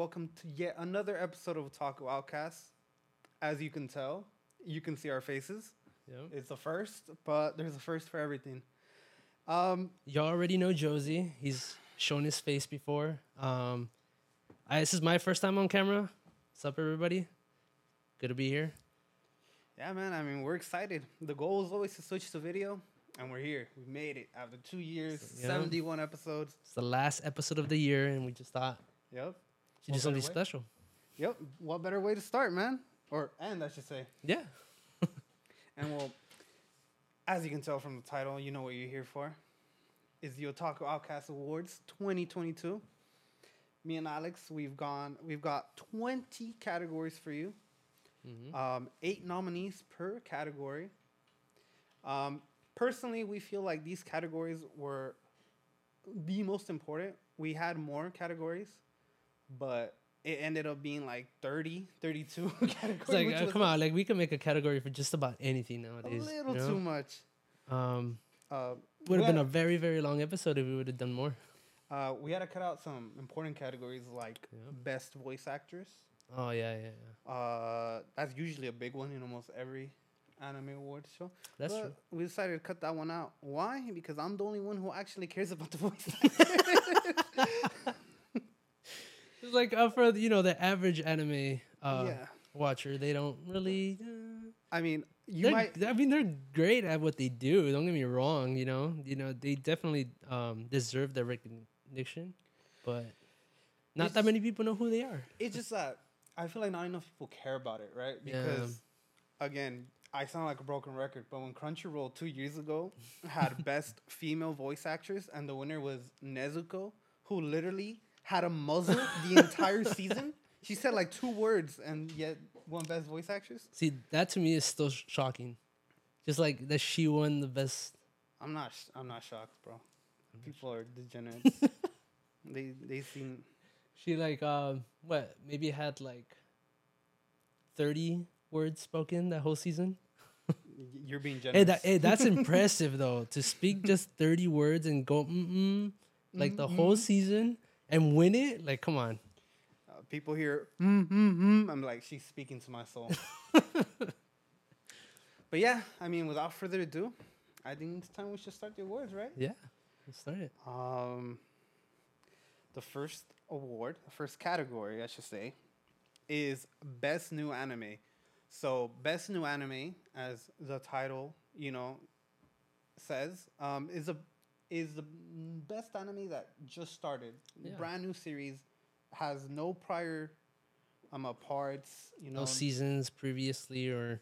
welcome to yet another episode of Otaku Outcast. As you can tell, you can see our faces. Yeah. It's the first, but there's a first for everything. Um, Y'all already know Josie. He's shown his face before. Um, I, this is my first time on camera. What's up, everybody? Good to be here. yeah, man. I mean, we're excited. The goal is always to switch to video, and we're here. We made it after two years, Yeah. 71 episodes. It's the last episode of the year, and we just thought Yep. Should do What something way? special. Yep. What better way to start, man? Or end, I should say. Yeah. And well, as you can tell from the title, you know what you're here for. Is the Otaku Outcast Awards 2022. Me and Alex, we've gone. We've got 20 categories for you. hmm Um, eight nominees per category. Um, personally, we feel like these categories were the most important. We had more categories, but it ended up being like 30, 32 categories. Like, uh, come on, like we can make a category for just about anything nowadays. a little you know? too much. Um, Uh, would have been a very, very long episode if we would have done more. Uh, we had to cut out some important categories like Yeah. best voice actress. Oh yeah, yeah, yeah. Uh, that's usually a big one in almost every anime awards show. That's But true. We decided to cut that one out. Why? Because I'm the only one who actually cares about the voice like uh, for you know the average anime uh, yeah. watcher, they don't really. Uh, I mean, you they're- might. I mean, they're great at what they do. Don't get me wrong. You know, you know, they definitely um, deserve their recognition, but not It's- that many people know who they are. It's just that I feel like not enough people care about it, right? Yeah. Because again, I sound like a broken record, but when Crunchyroll two years ago had best female voice actress, and the winner was Nezuko, who literally had a muzzle the entire season. She said like two words, and yet won best voice actress. See, that to me is still sh- shocking. Just like that she won the best. I'm not. sh- I'm not shocked, bro. People are degenerates. they they seem. She like um what maybe had like thirty words spoken that whole season. You're being generous. Hey, that, hey, that's impressive though. To speak just thirty words and go mm mm like the whole season and win it. Like, come on. Uh, people hear mm, mm, mm. I'm like, she's speaking to my soul. but yeah, I mean, without further ado, I think it's time we should start the awards, right? Yeah, let's start it. Um, the first award, the first category, I should say, is best new anime. So, best new anime, as the title, you know, says, um, is a is the best anime that just started, Yeah. brand new series, has no prior um uh, parts, you know, No seasons previously or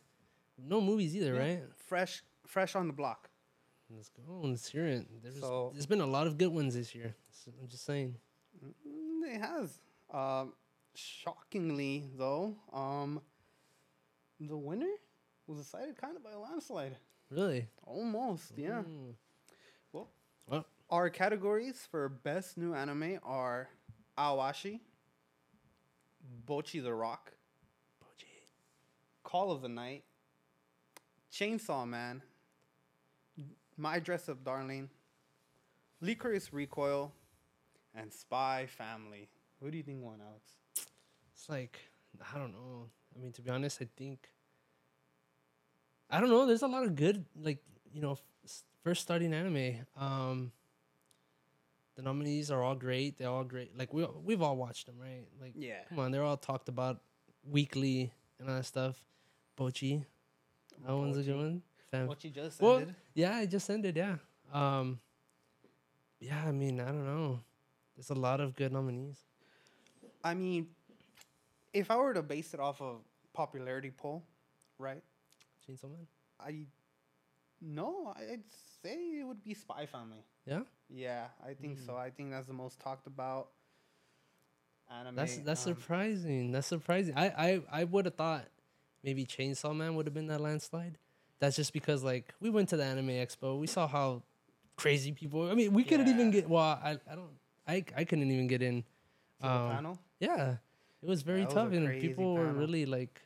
no movies either, yeah, right? Fresh, fresh on the block. Let's go. Let's hear it. There's, So- there's been a lot of good ones this year. I'm just saying. Mm, It has. Um, shockingly, though, um, the winner was decided kind of by a landslide. Really? Almost, yeah. Mm. Well, our categories for best new anime are Awashi, Bocchi the Rock, Bocchi. Call of the Night, Chainsaw Man, My Dress Up Darling, Lycoris Recoil, and Spy Family. Who do you think won, Alex? It's like I don't know. I mean, to be honest, I think I don't know. There's a lot of good, like you know, f- first starting anime. Um, the nominees are all great. They're all great. Like we we've all watched them, right? Like Yeah. come on, they're all talked about weekly and all that stuff. Bocchi, that one's a good Bocchi. one. Fam- What you just well, ended. yeah, it just ended. Yeah. Um. Yeah, I mean, I don't know. There's a lot of good nominees. I mean, if I were to base it off of popularity poll, right? Chainsaw Man. I no, I'd say it would be Spy Family. Yeah. Yeah, I think so. I think that's the most talked about anime. That's that's um, surprising. That's surprising. I I, I would have thought maybe Chainsaw Man would have been that landslide. That's just because like we went to the anime expo. We saw how crazy people. I mean, we couldn't even get. Well, I I don't. I I couldn't even get in. um, panel. Yeah, it was very That tough, a and people were really like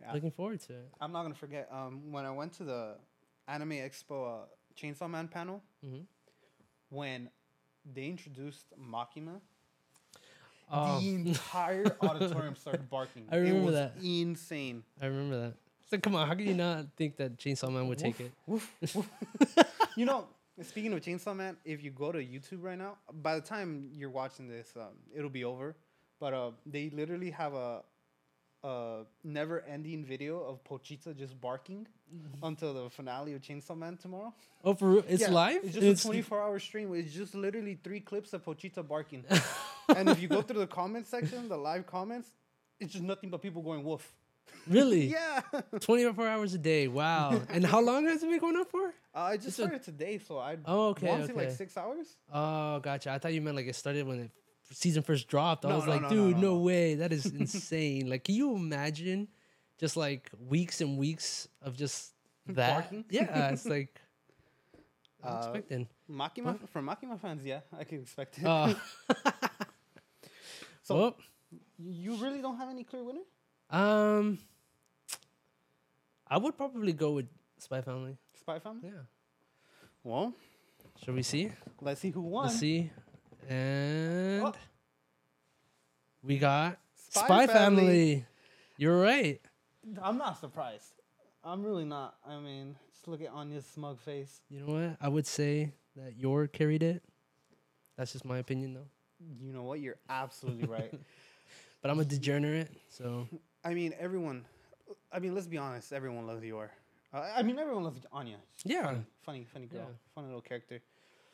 Yeah. looking forward to it. I'm not gonna forget. Um, when I went to the Anime Expo uh, Chainsaw Man panel, hmm when they introduced Makima, Oh. the entire auditorium started barking. I remember it was that. Insane. I remember that. So come on, how can you not think that Chainsaw Man would take it? Woof, woof. you know, speaking of Chainsaw Man, if you go to YouTube right now, by the time you're watching this, um, it'll be over. But uh, they literally have a a never-ending video of Pochita just barking until the finale of Chainsaw Man tomorrow. Oh, for real? It's Yeah, live. It's just a 24-hour stream. It's just literally three clips of Pochita barking. and if you go through the comment section, the live comments, it's just nothing but people going woof. really Yeah. 24 hours a day. Wow. and how long has it been going on for? Uh, I just It's a- started today, so I Oh, okay, want to say like six hours. Oh, gotcha. I thought you meant like it started when the season first dropped. I No, was no, like, no, dude, no. way. That is insane. like, can you imagine just like weeks and weeks of just that? Barking? Yeah, it's like I'm Uh, expecting. Makima from Makima fans, yeah, I can expect it. Uh, so well, you really don't have any clear winner? um, I would probably go with Spy Family. Spy Family. Yeah. Well, Shall we see? let's see who won. Let's see. And Oh. we got Spy Spy, Family. Family. You're right. I'm not surprised. I'm really not. I mean, just look at Anya's smug face. You know what? I would say that Yor carried it. That's just my opinion, though. You know what? You're absolutely right. But I'm a degenerate, so I mean, everyone. I mean, let's be honest. Everyone loves Yor. Uh, I mean, everyone loves Anya. She's Yeah. funny, funny, funny girl, Yeah. funny little character.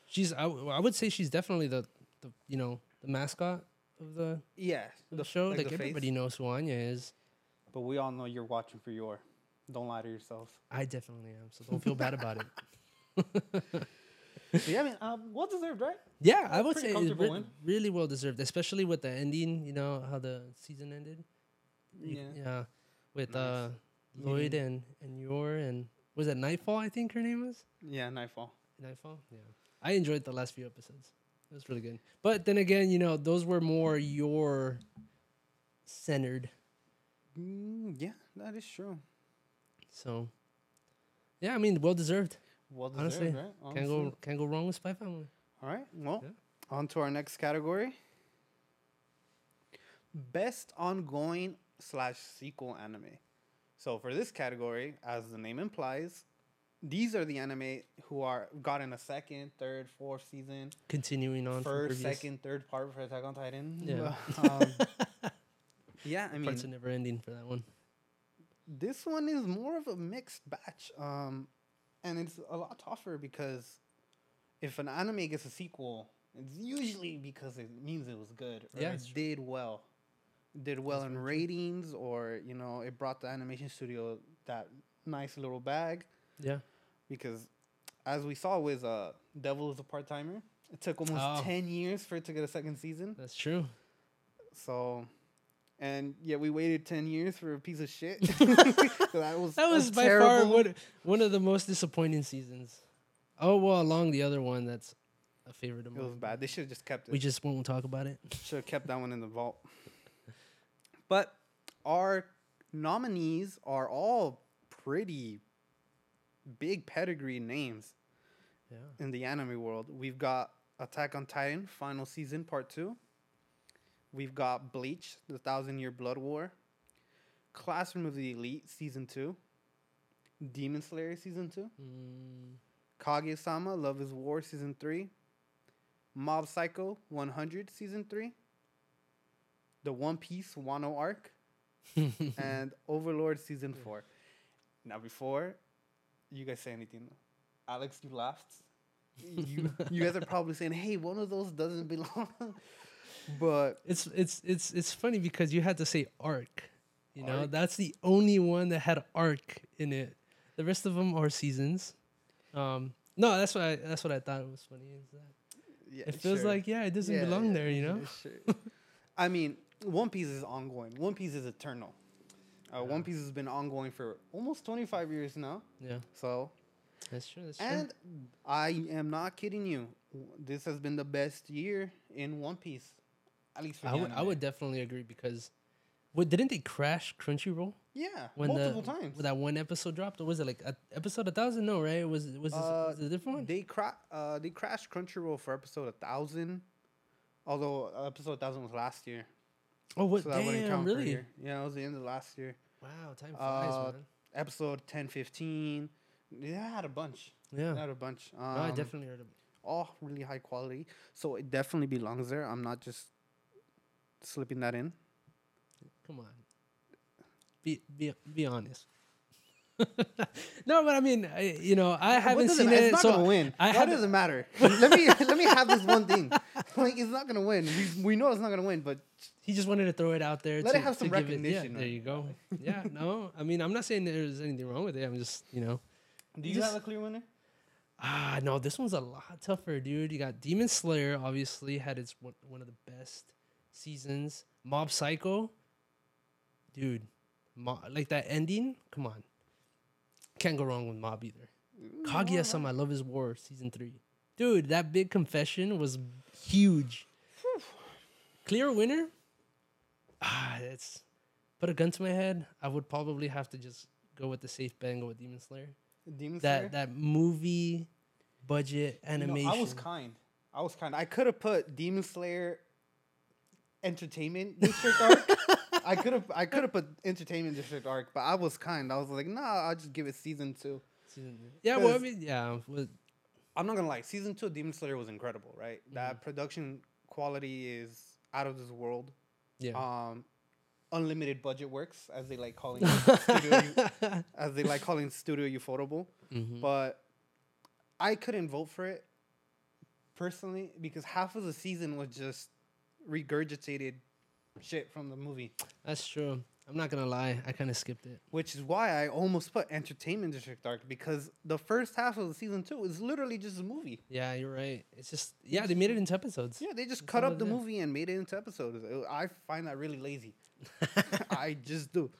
she's. I, w- I would say she's definitely the, the you know the mascot of the, Yeah, of the show. Like, the face. everybody knows who Anya is. But we all know you're watching for Yor. Don't lie to yourself. I definitely am, so don't feel bad about it. Yeah, I mean, um, well deserved, right? Yeah, I would Pretty say re- really well deserved, especially with the ending. You know how the season ended. Yeah. yeah, with Nice. uh, Lloyd and and Yor and was it Nightfall? I think her name was. Yeah, Nightfall. Nightfall. Yeah, I enjoyed the last few episodes. It was really good. But then again, you know, those were more Yor centered. Mm, yeah, that is true. So, yeah, I mean, well deserved. Well Honestly, deserved, right? Can't go can't go wrong with Spy Family. All right. Well, Yeah. on to our next category. Best ongoing slash sequel anime. So for this category, as the name implies, these are the anime who are gotten a second, third, fourth season, Continuing on first, second, third part for Attack on Titan. Yeah. um, yeah, I mean, parts are never ending for that one. this one is more of a mixed batch um and it's a lot tougher because if an anime gets a sequel it's usually because it means it was good or Yeah, it did well did well That's in very ratings or you know it brought the animation studio that nice little bag Yeah. because as we saw with uh devil is a part-timer it took almost Oh. 10 years for it to get a second season That's true. so and yeah we waited 10 years for a piece of shit that was That was by far one, one of the most disappointing seasons. Oh well, along the other one that's a favorite of It was mine. bad. They should have just kept it. We just won't talk about it. should have kept that one in the vault. But our nominees are all pretty big pedigree names Yeah. in the anime world. We've got Attack on Titan final season part 2. We've got Bleach, The Thousand Year Blood War. Classroom of the Elite season 2. Demon Slayer season 2. Mm, Kaguya-sama, Love is War, Season 3. Mob Psycho 100, Season 3. The One Piece Wano Arc. and Overlord, Season 4. Now, before you guys say anything, Alex, you laughed. You, you guys are probably saying, hey, one of those doesn't belong. but it's it's it's it's funny because you had to say arc. You know, Arc? that's the only one that had arc in it. The rest of them are seasons. Um, no, that's what I that's what I thought it was funny. Is that yeah, it feels sure. like yeah, it doesn't Yeah, belong yeah, there. You know. sure. I mean, One Piece is ongoing. One Piece is eternal. Uh, One Piece has been ongoing for almost 25 years now. Yeah, So, that's true. That's true. and I am not kidding you. This has been the best year in One Piece. At least for I would I would definitely agree because, what didn't they crash Crunchyroll Yeah, when multiple the times. when that one episode dropped? Or was it like a, episode a thousand? No, right? Was was, this, Uh, was it a different one? They cra- uh, they crashed Crunchyroll for episode a 1000. Although uh, episode 1000 was last year. Oh, what? so Damn, count for a really? year. Yeah, it was the end of last year. Wow, time flies, Uh, man. Episode 10, 15. Yeah, I had a bunch. Yeah. I had a bunch. Um, no, I definitely heard of all really high quality. So it definitely belongs there. I'm not just slipping that in. Come on. Be be be honest. no, but I mean, I, you know, I haven't seen it. It's not so gonna win. I Why haven't- does it matter? let me let me have this one thing. Like it's not gonna win. We, we know it's not gonna win, but he just wanted to throw it out there. Let to, it have some recognition, yeah, right? there you go. Yeah, no, I mean, I'm not saying there's anything wrong with it. I'm just, you know, do You you just- have a clear winner? ah, no, this one's a lot tougher, dude. You got Demon Slayer, obviously had its one, one of the best seasons. Mob Psycho, dude, Mo- like that ending. Come on, can't go wrong with Mob either. Kaguya-sama, Love Is War, season three. Dude, that big confession was huge. Clear winner? Ah, it's put a gun to my head. I would probably have to just go with the safe bet and go with Demon Slayer. Demon That Slayer? that movie budget You know, animation. I was kind. I was kind. I could have put Demon Slayer Entertainment District arc. I could have I could have put Entertainment District arc, but I was kind. I was like, nah, I'll just give it season two. Season two. yeah, well, I 'cause- mean, yeah, with- I'm not gonna lie, season two of Demon Slayer was incredible, right? Mm-hmm. That production quality is out of this world. yeah. Um, unlimited budget works, as they like calling studio, U- as they like calling Studio Ufotable. Mhm. But I couldn't vote for it personally because half of the season was just regurgitated shit from the movie, That's true. I'm not gonna lie, I kind of skipped it. which is why I almost put Entertainment District Dark because the first half of the season two is literally just a movie. Yeah, you're right. It's just yeah, they made it into episodes. Yeah, they just That's cut up the movie and made it into episodes. Uh, I find that really lazy. I just do.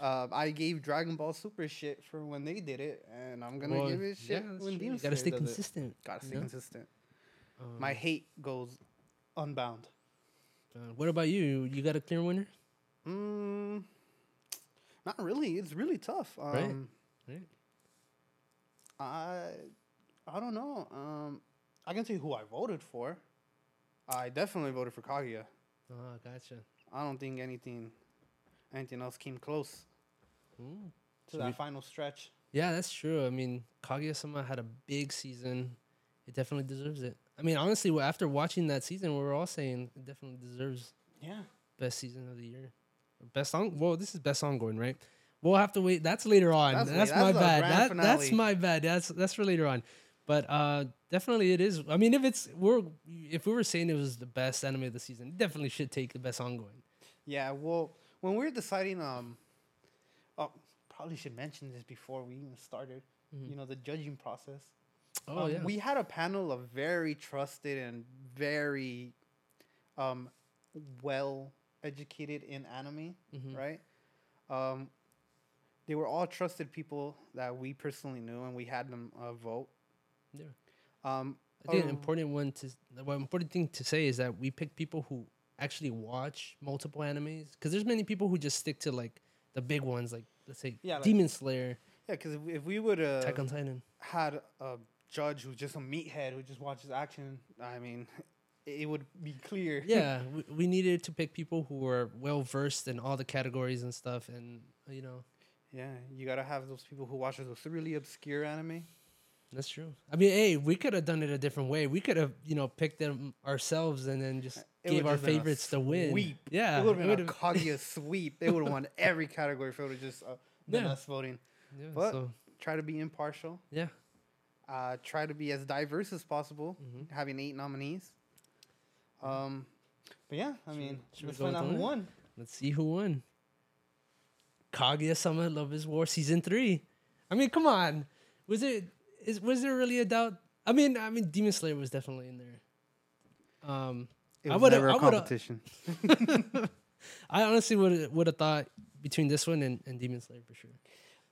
Um, I gave Dragon Ball Super shit for when they did it, and I'm gonna Well, give it shit yeah, when. Demon You gotta stay it. consistent. Gotta stay Yeah. consistent. Um, My hate goes unbound. Uh, what about you? You got a clear winner? Mm, not really. It's really tough. Um, Right. Right. I I don't know. Um, I can tell you who I voted for. I definitely voted for Kaguya. Oh, gotcha. I don't think anything anything else came close Mm. to Should that we- final stretch. Yeah, that's true. I mean, Kaguya-sama had a big season. It definitely deserves it. I mean, honestly, after watching that season, we were all saying it definitely deserves Yeah. best season of the year. Best song. Well, this is best ongoing, right? We'll have to wait. That's later on. That's That's, late. my bad. That, that's my bad. That's that's for later on. But uh, definitely it is. I mean, if it's we're if we were saying it was the best anime of the season, it definitely should take the best ongoing. Yeah, well, when we are deciding, um, oh, probably should mention this before we even started. You know, the judging process. Mm-hmm. Oh Um, yeah. We had a panel of very trusted and very, um, well educated in anime, Mhm. right? Um, they were all trusted people that we personally knew, and we had them uh, vote. Yeah. Um, I think an um, important one to one important thing to say is that we pick people who actually watch multiple animes because there's many people who just stick to like the big ones, like let's say Yeah, like- Demon Slayer, yeah, because if, we- if we would have Attack on Titan. had a judge who's just a meathead who just watches action, I mean, it would be clear. yeah, we, we needed to pick people who were well versed in all the categories and stuff, and you know Yeah, you gotta have those people who watch those really obscure anime. that's true. I mean, hey, we could have done it a different way. We could have you know picked them ourselves and then just It gave our just been a favorites to win. sweep. Yeah, it would have been a Kaguya sweep. They would have won every category if it would have just uh, been Yeah. us voting. yeah, but- so, Try to be impartial. yeah. Uh, try to be as diverse as possible. Mhm. Having eight nominees. Um, but yeah, I Should mean, should we let's find out who won. Let's see who won. Kaguya Sama Love is War season three. I mean, come on. Was it is was there really a doubt? I mean, I mean Demon Slayer was definitely in there. Um It I was would've- never a I would've- competition. I honestly would would have thought between this one and, and Demon Slayer for sure.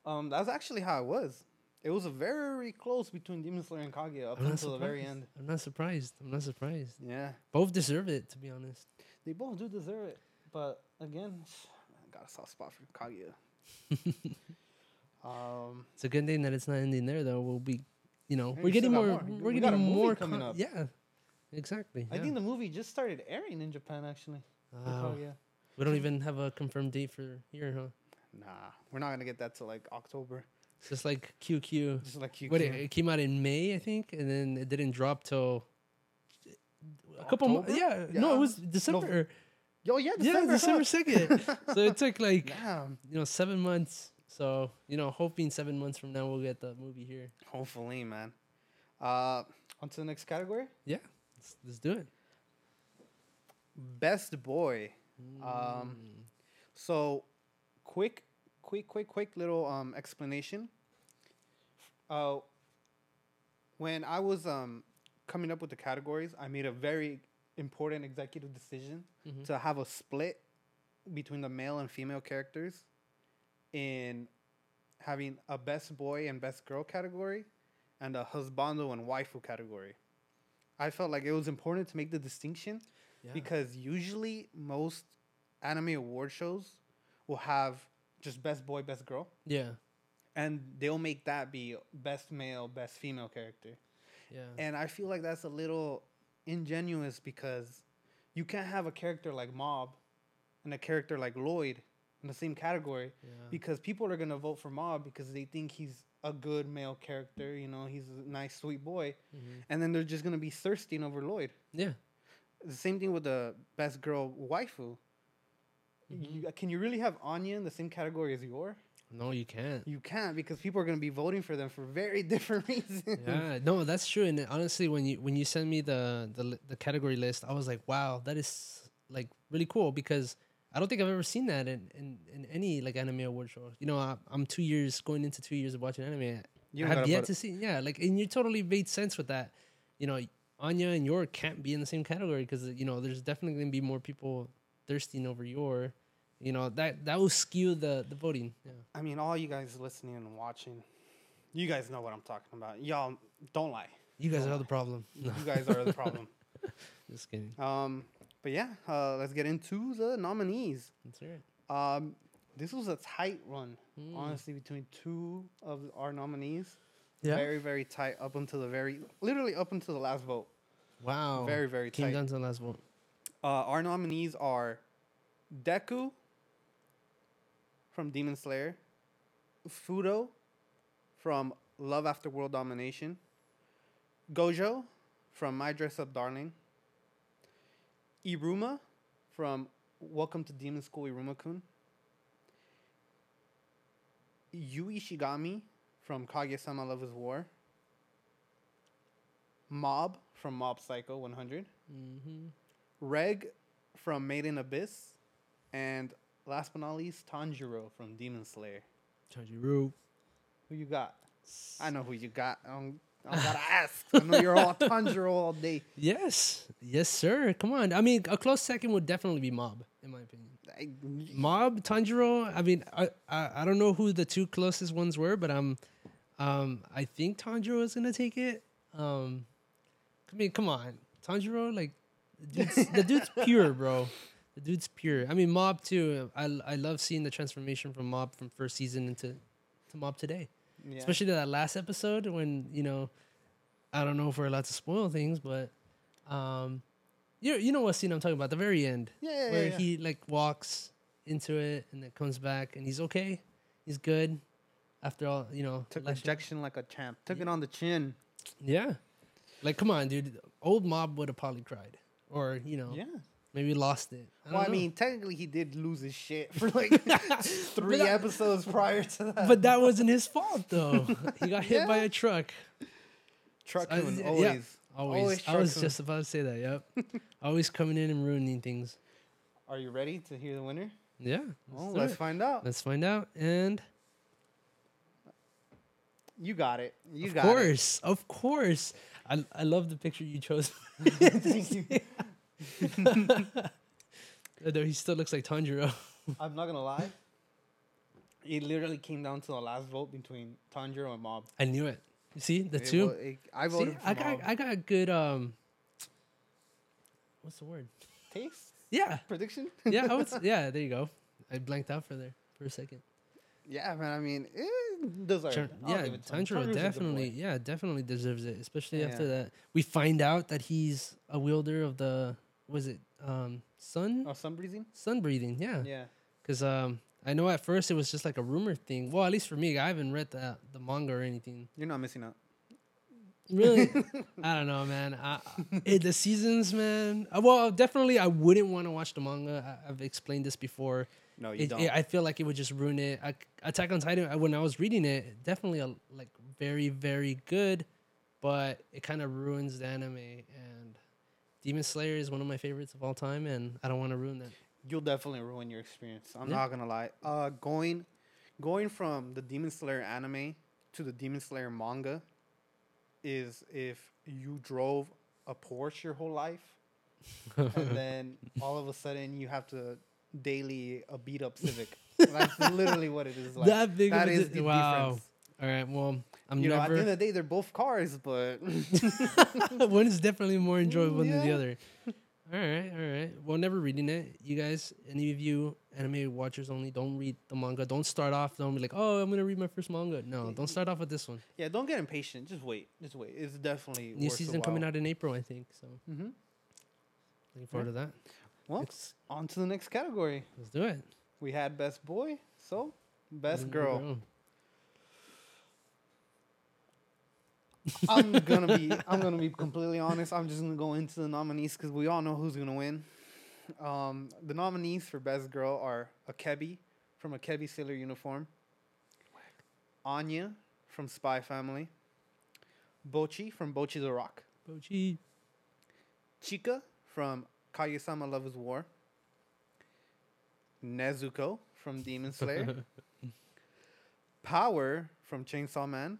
Um, that's actually how it was. It was very close between Demon Slayer and Kaguya up I'm until the very end. I'm not surprised. I'm not surprised. Yeah, Both deserve it, to be honest. they both do deserve it, but again, I got a soft spot for Kaguya. um, It's a good thing that it's not ending there, though. We'll be, you know, we're getting more. more. We're We getting more coming con- up. Yeah, exactly. I yeah. think the movie just started airing in Japan actually. Oh. Kaguya. We don't even have a confirmed date for here, huh? Nah, we're not gonna get that till like October. It's just like QQ. Just like you. What it, it came out in May, I think, and then it didn't drop till a couple months. October? Yeah, no, it was December. Yo, yeah, yeah, December. December second. so it took like Yeah. you know seven months. So you know, hoping seven months from now we'll get the movie here. Hopefully, man. Uh, on to the next category. Yeah, let's, let's do it. Best boy. Um, Mm. So, quick, quick, quick, quick little um explanation. Uh, when I was um coming up with the categories, I made a very important executive decision Mhm. to have a split between the male and female characters in having a best boy and best girl category and a husbando and waifu category. I felt like it was important to make the distinction Yeah. because usually most anime award shows will have just best boy, best girl, yeah, and they'll make that be best male, best female character. yeah, And I feel like that's a little ingenuous because you can't have a character like Mob and a character like Lloyd in the same category yeah. because people are gonna vote for Mob because they think he's a good male character. You know, he's a nice, sweet boy, Mhm. and then they're just gonna be thirsting over Lloyd. yeah. The same thing with the best girl waifu. Mhm. You, can you really have Anya in the same category as Yor? No, you can't. You can't because people are going to be voting for them for very different reasons. yeah, no, that's true. And honestly, when you when you send me the the the category list, I was like, wow, that is like really cool because I don't think I've ever seen that in in, in any like anime award show. You know, I, I'm two years going into two years of watching anime. You I have yet to see. Yeah, like and you totally made sense with that. You know, Anya and Yor can't be in the same category because you know there's definitely gonna be more people thirsting over Yor. You know that that will skew the the voting. Yeah. I mean, all you guys listening and watching, you guys know what I'm talking about. Y'all don't lie. You guys Don't are the problem. You guys are the problem. Just kidding. Um, but yeah, uh, let's get into the nominees. That's right. Um, this was a tight run, Mm. honestly, between two of our nominees. Yeah. Very, very tight up until the very, literally up until the last vote. Wow. Very, very Came tight. down to the last vote. Uh, our nominees are Deku from Demon Slayer, Fudo from Love After World Domination, Gojo from My Dress Up Darling, Iruma from Welcome to Demon School Iruma Kun, Yu Ishigami from Kaguya-sama Love is War, Mob from Mob Psycho 100, Mm-hmm. Reg from Made in Abyss, and last but not least, Tanjiro from Demon Slayer. Tanjiro. Who you got? I know who you got. I don't, I don't gotta ask. I know you're all Tanjiro all day. Yes. Yes, sir. Come on. I mean, a close second would definitely be Mob, in my opinion. I, Mob, Tanjiro. I mean, I, I I don't know who the two closest ones were, but um, um, I think Tanjiro is gonna take it. Um, I mean, come on, Tanjiro, like, the dude's, the dude's pure, bro. The dude's pure. I mean, Mob too. I I love seeing the transformation from Mob from first season into to Mob today. yeah. especially that last episode when you know i don't know if we're allowed to spoil things but um you, you know what scene i'm talking about the very end yeah, yeah, where yeah. he like walks into it and then comes back and he's okay he's good after all you know took rejection like a champ. Took it on the chin. yeah like come on dude old mob would have probably cried or you know Yeah. Maybe lost it I Well, I mean, technically, he did lose his shit for like three that- episodes prior to that. but that wasn't his fault though he got hit by a truck Truck I- Kun, yeah. always. always, Always i was just about to say that yep always coming in and ruining things Are you ready to hear the winner? Yeah. Oh, do let's find out. Let's find out. And You got it. You of got course, of course. Of course. I I love the picture you chose. Thank you. Though he still looks like Tanjiro. I'm not gonna lie. It literally came down to the last vote between Tanjiro and Mob. I knew it. You see the It two. wa- it- I See, voted for I got Mob. I got a good um. What's the word? Taste Yeah, prediction. yeah. I was, yeah, there you go. I blanked out for there for a second. yeah, man. I mean, it deserved. It. I'll yeah, give it to him. Tanjiro Tanjiro's a good definitely, boy. yeah, definitely deserves it. Especially Yeah. after that, we find out that he's a wielder of the was it um sun Oh, sun breathing. sun breathing? Yeah, Yeah. because um I know at first it was just like a rumor thing. Well, at least for me, I haven't read the the manga or anything. You're not missing out. Really, I don't know, man. I, I, the seasons, man. uh, Well, definitely, I wouldn't want to watch the manga. I, I've explained this before. No, you It, don't. it, I feel like it would just ruin it. I, Attack on Titan. I- When I was reading it, definitely a, like very, very good, but it kind of ruins the anime. And Demon Slayer is one of my favorites of all time, and I don't want to ruin that. You'll definitely ruin your experience. I'm Yeah. not gonna lie. Uh, going, going from the Demon Slayer anime to the Demon Slayer manga, is if you drove a Porsche your whole life, and then all of a sudden you have to daily a beat up Civic. That's literally what it is like. that big that is di- the wow. difference. All right, well, I'm You know, at the end of the day, they're both cars, but one is definitely more enjoyable than the other. All right, all right. Well, never reading it. You guys, any of you anime watchers only, don't read the manga. Don't start off. Don't be like, oh, I'm gonna read my first manga. No, don't start off with this one. yeah, don't get impatient. Just wait. Just wait. It's definitely New season coming out in April, I think. So Mm-hmm. looking forward to that. Well, Let's, on to the next category. let's do it. We had best boy, so best Mm, girl. I'm gonna be I'm gonna be completely honest. I'm just gonna go into the nominees because we all know who's gonna win. Um, the nominees for best girl are Akebi from Akebi Sailor Uniform, Anya from Spy Family, Bocchi from Bocchi the Rock, Bocchi. Chika from Kaguya-sama Love is War, Nezuko from Demon Slayer, Power from Chainsaw Man,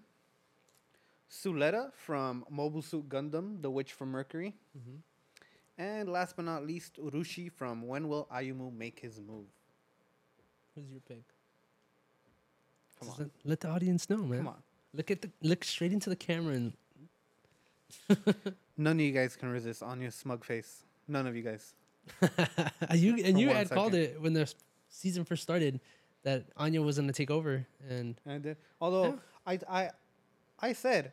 Suletta from Mobile Suit Gundam, The Witch from Mercury, Mhm. and last but not least, Urushi from When Will Ayumu Make His Move? Who's your pick? Come Just on, Let, let the audience know, man. come on. Look at the look straight into the camera and None of you guys can resist Anya's smug face. None of you guys. you and For you had called it when the season first started that Anya was gonna take over, and And I did. Although Yeah. I I I said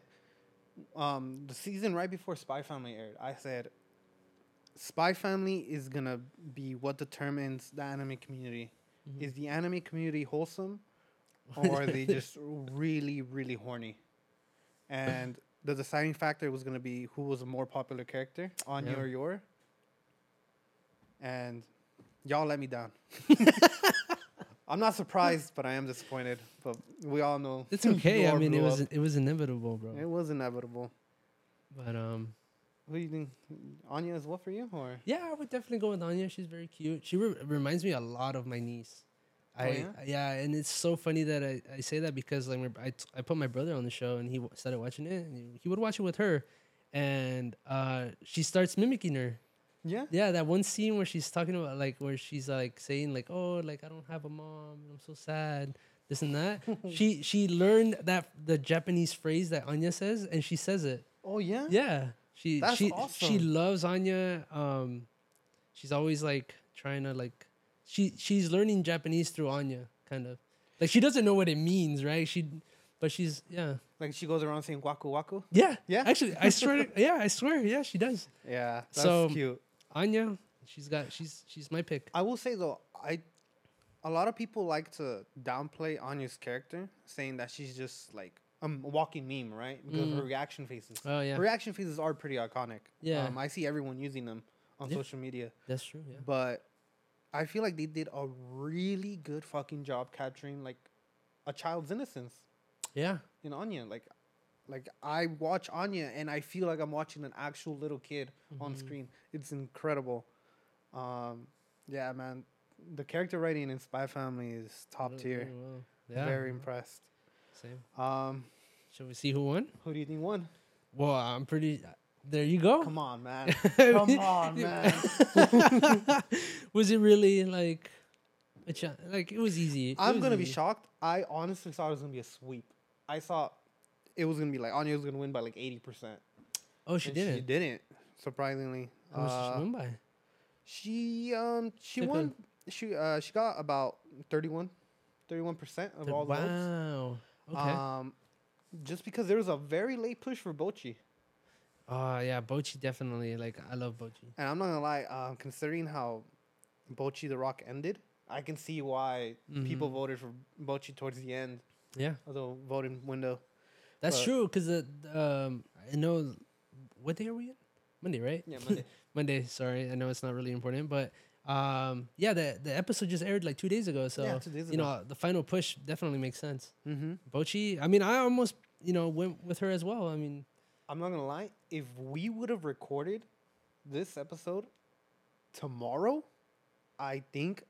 um the season right before Spy Family aired, I said Spy Family is gonna be what determines the anime community. Mhm. Is the anime community wholesome or are they just really, really horny? And the deciding factor was gonna be who was a more popular character, Anya Yeah. or Yor. And y'all let me down. I'm not surprised, but I am disappointed. But we all know it's okay. I mean, it was it was inevitable, bro. It was inevitable. But um, Who do you think? Anya is what for you, or yeah, I would definitely go with Anya. She's very cute. She re- reminds me a lot of my niece. Oh, I yeah? yeah, and it's so funny that I, I say that because like my, I, t- I put my brother on the show and he w- started watching it and he, he would watch it with her, and uh she starts mimicking her. Yeah? Yeah, that one scene where she's talking about like where she's like saying like, "Oh, like I don't have a mom, I'm so sad." This and that. she she learned that the Japanese phrase that Anya says, and she says it. Oh yeah. Yeah, she That's she she loves Anya. Um, she's always like trying to like she she's learning Japanese through Anya, kind of like she doesn't know what it means, right? She, but she's yeah Like she goes around saying waku waku. yeah Yeah? Actually, I swear, yeah, I swear, yeah, she does. Yeah, that's So- cute. Anya, she's got she's she's my pick. I will say though, I a lot of people like to downplay Anya's character, saying that she's just like um, a walking meme, right? Because of her Mm. reaction faces. Oh yeah, Her reaction faces are pretty iconic. Yeah. um, I see everyone using them on Yeah. social media, that's true. Yeah. but I feel like they did a really good fucking job capturing like a child's innocence Yeah. in Anya. Like, like I watch Anya and I feel like I'm watching an actual little kid on Mhm. screen. It's incredible. Um, yeah, man, the character writing in Spy Family is top Really- tier. really well. Yeah. Very impressed. Same. Um, Shall we see who won? who do you think won? Well, I'm pretty. There you go. Come on, man. Come on, man. was it really like a cha- like it was easy? It I'm was gonna be shocked. I honestly thought it was gonna be a sweep. I thought it was gonna be like Anya was gonna win by like eighty percent. Oh, she didn't. She didn't. Surprisingly, How much did Uh, she win by? She um she won. She uh she got about 31 percent of all the votes. wow. Okay. Um, just because there was a very late push for Bocchi. Oh yeah, Bocchi definitely. Like I love Bocchi. And I'm not gonna lie, um, considering how Bocchi the Rock ended, I can see why people Mhm. voted for Bocchi towards the end Yeah, of the voting window. That's But- true. Cause the um, I know what day are we in? Monday, right? Yeah, Monday. Monday. Sorry, I know it's not really important, but um, yeah, the the episode just aired like two days ago. So yeah, days you know, the final push definitely makes sense. Mm-hmm. Bocchi. I mean, I almost you know went with her as well. I mean, I'm not gonna lie. If we would have recorded this episode tomorrow, I think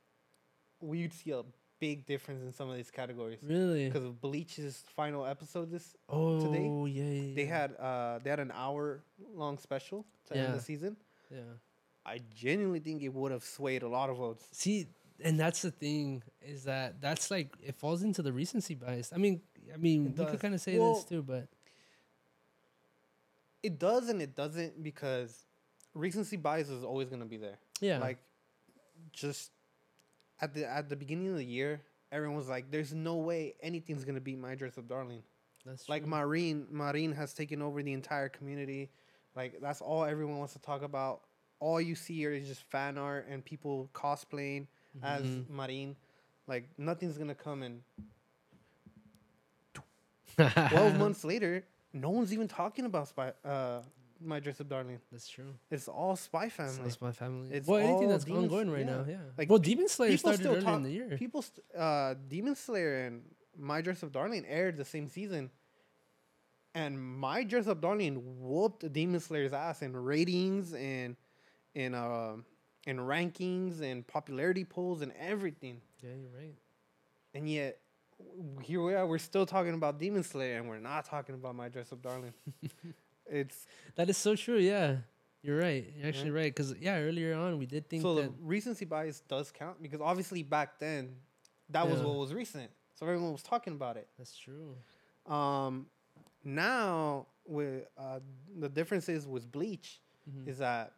we'd see a big difference in some of these categories. really. Because of Bleach's final episode, this Oh today, yeah, yeah, they had uh they had an hour long special to end Yeah. the season. yeah. I genuinely think it would have swayed a lot of votes. See, and that's the thing is that that's like it falls into the recency bias. I mean, I mean, we could kind of say Well, this too, but It does and it doesn't because recency bias is always gonna be there. yeah, Like just at the at the beginning of the year, everyone was like, "There's no way anything's gonna beat My Dress Up Darling." that's true. Like. Marine, Marine has taken over the entire community. Like that's all everyone wants to talk about. All you see here is just fan art and people cosplaying as Mhm. Marine. Like nothing's gonna come in. Twelve months later, no one's even talking about Spy. Uh, My Dress Up Darling. That's true. It's all Spy Family. that's my family. It's well, anything all that's Demon- ongoing right yeah. now, yeah. Like, well, Demon Slayer started still earlier talk- in the year. People, st- uh, Demon Slayer and My Dress Up Darling aired the same season, and My Dress Up Darling whooped Demon Slayer's ass in ratings and in uh, in rankings and popularity polls and everything. yeah, you're right. And yet, here we are. We're still talking about Demon Slayer, and we're not talking about My Dress Up Darling. it's That is so true. Yeah, you're right. You're actually right. Because yeah, earlier on we did think so that. the recency bias does count because obviously back then, that was Yeah. what was recent, so everyone was talking about it. That's true. Um, now with uh, the difference is with Bleach Mhm. is that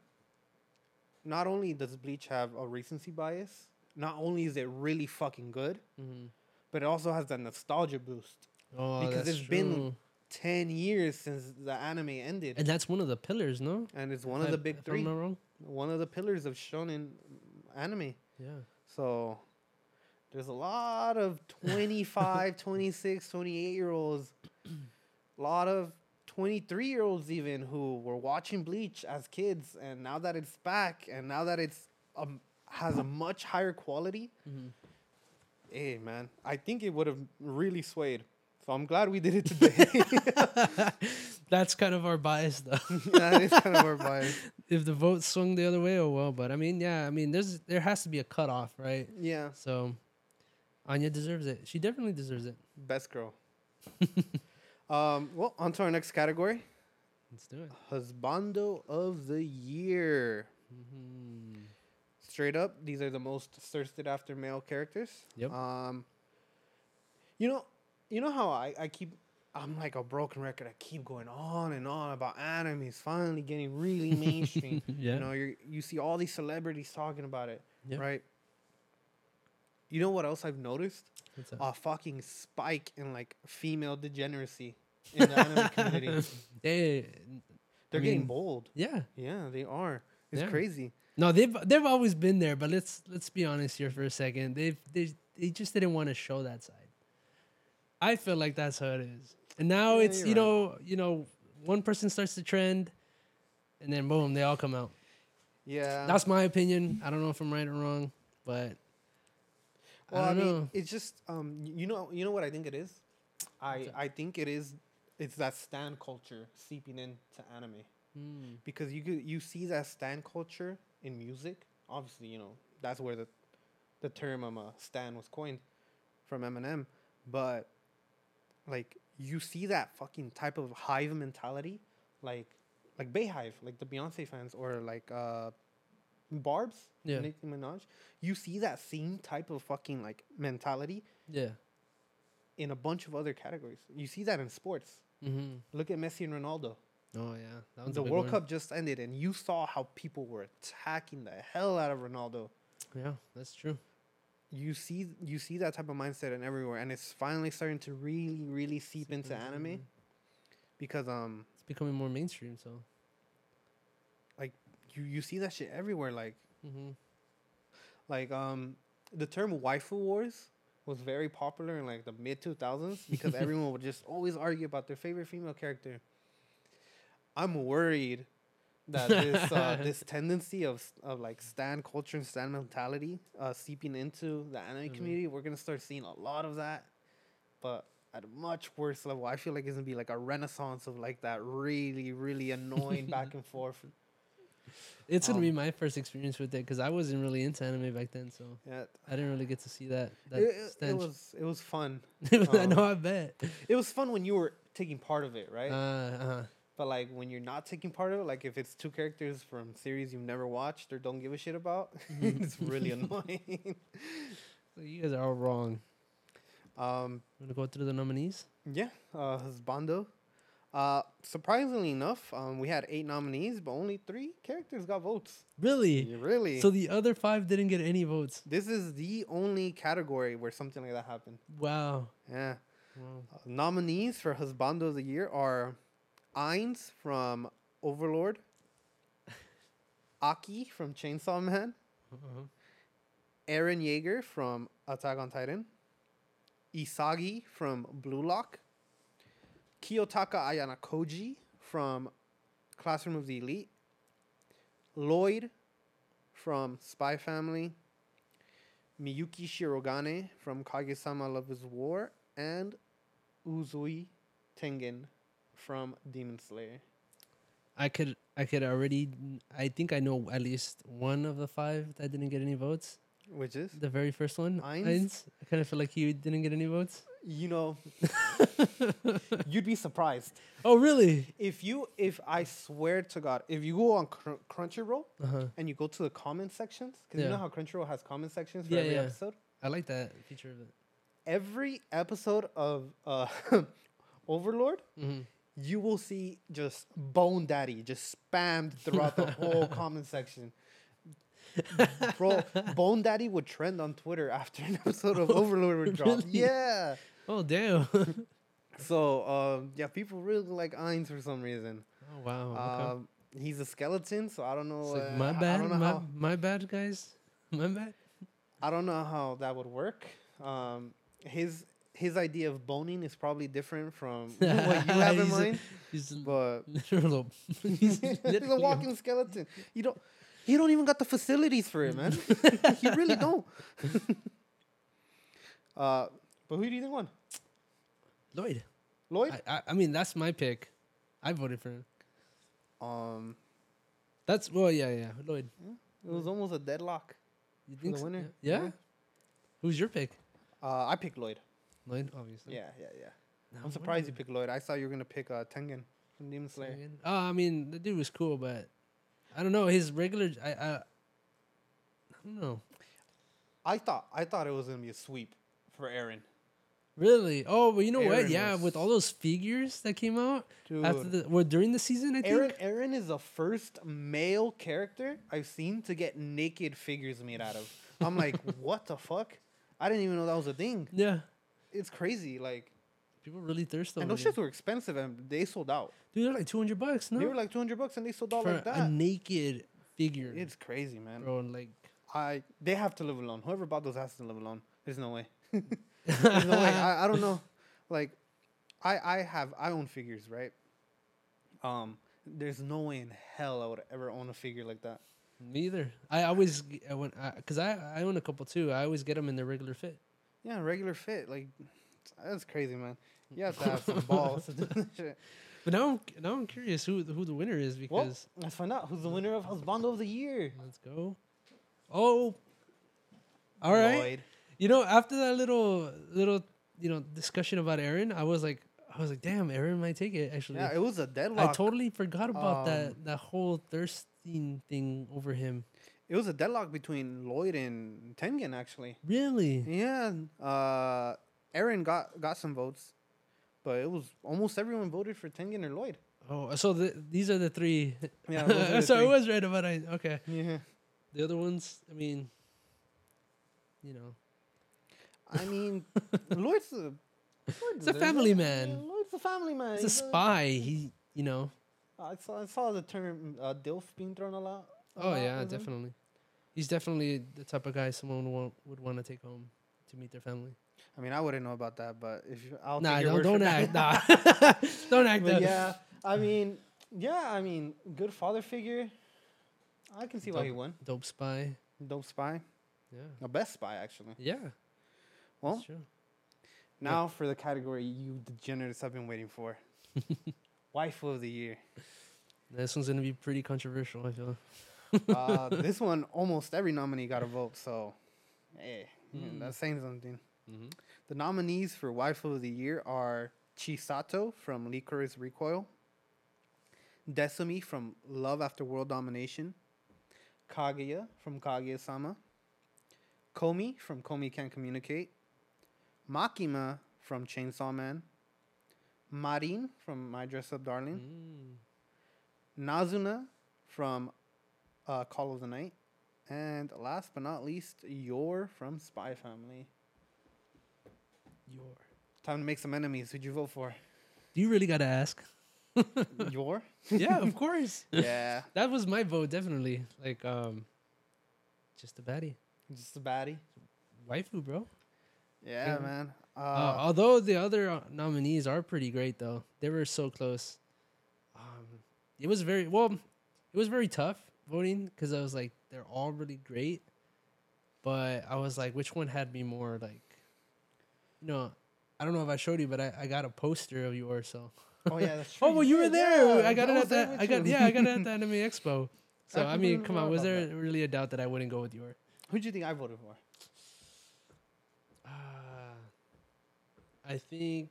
not only does Bleach have a recency bias, not only is it really fucking good, Mhm. but it also has that nostalgia boost. Oh, because that's it's been true. Ten years since the anime ended, and that's one of the pillars, no? and it's one If of I- the big if I'm three, not wrong. one of the pillars of shonen anime. Yeah. So there's a lot of 25, 26, 28 year olds, a lot of 23 year olds even who were watching Bleach as kids and now that it's back and now that it's um, has a much higher quality, Mhm. hey man, I think it would have really swayed. So I'm glad we did it today. That's kind of our bias, though. that is kind of our bias. if the vote swung the other way, oh well. But I mean, yeah, I mean, there's there has to be a cutoff, right? Yeah, So Anya deserves it. She definitely deserves it. best girl. um, well, on to our next category. Let's do it. Husbando of the year. Mhm. Straight up, these are the most thirsted after male characters. Yep. Um, you know, you know how I, I keep I'm like a broken record. I keep going on and on about anime is finally getting really mainstream. yeah. You know, you you see all these celebrities talking about it, Yeah. right? You know what else I've noticed? A fucking spike in like female degeneracy in the anime community. They, They're I getting bold. yeah. Yeah, they are. It's Yeah. crazy. No, they've they've always been there, but let's let's be honest here for a second. They've they they just didn't want to show that side. I feel like that's how it is. And now Yeah, it's you're right. know, you know, one person starts the trend and then boom, they all come out. Yeah. That's my opinion. I don't know if I'm right or wrong, but Well, I I, mean, know. it's just um, you know, you know what I think it is. I? I think it is. It's that stan culture seeping into anime Hmm. because you could you see that stan culture in music. Obviously, you know that's where the the term um, uh, stan was coined from Eminem. But like you see that fucking type of hive mentality, like like Beyhive, like the Beyonce fans, or like uh, Barb's, Yeah. Nicki Minaj. You see that same type of fucking like mentality yeah. in a bunch of other categories. You see that in sports. Mm-hmm. Look at Messi and Ronaldo. Oh yeah, that was the World one. Cup just ended, and you saw how people were attacking the hell out of Ronaldo. Yeah, that's true. You see, you see that type of mindset in everywhere, and it's finally starting to really, really seep into anime. Because um, It's becoming more mainstream. So like you you see that shit everywhere. Like Mm-hmm. like um the term waifu wars was very popular in like the mid 2000s because everyone would just always argue about their favorite female character. I'm worried that this uh, this tendency of of like stan culture and stan mentality uh, seeping into the anime Mhm. community, we're gonna start seeing a lot of that, but at a much worse level. I feel like it's gonna be like a renaissance of like that really really annoying back and forth. It's gonna be Um, my first experience with it because I wasn't really into anime back then, so Yeah, I didn't really get to see that. That it, it- it was it was fun. I um, know, I bet. It was fun when you were taking part of it, right? Uh, uh, But like when you're not taking part of it, like if it's two characters from series you've never watched or don't give a shit about, Mhm. it's really annoying. so you guys are all wrong. Um, Want to go through the nominees? yeah, uh, Husbando. Uh, surprisingly enough, um, we had eight nominees, but only three characters got votes. Really? Yeah, really? So the other five didn't get any votes. this is the only category where something like that happened. Wow. Yeah. Wow. Uh, nominees for Husbando of the Year are Ainz from Overlord, Aki from Chainsaw Man, Uh-huh. Eren Yeager from Attack on Titan, Isagi from Blue Lock, Kiyotaka Ayanokoji from Classroom of the Elite, Lloyd from Spy Family, Miyuki Shirogane from Kaguya-sama Love is War, and Uzui Tengen from Demon Slayer. I could I could already I think I know at least one of the five that didn't get any votes. Which is, The very first one, Ainz? Ainz. I kind of feel like he didn't get any votes. you know, you'd be surprised. Oh really? if you if I swear to God, if you go on Cr- Crunchyroll Uh huh. and you go to the comment sections, because you know how Crunchyroll has comment sections for Yeah, every yeah. episode. I like that feature of it. Every episode of uh, Overlord, Mm-hmm. You will see just Bone Daddy just spammed throughout the whole comment section. Bro, Bone Daddy would trend on Twitter after an episode of Overlord would drop. Really? Yeah. Oh damn. oh So um, yeah, people really like Ainz for some reason. Oh wow. Okay. Um, he's a skeleton, so I don't know. Like, uh, my bad. My, how. my bad, guys. My bad. I don't know how that would work. Um, his his idea of boning is probably different from what you have in He's a- mind. He's a But literal. he's he's a walking skeleton. You don't. He don't even got the facilities for it, man. he really don't. uh, but who do you think won? Lloyd. Lloyd. I, I, I mean, that's my pick. I voted for him. um, That's well, yeah, yeah. Lloyd. it was almost a deadlock You think the so? winner. Yeah? Who's your pick? Uh, I picked Lloyd. Lloyd, obviously. Yeah, yeah, yeah. No, I'm surprised you picked Lloyd. I thought you were gonna pick uh, Tengen from Demon Slayer. Lloyd? Oh, I mean, the dude was cool, but I don't know his regular. I, I, I don't know. I thought I thought it was gonna be a sweep for Eren. Really? Oh, but you know what? Yeah, with all those figures that came out Dude, after the well during the season, I think. Eren Eren is the first male character I've seen to get naked figures made out of. I'm like, what the fuck? I didn't even know that was a thing. Yeah, It's crazy. Like, people really thirst over and those shits were expensive, and they sold out. Dude, they're like two hundred bucks. No, They were like 200 bucks, and they sold out for like a that. naked figure, It's crazy, man. bro. Like, I they have to live alone. Whoever bought those has to live alone. There's no way. There's no way. I, I don't know. Like, I I have I own figures, right? Um, there's no way in hell I would ever own a figure like that. Me either. I always I when because I, I own a couple too. I always get them in their regular fit. Yeah, regular fit. Like, that's crazy, man. You have to have some balls to do that shit. But now I'm now I'm curious who who the winner is Well, because let's find out who's the winner of Husbando of the Year. let's go. Oh, all right. Lloyd. You know, after that little little you know discussion about Eren, I was like, I was like, damn, Eren might take it. Actually, Yeah, it was a deadlock. I totally forgot about Um, that that whole thirsting thing over him. It was a deadlock between Lloyd and Tengen, actually. Really? Yeah, uh, Eren got got some votes, but it was almost everyone voted for Tengen or Lloyd. Oh, so the, these are the three. Yeah, the so I was right about I. Okay, Yeah, the other ones. I mean, you know, I mean, Lloyd's a Lloyd He's a family man. Lloyd's a family man. he's a spy. He, you know, I saw I saw the term uh, DILF being thrown a lot Oh yeah, with him. definitely. He's definitely the type of guy someone would want, would want to take home to meet their family. I mean, I wouldn't know about that, but if you, I'll nah, take your don't word don't act. that. Nah, don't act. but yeah, I mean, yeah, I mean, good father figure. I can see why he won. Dope spy. Dope spy, Yeah. the best spy actually. Yeah. Well, that's true. now for the category you degenerates have been waiting for. Wife of the year. This one's gonna be pretty controversial. I feel. Uh, this one, almost every nominee got a vote, so hey, Mm. that's saying something. Mm-hmm. The nominees for Wife of the Year are Chisato from Lycoris Recoil, Desumi from Love After World Domination, Kaguya from Kaguya Sama, Komi from Komi Can't Communicate, Makima from Chainsaw Man, Marin from My Dress Up Darling, Mm. Nazuna from uh, Call of the Night, and last but not least, Yor from Spy Family. Yor. Time to make some enemies. Who'd you vote for? Do you really gotta ask? Yor? yeah, of course. yeah, That was my vote, definitely. Like, um, just a baddie, just a baddie. waifu, bro. Yeah, Yeah. man. Uh, Uh, although the other uh, nominees are pretty great, though they were so close. Um, it was very well. It was very tough voting because I was like, they're all really great, but I was like, which one had me more like, you know, I don't know if I showed you, but I, I got a poster of Yor's, so. oh yeah, that's true. Oh well, you were there. yeah. I got it at that. I got you. yeah, I got it at the Anime Expo. So I I mean, come on, was there that. really a doubt that I wouldn't go with Yor? Who do you think I voted for? Uh, I think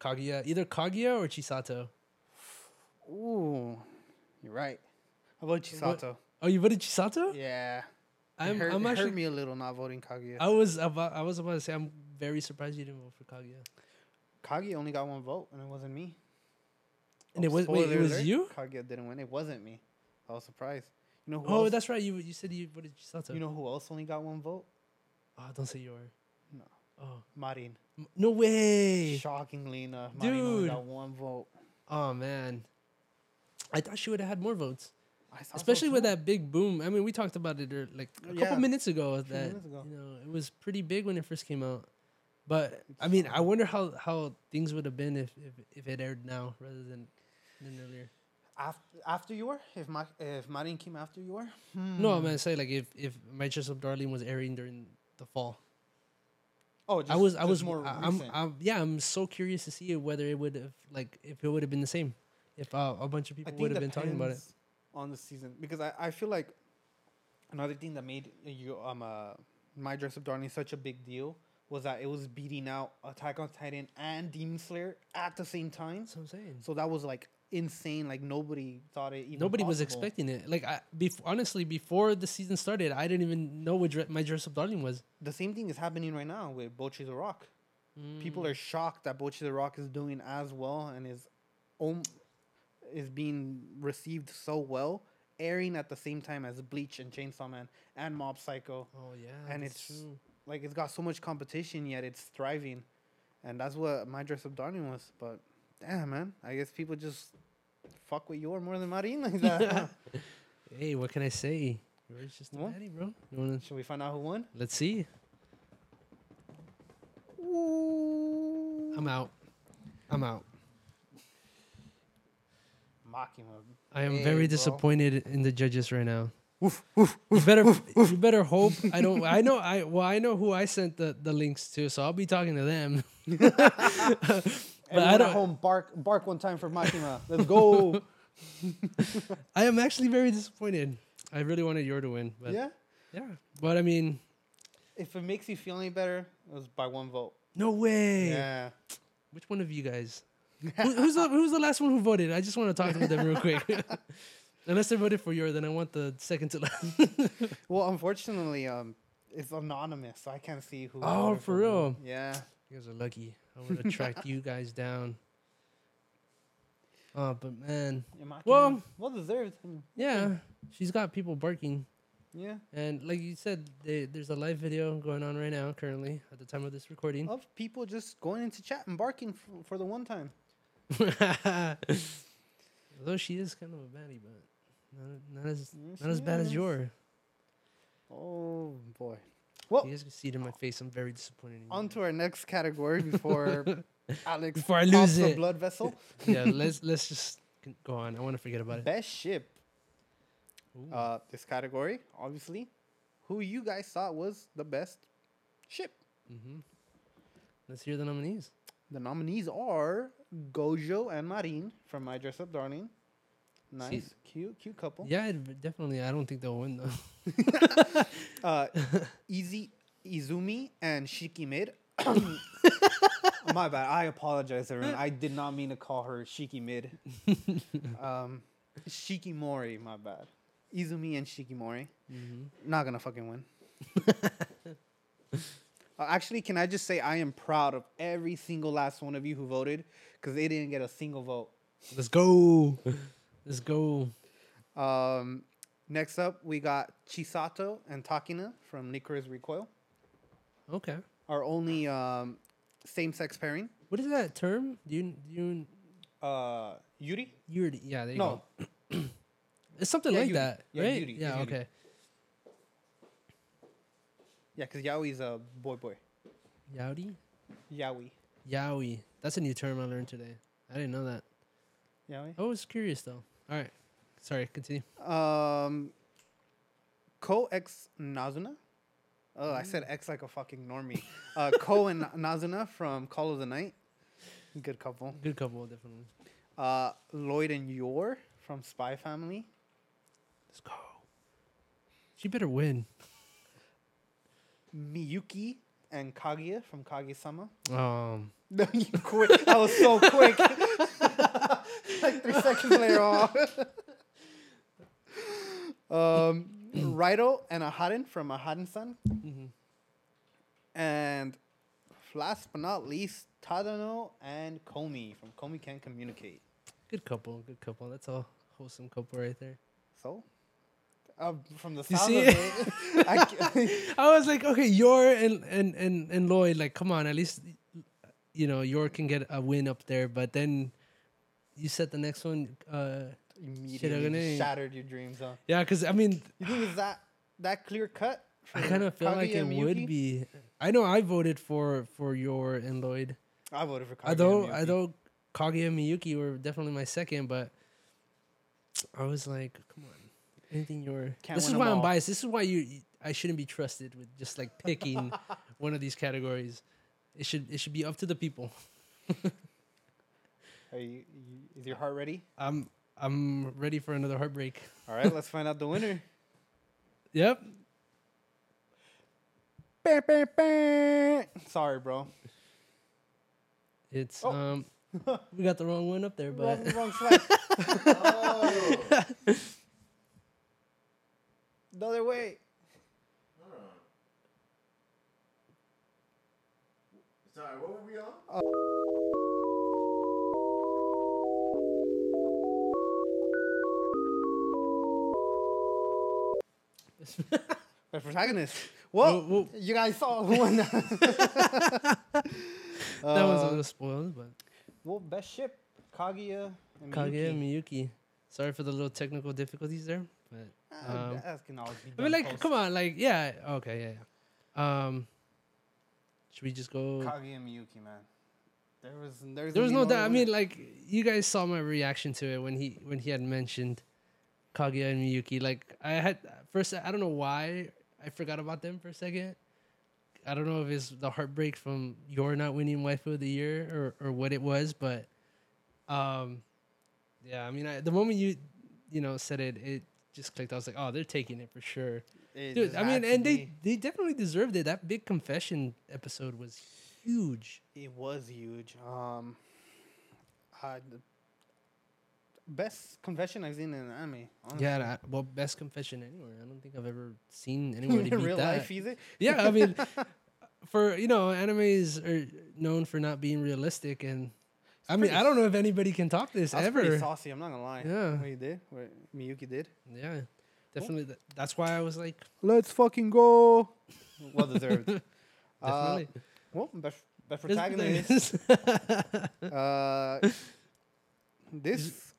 Kaguya, either Kaguya or Chisato. Ooh, you're right. About Chisato? Oh, you voted Chisato? Yeah, I'm, it hurt, I'm it actually. hurt me a little not voting Kaguya. I was about, I was about to say, I'm very surprised you didn't vote for Kaguya. Kaguya only got one vote, and it wasn't me. And it oh, was wait, it was alert, you? Kaguya didn't win. It wasn't me. I was surprised. You know who Oh, else? that's right. You you said you voted Chisato. You know who else only got one vote? oh, don't say Yor. No. Oh, Marin. M- no way. Shockingly enough, Marin only got one vote. Oh man, I thought she would have had more votes. I thought so especially with that big boom. I mean, we talked about it er, like a Yeah. couple minutes ago. That minutes ago. you know, it was pretty big when it first came out. But I mean, I wonder how how things would have been if if, if it aired now rather than than earlier. After, after your, if Ma- if Marin came after you your, No, I'm gonna say like if if My Dress Up Darling was airing during the fall. Oh, just, I was I was more I- I'm. I'm yeah I'm so curious to see whether it would have like if it would have been the same if uh, a bunch of people would have been talking about it. On the season because I, I feel like another thing that made you um uh, my dress up darling such a big deal was that it was beating out Attack on Titan and Demon Slayer at the same time. That's what I'm saying. So that was like insane. Like nobody thought it even. Nobody was expecting it. Like I, bef- honestly, before the season started, I didn't even know what dre- my dress up darling was. The same thing is happening right now with Bocchi the Rock. Mm. People are shocked that Bocchi the Rock is doing as well and is, om- is being received so well, airing at the same time as Bleach and Chainsaw Man and Mob Psycho. Oh yeah, and it's- true. like it's got so much competition yet it's thriving and that's what my dress up darling was but damn man i guess people just fuck with Yor more than Marin like that Hey, what can I say? You're just a Well, baddie, bro. You wanna, should we find out who won let's see. I'm out. I'm out. Makima. I am Hey, very bro. disappointed in the judges right now. you better you better hope I don't I know I well I know who I sent the, the links to, so I'll be talking to them. but Everyone I at don't home bark bark one time for Makima let's go I am actually very disappointed. I really wanted Yor to win. But yeah. yeah But I mean, if it makes you feel any better it was by one vote no way. yeah Which one of you guys? Who, who's the who's the last one who voted? I just want to talk to them real quick. Unless they voted for Yor, then I want the second to last. well unfortunately um it's anonymous so i can't see who Oh, for who. real? yeah You guys are lucky. I would have tracked you guys down. Oh, but man, Well- well deserved yeah, she's got people barking, yeah and like you said, they, there's a live video going on right now, currently at the time of this recording. of people just going into chat and barking for, for the one time. Although she is kind of a baddie, but Not, not as Yes, not as bad as yes. Yor. Oh boy. Well, You guys can see it in my face. I'm very disappointed. in on to our next category before Alex Before I lose the it. blood vessel. yeah, let's let's just go on. I want to forget about it. Best ship. Ooh. Uh, this category, obviously, who you guys thought was the best ship. Mm-hmm. Let's hear the nominees. The nominees are Gojo and Marin from My Dress Up Darling. Nice, cute, cute couple. Yeah, definitely. I don't think they'll win though. Uh, Easy Izumi and Shiki Mid. My bad. I apologize, everyone. I did not mean to call her Shiki Mid. um, Shiki Mori. My bad. Izumi and Shiki Mori. hmm Not gonna fucking win. Uh, actually, can I just say I am proud of every single last one of you who voted because they didn't get a single vote. Let's go. Let's go. Um, next up, we got Chisato and Takina from Lycoris Recoil. Okay. Our only um, same-sex pairing. What is that term? Do you do you Uh, Yuri. you're yeah, there you No, go. It's something Yeah, like Yuri. that, Yeah, right? Yuri. Yeah, Yuri. okay. Yeah, because Yaoi's a boy boy. Yaoi? Yaoi. Yaoi. That's a new term I learned today. I didn't know that. Yaoi. I was curious though. All right. Sorry, continue. Um, Ko X Nazuna. Oh, I said X like a fucking normie. Uh, Ko and Nazuna from Call of the Night. Good couple. Good couple, definitely. Uh, Lloyd and Yor from Spy Family. Let's go. She better win. Miyuki and Kaguya from Kaguya-sama. Um, No, you quit. That was so quick. like three seconds later on. um, Raito and Aharen from Aharen-san. mhm. And last but not least, Tadano and Komi from Komi Can Communicate. good couple. Good couple. That's a wholesome couple right there. So, uh, from the You sound see of it, I, I was like, okay, Yor and and and and Lloyd, like, come on, at least you know Yor can get a win up there. But then you said the next one, uh, immediately shattered your dreams, huh? yeah, because I mean, You think it's that that clear cut? I kind of feel like it would be. I know I voted for for Yor and Lloyd. I voted for Kaguya Although and Miyuki. although Kaguya and Miyuki were definitely my second, but I was like, come on, anything Yor. Can't this is why I'm biased. This is why you I shouldn't be trusted with just like picking one of these categories. It should it should be up to the people. Are you, you, is your heart ready? I'm I'm ready for another heartbreak. All right, let's find out the winner. Yep. Bah, bah, bah. Sorry, bro. It's Oh. um we got the wrong one up there, but Wrong, wrong slide. oh. The other way. Sorry, what were we on? The protagonist. Well, Whoa, whoa. you guys saw who won. that that was a Uh, little spoiled, but Well, best ship, Kaguya and Kaguya Miyuki. and Miyuki. Sorry for the little technical difficulties there, but um, that can always be I mean, like, post. come on, like, yeah, okay, yeah, yeah. Um, should we just go? Kaguya and Miyuki, man. There was there's There was no doubt. I mean, like, you guys saw my reaction to it when he when he had mentioned Kaguya and Miyuki. Like, I had first, I don't know why I forgot about them for a second. I don't know if it's the heartbreak from Yor not winning wife of the year or or what it was, but um, yeah. I mean, I, the moment you you know said it, it just clicked. I was like, oh, they're taking it for sure. It Dude, I mean, and they be- they definitely deserved it. That big confession episode was huge. It was huge. Um, uh, the best confession I've seen in an anime. Honestly. Yeah, that, well, best confession anywhere. I don't think I've ever seen in beat real that. life, easy. yeah, I mean, for you know, animes are known for not being realistic, and I mean, I don't know if anybody can top this That's pretty ever. saucy. I'm not gonna lie. Yeah. what he did, what Miyuki did. Yeah, definitely. th- that's why I was like, Let's fucking go. Well deserved. uh, definitely. well, best, best This protagonist. protagonist. uh, this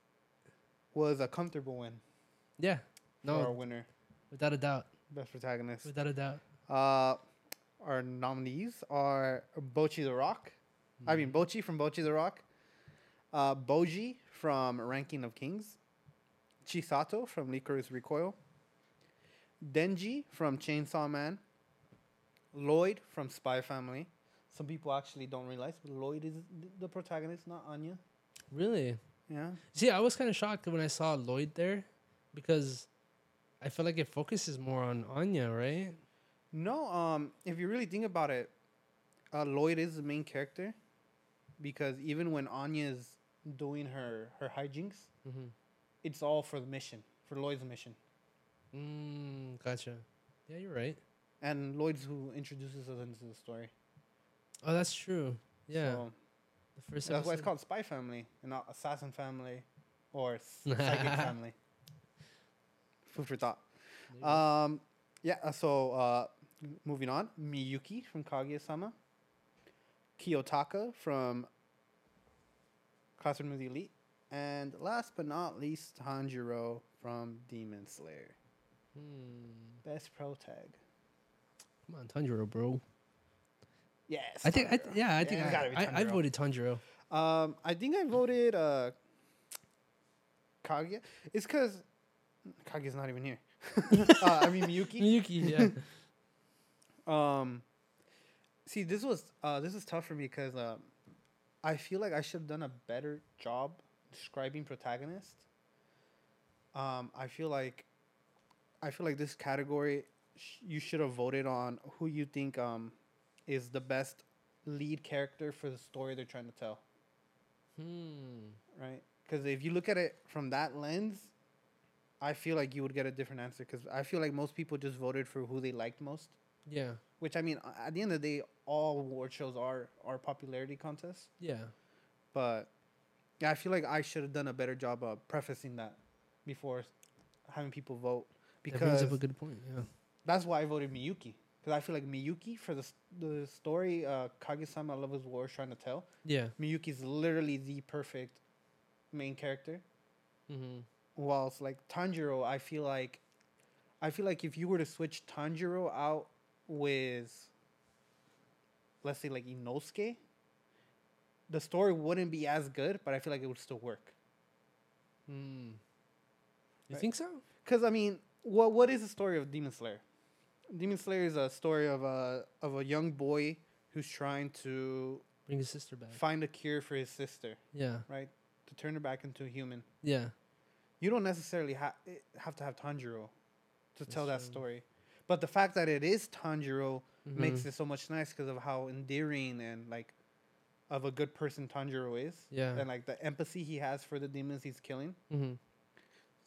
was a comfortable win. Yeah. for our No, winner, without a doubt. best protagonist. Without a doubt. Uh, our nominees are Bocchi the Rock. I mean, Bocchi from Bocchi the Rock. Uh, Bojji from Ranking of Kings. Chisato from Lycoris Recoil. Denji from Chainsaw Man. Lloyd from Spy Family. Some people actually don't realize, but Lloyd is the protagonist, not Anya. Really? Yeah. See, I was kind of shocked when I saw Lloyd there because I feel like it focuses more on Anya, right? No, um, if you really think about it, uh, Lloyd is the main character because even when Anya's doing her her hijinks, Mm-hmm. it's all for the mission, for Lloyd's mission, Mm, gotcha. Yeah, you're right. and Lloyd's who introduces us into the story. Oh, that's true. Yeah. so the first that's why it's called Spy Family and not Assassin Family or Psychic Family. Food for thought. There you go. Um, yeah. uh, So uh, moving on, Miyuki from Kaguya-sama, Kiyotaka from Classroom of the Elite, and last but not least, Tanjiro from Demon Slayer. Hmm. Best pro tag. Come on, Tanjiro, bro. Yes. I think, I th- yeah, I think it's I, gotta be I, I voted Tanjiro. Um, I think I voted uh, Kaguya. It's because Kaguya's not even here. uh, I mean Miyuki. Miyuki, yeah. Um, see, this was uh, this is tough for me because um, I feel like I should have done a better job describing protagonist. Um, I feel like I feel like this category sh- you should have voted on who you think um is the best lead character for the story they're trying to tell, hmm. right? Because if you look at it from that lens, I feel like you would get a different answer. Because I feel like most people just voted for who they liked most. Yeah. Which I mean, at the end of the day, all award shows are are popularity contests. Yeah. But yeah, I feel like I should have done a better job of prefacing that before having people vote because that brings up a good point. Yeah. that's why I voted Miyuki. Because I feel like Miyuki for the the story uh, Kaguya-sama Love is War is trying to tell. Yeah. Miyuki's literally the perfect main character. Mm-hmm. Whilst like Tanjiro, I feel like I feel like if you were to switch Tanjiro out with let's say like Inosuke, the story wouldn't be as good, but I feel like it would still work. Mm. You Right. think so? Cause I mean, what what is the story of Demon Slayer? Demon Slayer is a story of a of a young boy who's trying to Bring his sister back. find a cure for his sister, Yeah. right? To turn her back into a human. Yeah. You don't necessarily ha- have to have Tanjiro to tell that true. story. But the fact that it is Tanjiro makes Mhm. it so much nice because of how endearing and like of a good person Tanjiro is. Yeah. And like the empathy he has for the demons he's killing. Mm-hmm.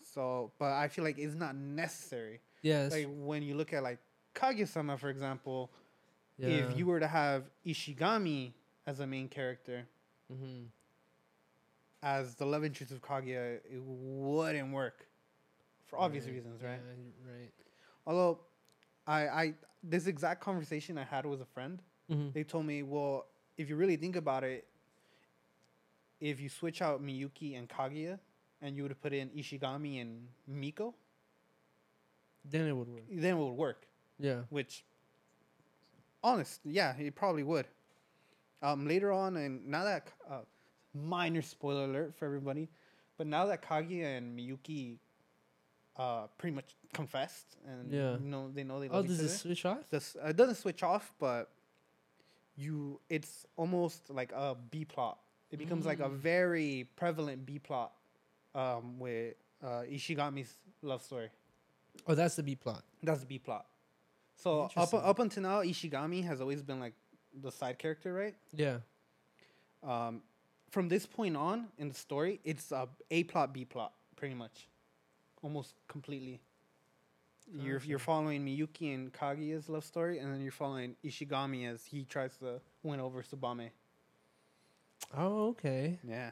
So, but I feel like it's not necessary. Yes. like when you look at like Kaguya-sama, for example, yeah. if you were to have Ishigami as a main character, Mm-hmm. as the love interest of Kaguya, it wouldn't work for obvious Right. reasons, right? Yeah, right. Although, I, I this exact conversation I had with a friend, Mm-hmm. they told me, well, if you really think about it, if you switch out Miyuki and Kaguya, and you would put in Ishigami and Miko, Then it would work. then it would work. Yeah. which honest yeah it probably would um later on and now that uh, minor spoiler alert for everybody but now that kaguya and miyuki uh pretty much confessed and Yeah. you know they know they Oh, love does each it switch off? this it doesn't switch off but you it's almost like a b plot it becomes like a Mm. very prevalent b plot um with uh ishigami's love story Oh, that's the B plot. that's the B plot. So up up until now, Ishigami has always been like the side character, right? Yeah. Um, from this point on in the story, it's a A plot, B plot, pretty much, almost completely. You're you're following Miyuki and Kaguya's love story, and then you're following Ishigami as he tries to win over Tsubame. Oh, okay. Yeah,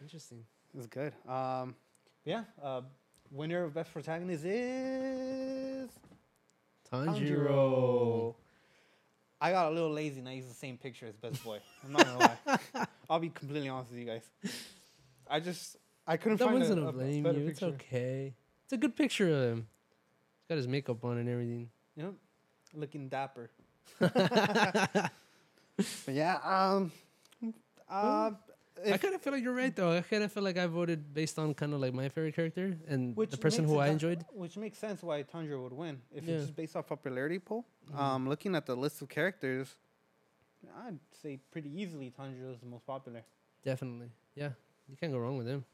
Interesting. it's good. Um, yeah. Uh, winner of best protagonist is Tanjiro. I got a little lazy and I used the same picture as Best Boy. I'm not gonna lie. I'll be completely honest with you guys. I just I couldn't find a, a blame better you. It's okay. It's a good picture of him. He's got his makeup on and everything. Yep. Looking dapper. But yeah, um, uh, I kind of feel like you're right though. I kind of feel like I voted based on kind of like my favorite character and the person who I enjoyed. Which makes sense why Tanjiro would win. If Yeah. it's just based off popularity poll, Mhm. um, looking at the list of characters, I'd say pretty easily Tanjiro is the most popular. Definitely, yeah. You can't go wrong with him.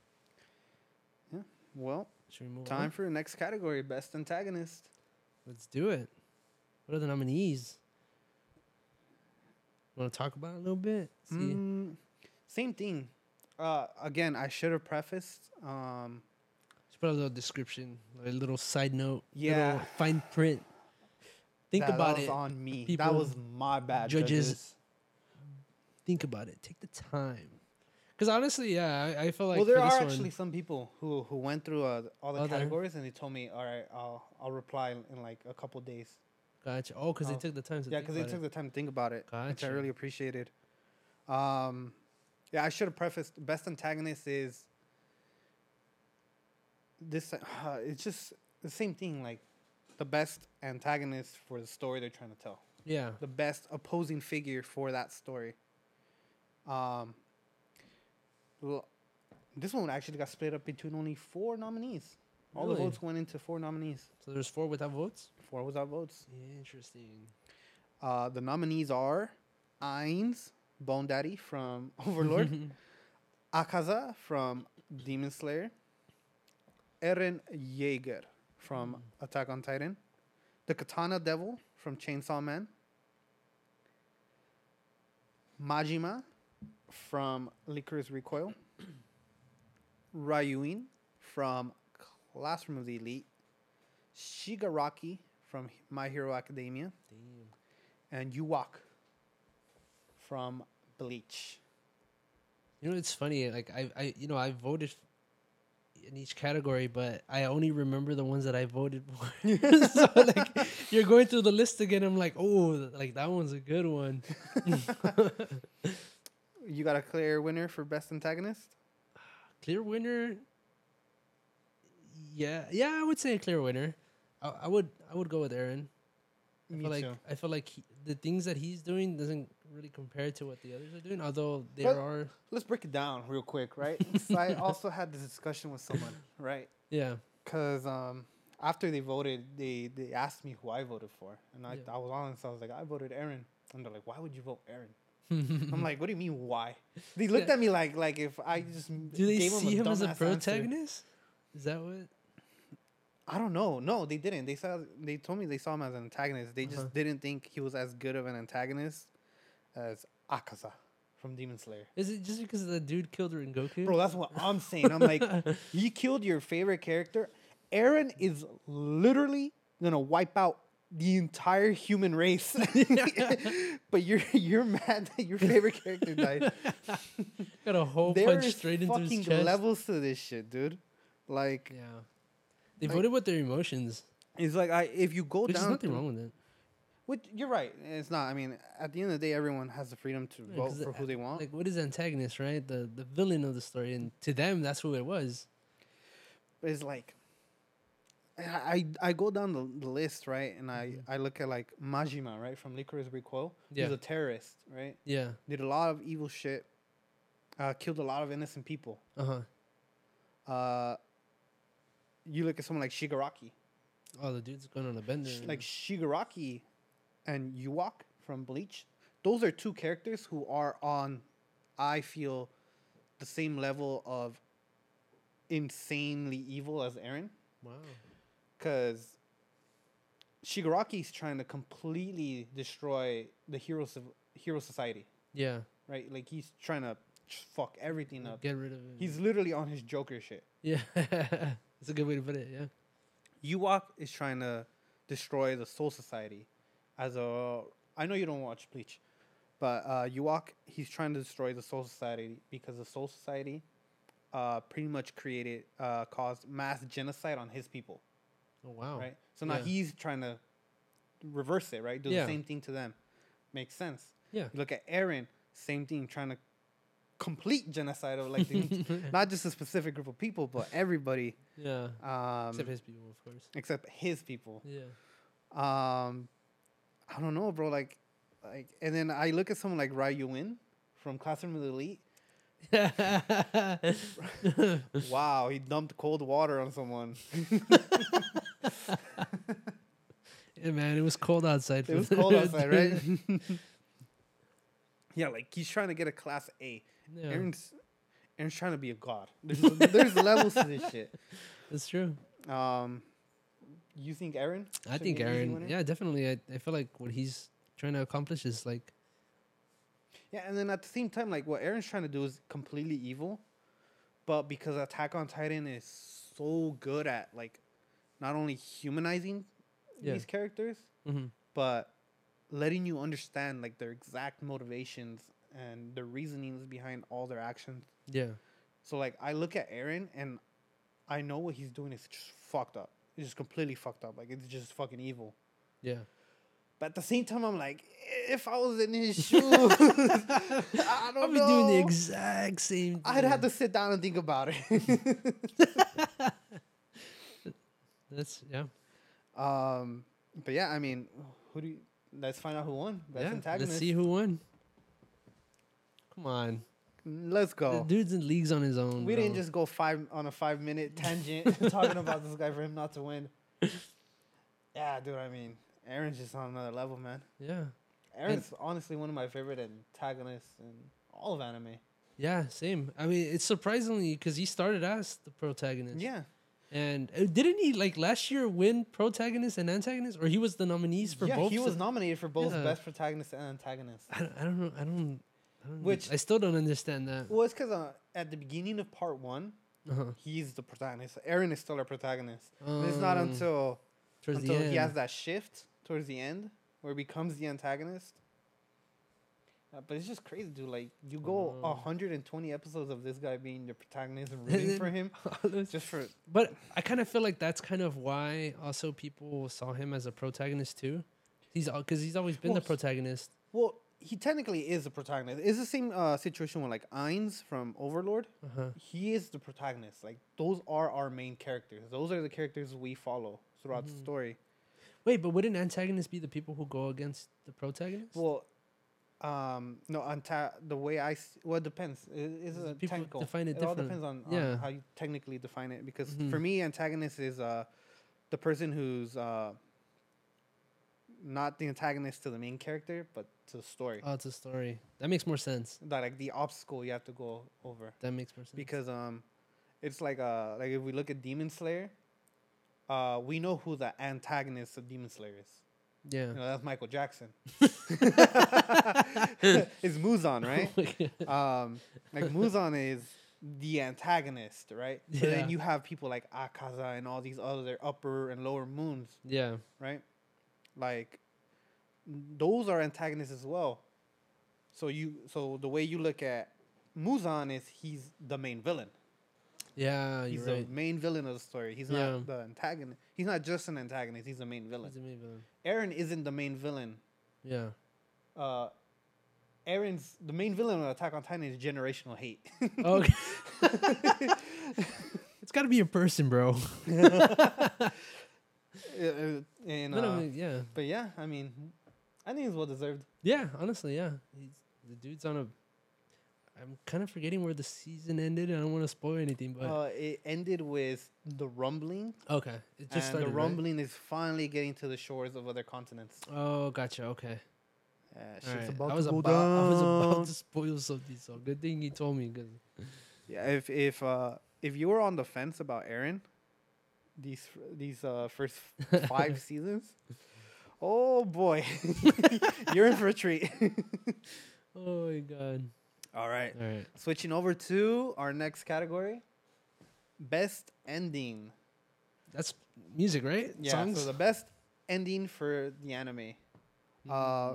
Yeah. Well, Should we move time on? for the next category, best antagonist. Let's do it. What are the nominees? Want to talk about it a little bit? See, Mm, same thing. Uh, again, I should have prefaced. Um, just put a little description, a little side note, Yeah. little fine print. Think that, about that was it. on me. that was my bad. judges. Judges. Think about it. Take the time. Because honestly, yeah, I, I feel like well, there are one- actually some people who who went through uh, all the Oh, there? categories and they told me, all right, I'll I'll reply in, like a couple days. Gotcha. Oh, because Oh. they took the time to. Yeah, because they took it. the time to think about it, which I really appreciated. Um, yeah, I should have prefaced. Best antagonist is this. Uh, it's just the same thing. Like the best antagonist for the story they're trying to tell. Yeah. The best opposing figure for that story. Um. Well, this one actually got split up between only four nominees. All the Really? votes went into four nominees. So there's four without votes. Four without votes. Interesting. Uh, the nominees are Ainz, Bone Daddy from Overlord, Akaza from Demon Slayer, Eren Yeager from Attack on Titan, the Katana Devil from Chainsaw Man, Majima from Lycoris Recoil, Ryuen from Classroom of the Elite, Shigaraki from My Hero Academia, Damn. and Yhwach from Bleach. You know, it's funny. Like I, I, you know, I voted in each category, but I only remember the ones that I voted for. so like, you're going through the list again. I'm like, oh, like that one's a good one. You got a clear winner for best antagonist? Clear winner. Yeah, yeah, I would say a clear winner. I, I would, I would go with Eren. I Me feel like too. I feel like he, the things that he's doing doesn't really compare to what the others are doing. Although there But- are, Let's break it down real quick, right? I also had this discussion with someone, right? yeah, Because um, after they voted, they, they asked me who I voted for. And I, Yeah. I was honest. I was like, I voted Eren. And they're like, why would you vote Eren? I'm like, what do you mean, why? They looked Yeah. at me like like if I just do they gave see them him as a dumbass answer. protagonist? Is that what? I don't know. No, they didn't. They saw. They told me they saw him as an antagonist. They just Uh-huh. didn't think he was as good of an antagonist as Akaza from Demon Slayer. Is it just because the dude killed Rengoku? Bro, that's what I'm saying. I'm like, you killed your favorite character. Eren is literally gonna wipe out the entire human race. but you're you're mad that your favorite character died. Got a whole There punch straight into his fucking chest. levels to this shit, dude. Like, Yeah, they Like- voted with their emotions. it's like I if you go Which down. nothing through- wrong with it. Which you're right. It's not. I mean, at the end of the day, everyone has the freedom to Yeah, vote for the- who they want. Like, what is antagonist, right? The the villain of the story, and to them, that's who it was. But it's like, I I, go down the, the list right, and I Mhm. I look at like Majima right from Lycoris Recoil. Yeah. He's a terrorist, right? Yeah. Did a lot of evil shit. Uh, killed a lot of innocent people. Uh huh. Uh, you look at someone like Shigaraki, Oh, the dude's going on a bender. Like Shigaraki, and Yhwach from Bleach. Those are two characters who are on, I feel, the same level of insanely evil as Eren. wow. Because Shigaraki's trying to completely destroy the hero civ- hero society, Yeah. right? Like he's trying to fuck everything up. Get rid of it. He's literally on his Joker shit. yeah. That's a good way to put it. Yeah. Yhwach is trying to destroy the Soul Society. As a, I know you don't watch Bleach, but uh, Yhwach he's trying to destroy the Soul Society because the Soul Society, uh, pretty much created uh, caused mass genocide on his people. Oh wow. right? So now Yeah. he's trying to reverse it, right? Do Yeah. the same thing to them. Makes sense. Yeah. You look at Eren, same thing, trying to complete genocide of like the, not just a specific group of people, but everybody. Yeah. Um, Except his people, of course. except his people. Yeah. Um, I don't know, bro. Like, like, and then I look at someone like Ryuen from Classroom of the Elite. Wow, he dumped cold water on someone. yeah, man, it was cold outside. It was cold outside, right? yeah, like he's trying to get a Class A. yeah, Eren's Eren's trying to be a god. There's there's levels to this shit. that's true. Um, you think Eren? I think be an easy Eren. Yeah, definitely. I, I feel like what he's trying to accomplish is like, Yeah, and then at the same time, like what Eren's trying to do is completely evil, but because Attack on Titan is so good at like not only humanizing Yeah. these characters, mhm. but letting you understand like their exact motivations and the reasonings behind all their actions. yeah, So like I look at Eren and I know what he's doing is just fucked up. It's just completely fucked up. Like it's just fucking evil. yeah. But at the same time, I'm like, if I was in his shoes, I don't be know. doing the exact same. I'd have to sit down and think about it. That's yeah. um, but yeah, I mean, who do you? Let's find out who won. Best yeah. antagonist. Let's see who won. Come on, Let's the go. dude's in leagues on his own. We didn't just go five on a five minute tangent talking about this guy for him not to win. Yeah, dude. I mean, Eren's just on another level, man. Yeah, Eren's honestly one of my favorite antagonists in all of anime. yeah. Same. I mean, it's surprisingly because he started as the protagonist. Yeah. And uh, didn't he like last year win protagonist and antagonist, or he was the nominees for yeah, both? he was nominated for both Yeah. best protagonist and antagonist. I don't, I don't know. I don't. I don't Which- I still don't understand that. Well, it's because uh, at the beginning of part one, Uh-huh. he's the protagonist. Eren is still our protagonist. And it's not Um, until towards until the end. he has that shift towards the end where he becomes the antagonist. Uh, but it's just crazy, dude. Like you go Oh. 120 episodes of this guy being the protagonist and rooting for him, just for But I kind of feel like that's kind of why also people saw him as a protagonist too. He's because he's always been Well, the protagonist. well, he technically is the protagonist. It's the same uh, situation with like Ainz from Overlord. Uh-huh. He is the protagonist. Like those are our main characters. Those are the characters we follow throughout the Mhm. story. Wait, but wouldn't antagonists be the people who go against the protagonist? Well, um, no, anta- the way I s- well, it depends. It, it's a People technical. define it it all different. depends on, on Yeah. how you technically define it. Because Mhm. for me, antagonist is uh, the person who's uh, not the antagonist to the main character, but to the story. oh, it's a story. That makes more sense. that like the obstacle you have to go over. That makes more sense. Because um, it's like uh, like if we look at Demon Slayer, uh, we know who the antagonist of Demon Slayer is. Yeah. You know, that's Michael Jackson. it's Muzan, right? um, like Muzan is the antagonist, right? But then you have people like Akaza and all these other upper and lower moons, yeah. right? Like those are antagonists as well. So you so the way you look at Muzan is he's the main villain. Yeah, He's the right. main villain of the story. He's Yeah. not the antagonist. He's not just an antagonist. He's the main villain. He's the main villain. Eren isn't the main villain. Yeah. Uh, Eren's the main villain of Attack on Titan is generational hate. Okay. it's got to be a person, bro. Uh, and, No, no, uh, mean, yeah. but yeah, I mean, I think it's well deserved. Yeah, honestly, yeah. He's the dude's on a. I'm kind of forgetting where the season ended. I don't want to spoil anything, but Uh, it ended with the rumbling, okay, it just and started. the right? rumbling is finally getting to the shores of other continents. Oh, gotcha. Okay. Shit's Alright, about I was to go about. I was about to spoil something. So good thing you told me. Cause Yeah, if if uh if you were on the fence about Eren, these these uh first five seasons, oh boy, you're in for a treat. oh my god. All right, All right. switching over to our next category, best ending. That's music, right? Yeah, Songs. so the best ending for the anime. uh,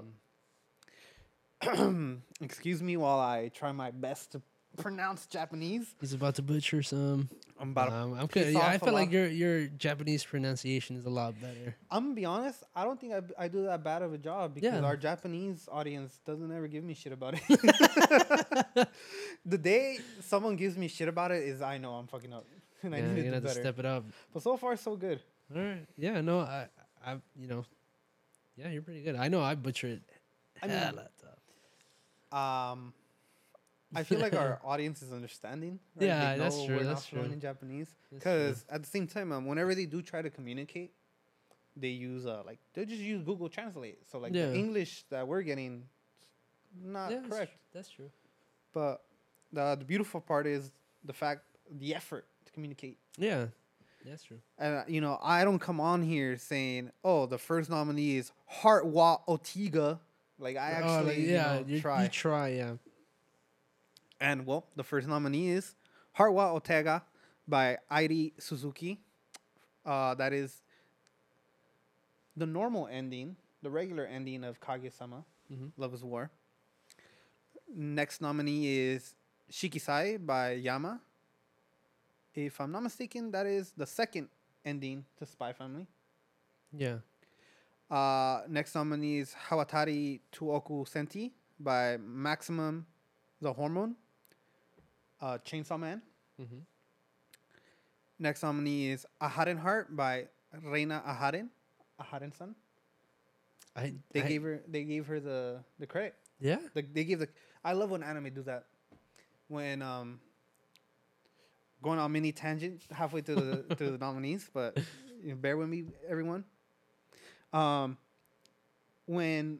Mm. Excuse me while I try my best to pronounce Japanese. He's about to butcher some. I'm about. to, Um, I'm piss good. Yeah, I feel like your your Japanese pronunciation is a lot better. I'm gonna be honest. I don't think I, I do that bad of a job because Yeah. our Japanese audience doesn't ever give me shit about it. the day someone gives me shit about it is I know I'm fucking up and I need to do gonna have to better. step it up. But so far, so good. All right. Yeah. No. I. I. You know. Yeah, you're pretty good. I know. I butchered. I mean- hella tough. Um, I feel like our audience is understanding. Yeah, They that's true, We're that's not true. in Japanese because at the same time, um, whenever they do try to communicate, they use uh like they just use Google Translate. So like Yeah. the English that we're getting, not yeah, correct. That's true. But the the beautiful part is the fact, the effort to communicate. Yeah. That's true. And uh, you know, I don't come on here saying, "Oh, the first nominee is Hartwa Otiga." Like I Oh, actually, like, you yeah. know, you try. You try. Yeah. And well, the first nominee is Harwa Otega by Airi Suzuki. Uh, that is the normal ending, the regular ending of Kaguya-sama, Mhm. Love is War. Next nominee is Shikisai by Yama. If I'm not mistaken, that is the second ending to Spy Family. Yeah. Uh, next nominee is Hawatari Tuoku Senti by Maximum the Hormone. Uh, Chainsaw Man. Mm-hmm. Next nominee is Aharen Heart by Reina Aharen. Aharen san. I. They I- gave her they gave her the the credit. Yeah. The, they gave the I love when anime do that. When um going on mini tangent halfway through the through the nominees, but you know, bear with me everyone. Um when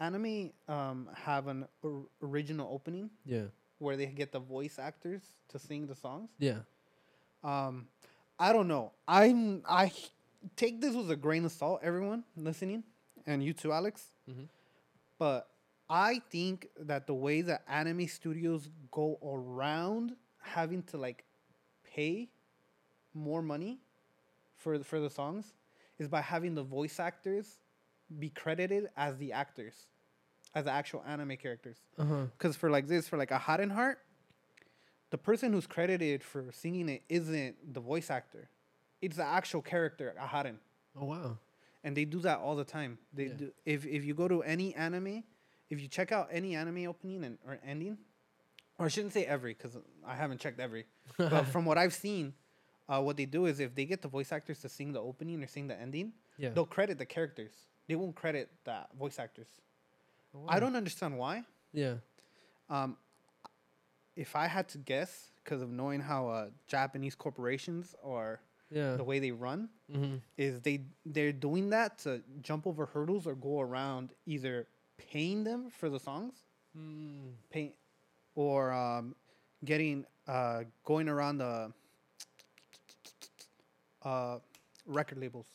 anime um have an or- original opening Yeah. Where they get the voice actors to sing the songs. Yeah. Um, I don't know. I'm I take this with a grain of salt, everyone listening, and you too, Alex. Mhm. But I think that the way that anime studios go around having to like pay more money for the, for the songs is by having the voice actors be credited as the actors, as the actual anime characters. Because for like this, for like a Hot and Heart, the person who's credited for singing it isn't the voice actor; it's the actual character, Aharen. Oh wow. And they do that all the time. They Yeah. do. If if you go to any anime, if you check out any anime opening and or ending, or I shouldn't say every because I haven't checked every, but from what I've seen, uh, what they do is if they get the voice actors to sing the opening or sing the ending, Yeah. they'll credit the characters. They won't credit the voice actors. Oh, I don't understand why. Yeah. Um, if I had to guess, because of knowing how uh, Japanese corporations are, Yeah. the way they run, Mm-hmm. is they they're doing that to jump over hurdles or go around either paying them for the songs, Mm. pay, or um, getting uh, going around the uh, record labels.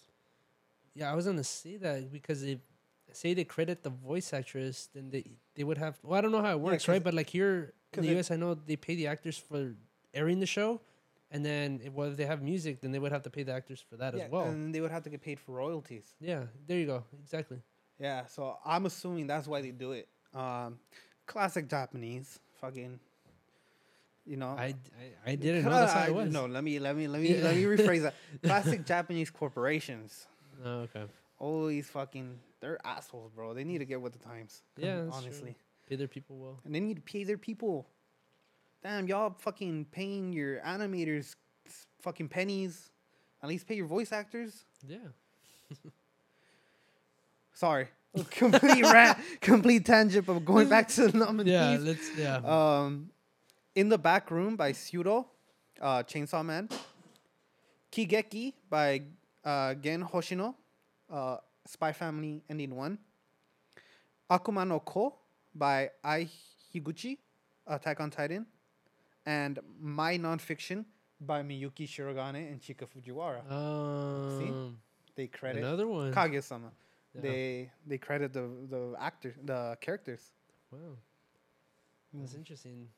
Yeah, I was gonna say that because if say they credit the voice actress, then they they would have. Well, I don't know how it works, right? But like here in the it- U.S., I know they pay the actors for airing the show, and then if, well, if they have music, then they would have to pay the actors for that as well. and they would have to get paid for royalties. yeah, there you go. Exactly. Yeah, so I'm assuming that's why they do it. Um, classic Japanese, fucking, you know. I, I, I didn't know that's how I- it was. No, let me let me let me Yeah. let me rephrase that. Classic Japanese corporations, Oh, okay. always fucking, they're assholes, bro. They need to get with the times. Yeah, that's true. honestly, Pay their people well. and they need to pay their people. Damn, y'all fucking paying your animators fucking pennies. At least pay your voice actors. Yeah. Sorry, complete rant, complete tangent. But going back to the nominees. Yeah. Let's. Yeah. Um, in the back room by Syudou, uh, Chainsaw Man. Kigeki by uh, Gen Hoshino, uh, Spy Family Ending One. Akuma no Ko by Ai Higuchi, Attack on Titan, and My Nonfiction by Miyuki Shirogane and Chika Fujiwara. um. They credit Another one. Kaguya-sama. Yeah. They they credit the the actors, the characters. Wow. That's Mhm. interesting.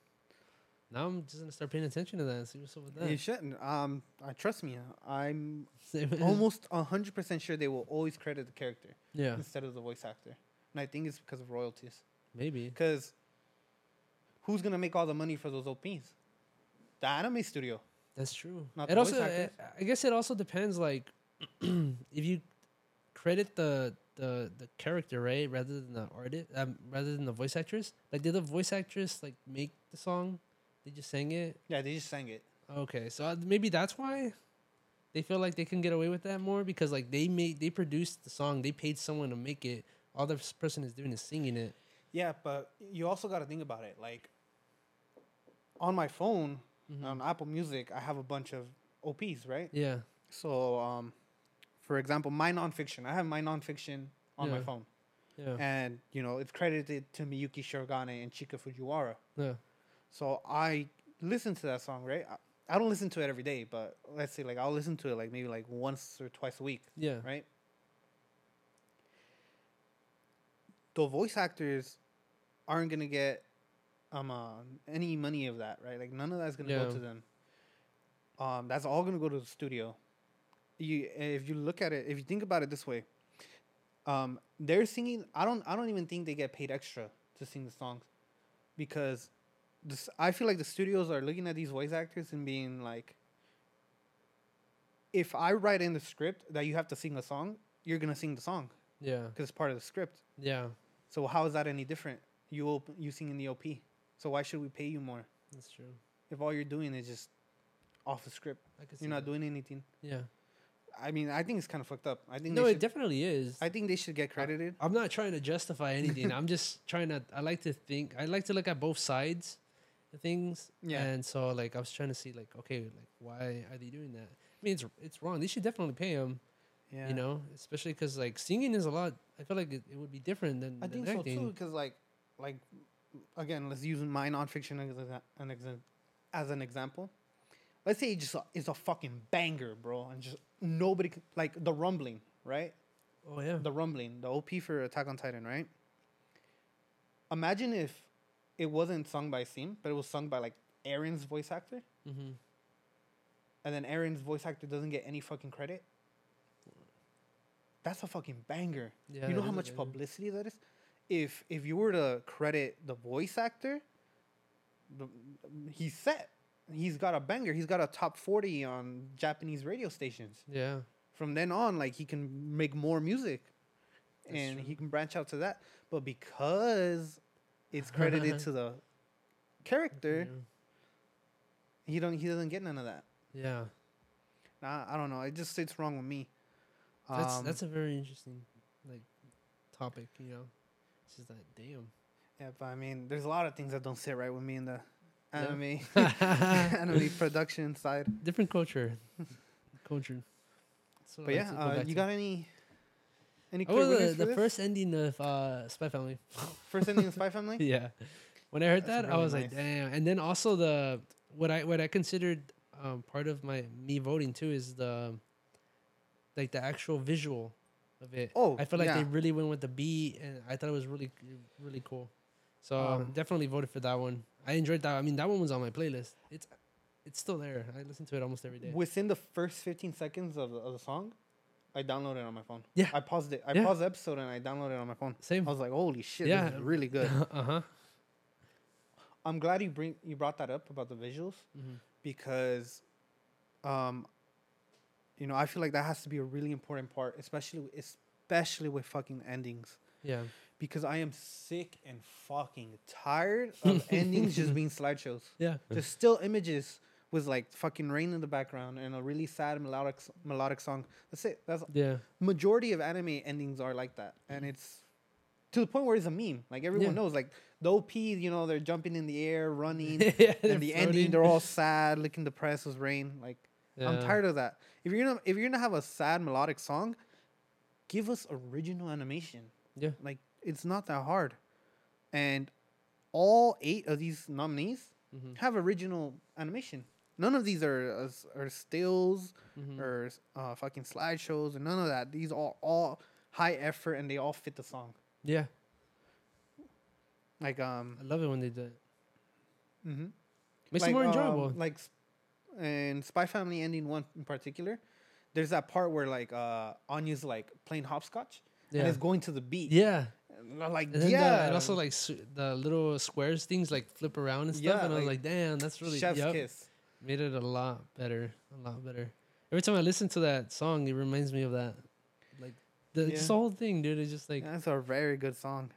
Now I'm just gonna start paying attention to that and see what's up with You shouldn't. Um, uh, trust me. I'm almost hundred percent sure they will always credit the character yeah, instead of the voice actor, and I think it's because of royalties. maybe. Because who's gonna make all the money for those OPs? The anime studio. That's true. Not it also, voice I. I guess, it also depends. Like, if you credit the the the character, right, rather than the artist, um, rather than the voice actress. Like, did the voice actress like make the song? They just sang it. Yeah, they just sang it. Okay, so maybe that's why they feel like they can get away with that more because like they made they produced the song, they paid someone to make it. All this person is doing is singing it. Yeah, but you also got to think about it. Like on my phone, Mhm. on Apple Music, I have a bunch of OPs, right? Yeah, So, um, for example, my nonfiction, I have my nonfiction on my phone, yeah, and you know it's credited to Miyuki Shirogane and Chika Fujiwara. yeah, So I listen to that song, right? I, I don't listen to it every day, but let's say like I'll listen to it like maybe like once or twice a week, yeah, right? The voice actors aren't gonna get um uh, any money of that, right? Like none of that's gonna Yeah. go to them. Um, that's all gonna go to the studio. You, if you look at it, if you think about it this way, um, they're singing. I don't, I don't even think they get paid extra to sing the songs, because this, I feel like the studios are looking at these voice actors and being like, if I write in the script that you have to sing a song, you're gonna sing the song yeah, because it's part of the script. yeah. So how is that any different? You op- you sing in the OP. So why should we pay you more That's true. if all you're doing is just off the script? I You're not that. doing anything. Yeah. I mean, I think it's kind of fucked up. I think No, they it definitely is. I think they should get credited. I'm not trying to justify anything. I'm just trying to. I like to think. I like to look at both sides things. Yeah. And so, like, I was trying to see, like, okay, like, why are they doing that? I mean, it's it's wrong. They should definitely pay him. Yeah. You know, especially because like singing is a lot. I feel like it, it would be different than, I than think so too. Because like, like, again, let's use my nonfiction as an exa- as an example. Let's say it just a- it's a fucking banger, bro, and just nobody like the rumbling, right? Oh yeah. the rumbling, the OP for Attack on Titan, right? Imagine if it wasn't sung by Sim, but it was sung by like Eren's voice actor, mm-hmm. and then Eren's voice actor doesn't get any fucking credit. That's a fucking banger. Yeah. you know how much publicity that is? If if you were to credit the voice actor, the, he's set. He's got a banger. He's got a top forty on Japanese radio stations. Yeah. From then on, like he can make more music, That's and true. he can branch out to that. But because it's credited to the character, he don't he doesn't get none of that. Yeah. Nah, I don't know. It just sits wrong with me. That's Um, that's a very interesting like topic. You know, it's just like damn. yeah, but I mean, there's a lot of things that don't sit right with me in the Yeah. anime anime production side. Different culture. culture. That's But I yeah, like to go uh, you got any any Oh, clear the, the first ending of uh, Spy Family. first ending of Spy Family? yeah. When I heard That's that, I really was like, damn. And then also the what I what I considered um, part of my me voting too is the like the actual visual of it. Oh, I feel like they really went with the beat, and I thought it was really really cool. So Um, definitely voted for that one. I enjoyed that. I mean, that one was on my playlist. It's it's still there. I listen to it almost every day. Within the first 15 seconds of of the song, I downloaded it on my phone. Yeah. I paused it. I Yeah. paused the episode and I downloaded it on my phone. Same. I was like, holy shit, Yeah. this is really good. uh huh. I'm glad you bring you brought that up about the visuals hmm because, um, you know, I feel like that has to be a really important part, especially especially with fucking endings. Yeah. Because I am sick and fucking tired of endings just being slideshows. Yeah. Just still images with like fucking rain in the background and a really sad melodic melodic song. That's it. That's Yeah. majority of anime endings are like that, and it's to the point where it's a meme. Like everyone Yeah. knows, like the OP, you know, they're jumping in the air, running, yeah. and the ending, they're all sad, looking depressed with rain. Like I'm tired of that. If you're gonna if you're gonna have a sad melodic song, give us original animation. Yeah. Like it's not that hard, and all eight of these nominees Mhm. have original animation. None of these are uh, are stills Mhm. or uh, fucking slideshows and none of that. These are all high effort and they all fit the song. Yeah. Like um, I love it when they do it. mm-hmm. Makes like, it more um, enjoyable. like, and Spy Family ending one in particular. There's that part where like uh, Anya's like playing hopscotch yeah. and it's going to the beat. yeah. And like And yeah, the, and also like s- the little squares things like flip around and stuff. Yeah, and I was like like, damn, that's really chef's yup. kiss. Made it a lot better. A lot better. Every time I listen to that song, it reminds me of that. Like The, Yeah. the whole thing, dude. It's just like That's a very good song.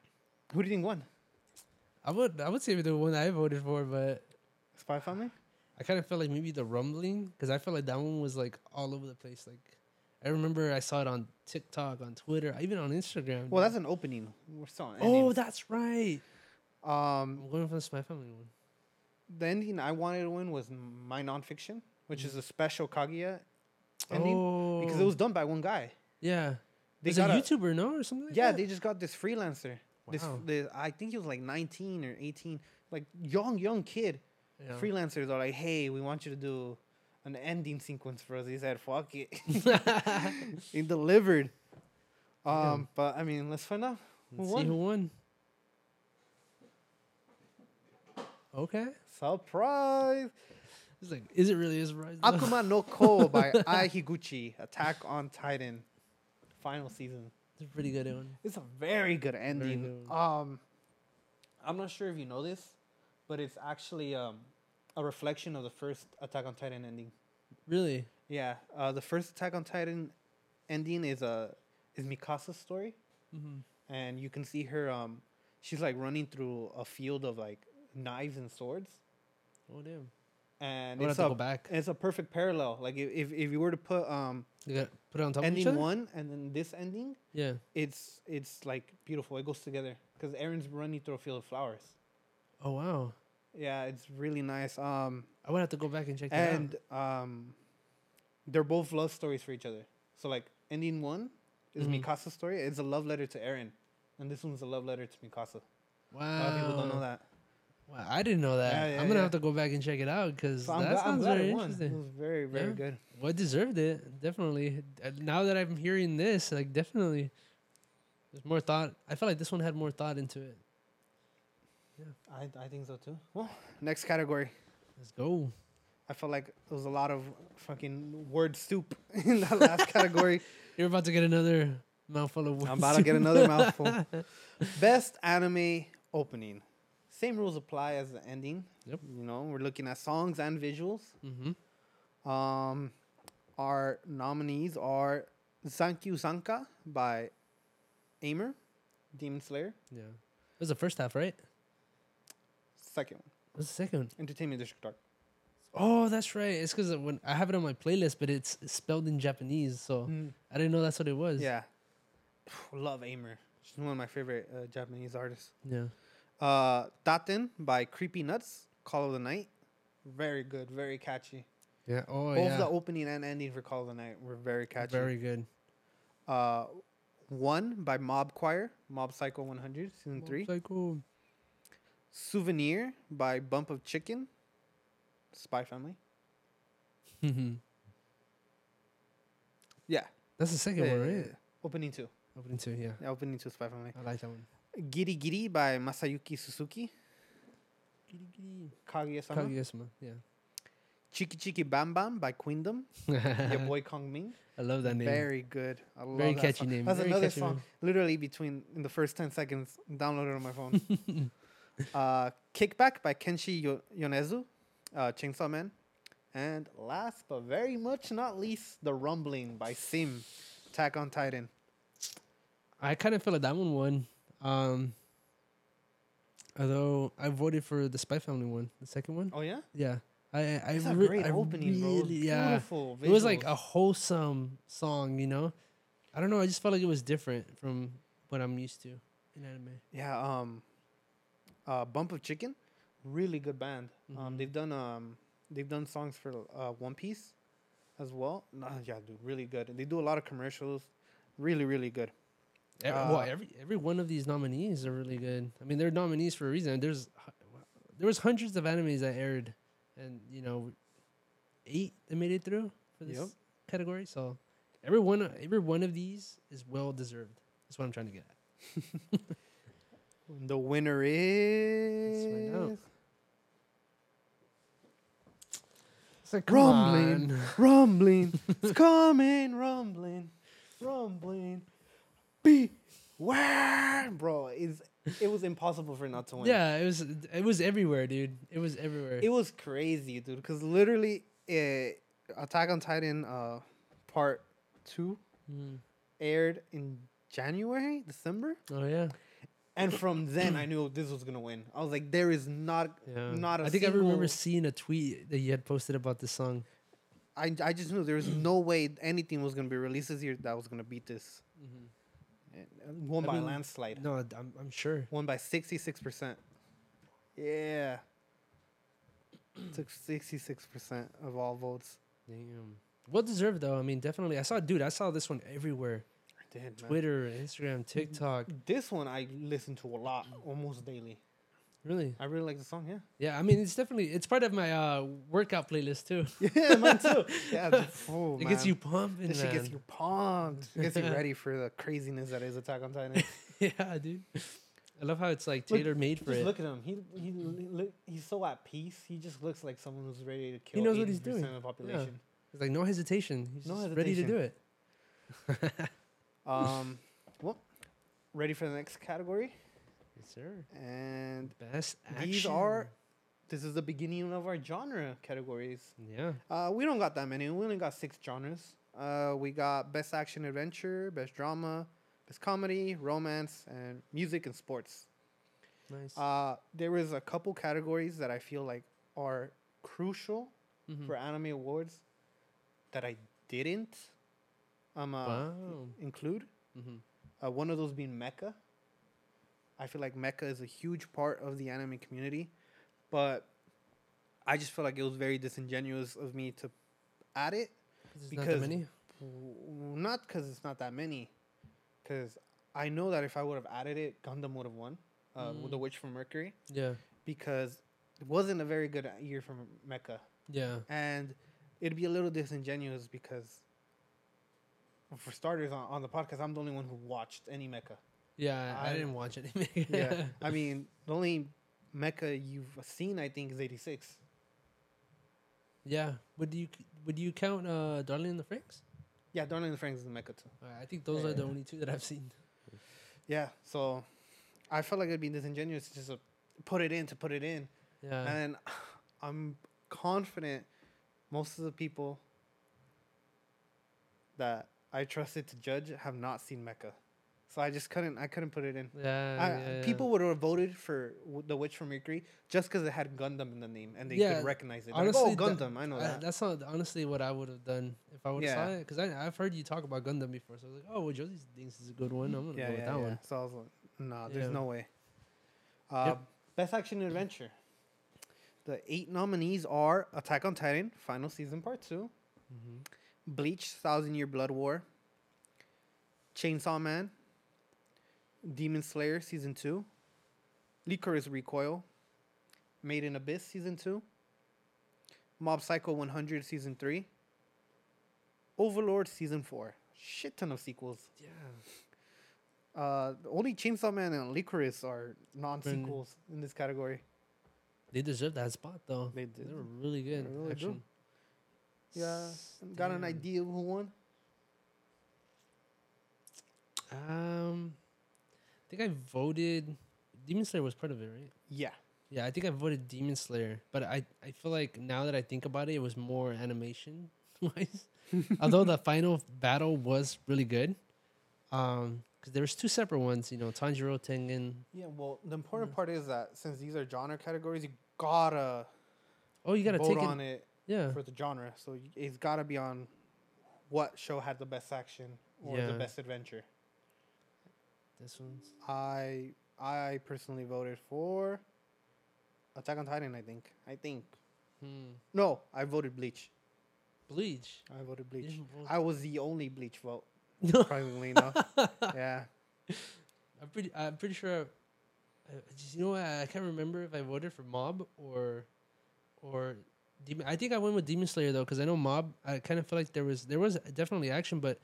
Who do you think won? I would I would say the one I voted for, but Spy Family. I kind of felt like maybe the rumbling because I felt like that one was like all over the place. Like I remember I saw it on TikTok, on Twitter, even on Instagram. Well, dude. that's an opening. We're still on oh, that's right. um, I'm going for the Spy Family one. The ending I wanted to win was my nonfiction, which is a special Kaguya ending oh, because it was done by one guy. yeah. They a got a, YouTuber, no, or something. Like yeah, that? they just got this freelancer. This, Wow. this, I think he was like 19 or 18, like young, young kid. Yeah. Freelancers are like, hey, we want you to do an ending sequence for us. He said, fuck it. he delivered. Yeah. Um, but I mean, let's find out. Who won? see who won. Okay. Surprise! It's like, is it really a surprise? though? Akuma no Ko by Ai Higuchi, Attack on Titan, final season. It's a pretty good one. It's a very good ending. good um, I'm not sure if you know this, but it's actually um, a reflection of the first Attack on Titan ending. Really? Yeah, uh, the first Attack on Titan ending is a is Mikasa's story, Mm-hmm. and you can see her. Um, she's like running through a field of like knives and swords, Oh damn. and I would it's have to a go back. it's a perfect parallel. Like if if, if you were to put um You got put it on top of each ending other. one and then this ending, Yeah. it's it's like beautiful. It goes together because Eren's running through a field of flowers. Oh wow. Yeah, it's really nice. Um, I would have to go back and check that and um, they're both love stories for each other. So like ending one is Mhm. Mikasa's story. It's a love letter to Aaron, and this one's a love letter to Mikasa. out. A Wow. lot of people don't know that. Wow, I didn't know that. Yeah, yeah, I'm gonna yeah. have to go back and check it out because So that glad, sounds very won. It interesting. was very very good. Well, it deserved it definitely. Uh, Now that I'm hearing this, like definitely, there's more thought. I felt like this one had more thought into it. Yeah, I I think so too. Well, next category. Let's go. I felt like there was a lot of fucking word soup in that last category. You're about to get another mouthful of. words. I'm about to get another mouthful. Best anime opening. Same rules apply as the ending. Yep. You know, we're looking at songs and visuals. Mm-hmm. Um, our nominees are Zankyosanka by Aimer, Demon Slayer. Yeah. It was the first half, right? Second one, What's the second? one? Entertainment District Dark. Oh, that's right. It's because when I have it on my playlist, but it's spelled in Japanese, so I didn't know that's what it was. Yeah. Love Aimer. She's one of my favorite uh, Japanese artists. Yeah. Uh, Daten by Creepy Nuts, Call of the Night. Very good, very catchy. Yeah. Oh, Both yeah. the opening and ending for Call of the Night were very catchy. Very good. Uh, one by Mob Choir, Mob Psycho 100, season three. Psycho. Souvenir by Bump of Chicken, Spy Family. Mhm. Yeah. That's the second Yeah, one, right? yeah. Opening two. Opening two, yeah. Yeah, opening two, Spy Family. I like that one. Giri Giri by Masayuki Suzuki, Kaguya-sama. Kaguya-sama, yeah. Chiki Chiki Bam Bam by Queendom, your boy Kong Ming. I love that name. Very good. I love Very that catchy song. name. That's Very another song. name. Literally between in the first ten seconds, downloaded on my phone. uh, Kickback by Kenshi Yo- Yonezu, uh, Chainsaw Man, and last but very much not least, The Rumbling by Sim, Attack on Titan. I kind of feel like that one won. Um, although I voted for the Spy Family one, the second one. Oh yeah, Yeah, I I a re- great I opening, bro. really- Yeah, Beautiful. it was like a wholesome song, you know. I don't know. I just felt like it was different from what I'm used to in anime. Yeah, um, uh, Bump of Chicken, really good band. Um, Mhm. they've done um, they've done songs for uh, One Piece, as well. Nah, yeah, dude, really good. And they do a lot of commercials. Really, really good. Every, Uh, well, every every one of these nominees are really good. I mean, they're nominees for a reason. There's there was hundreds of animes that aired, and you know, eight that made it through for this Yep. category. So every one every one of these is well deserved. That's what I'm trying to get at. The winner is. It's like rumbling, rumbling. it's coming, rumbling, rumbling. Beware, bro. Is it was impossible for it not to win. Yeah, it was it was everywhere, dude. It was everywhere. It was crazy, dude. Because literally, uh, Attack on Titan, uh, part two Mm. aired in January, December, Oh yeah, and from then I knew this was gonna win. I was like, there is not, yeah. not a I think I remember seeing a tweet that you had posted about this song. I, I just knew there was no way anything was gonna be released this year that was gonna beat this. And, uh, Won I by mean, landslide. No, I'm I'm sure. Won by sixty six percent. Yeah. Took sixty six percent of all votes. Damn. Well deserved though. I mean, definitely. I saw, dude. I saw this one everywhere. I did, man. Twitter, Instagram, TikTok. This one I listen to a lot, almost daily. Really? I really like the song. Yeah. Yeah. I mean, it's definitely it's part of my uh workout playlist too. Yeah, mine too. Yeah, just- oh, it gets you pumped. Shit gets you pumped. It gets you ready for the craziness that is Attack on Titan. yeah, dude. I love how it's like tailor made for just it. look at him. He he look, he's so at peace. He just looks like someone who's ready to kill. He knows what he's doing. Of the population. It's like no hesitation. He's No just ready to do it. Um, well, ready for the next category, Yes, sir. and Best action. these are. This is the beginning of our genre categories. Yeah. Uh, we don't got that many. We only got six genres. Uh, we got best action adventure, best drama, best comedy, romance, and music and sports. Nice. Uh, there was a couple categories that I feel like are crucial Mhm. for anime awards that I didn't um, uh, wow. include. hmm Uh, one of those being mecha. I feel like mecha is a huge part of the anime community, but I just feel like it was very disingenuous of me to add it. Because. Not because it's not that many, because I know that if I would have added it, Gundam would have won. Uh, with the Mm. Witch from Mercury, Yeah. because it wasn't a very good year for mecha, Yeah. and it'd be a little disingenuous because, for starters, on, on the podcast, I'm the only one who watched any mecha. Yeah. I, I- didn't watch it. yeah. I mean, the only mecha you've seen, I think, is 86. yeah. Would you would you count uh Darling in the Franxx? Yeah, Darling in the Franxx is a mecha too. Uh, I think those are the only two that I've seen. Yeah, so I felt like it'd be disingenuous to just uh, put it in to put it in. Yeah. And I'm confident most of the people that I trusted to judge have not seen mecha. So I just couldn't I couldn't put it in. yeah, I, yeah, yeah. People would have voted for w- the Witch from Mercury just because it had Gundam in the name and they Yeah, could recognize it. honestly, like, oh, that- Gundam, I know I- that. that's not honestly what I would have done if I would have Yeah. saw it. Because I've heard you talk about Gundam before, so I was like, oh, well, Josie thinks it's a good one. I'm gonna yeah, go with yeah, that yeah. one. So I was like, no, there's Yeah. no way. Uh, Yep. Best action adventure. The eight nominees are Attack on Titan, Final Season Part 2, Mm-hmm. Bleach, Thousand Year Blood War, Chainsaw Man, Demon Slayer Season 2, Lycoris Recoil, Made in Abyss Season 2, Mob Psycho 100 Season 3, Overlord Season 4. Shit ton of sequels. Yeah. Uh, only Chainsaw Man and Lycoris are non-sequels in this category. They deserve that spot though. They They were really good. They really action. Yeah, got an idea of who won? Um, think I voted. Demon Slayer was part of it, right? Yeah, Yeah, I think I voted Demon Slayer, but I I feel like now that I think about it, it was more animation wise. Although the final battle was really good, um, because there was two separate ones. You know, Tanjiro Tengen. yeah. Well, the important part is that since these are genre categories, you gotta Oh, you gotta vote take on it. it Yeah, for the genre. So it's gotta be on what show had the best action or Yeah. the best adventure. This one's. I I personally voted for Attack on Titan. I think. I think. Hmm. No, I voted Bleach. Bleach. I voted Bleach. vote- I was the only Bleach vote. No, Surprisingly enough. Yeah. I'm pretty. I'm pretty sure. I, I just, you know what? I can't remember if I voted for Mob or, or Demon. I think I went with Demon Slayer though, because I know Mob. I kind of feel like there was there was definitely action, but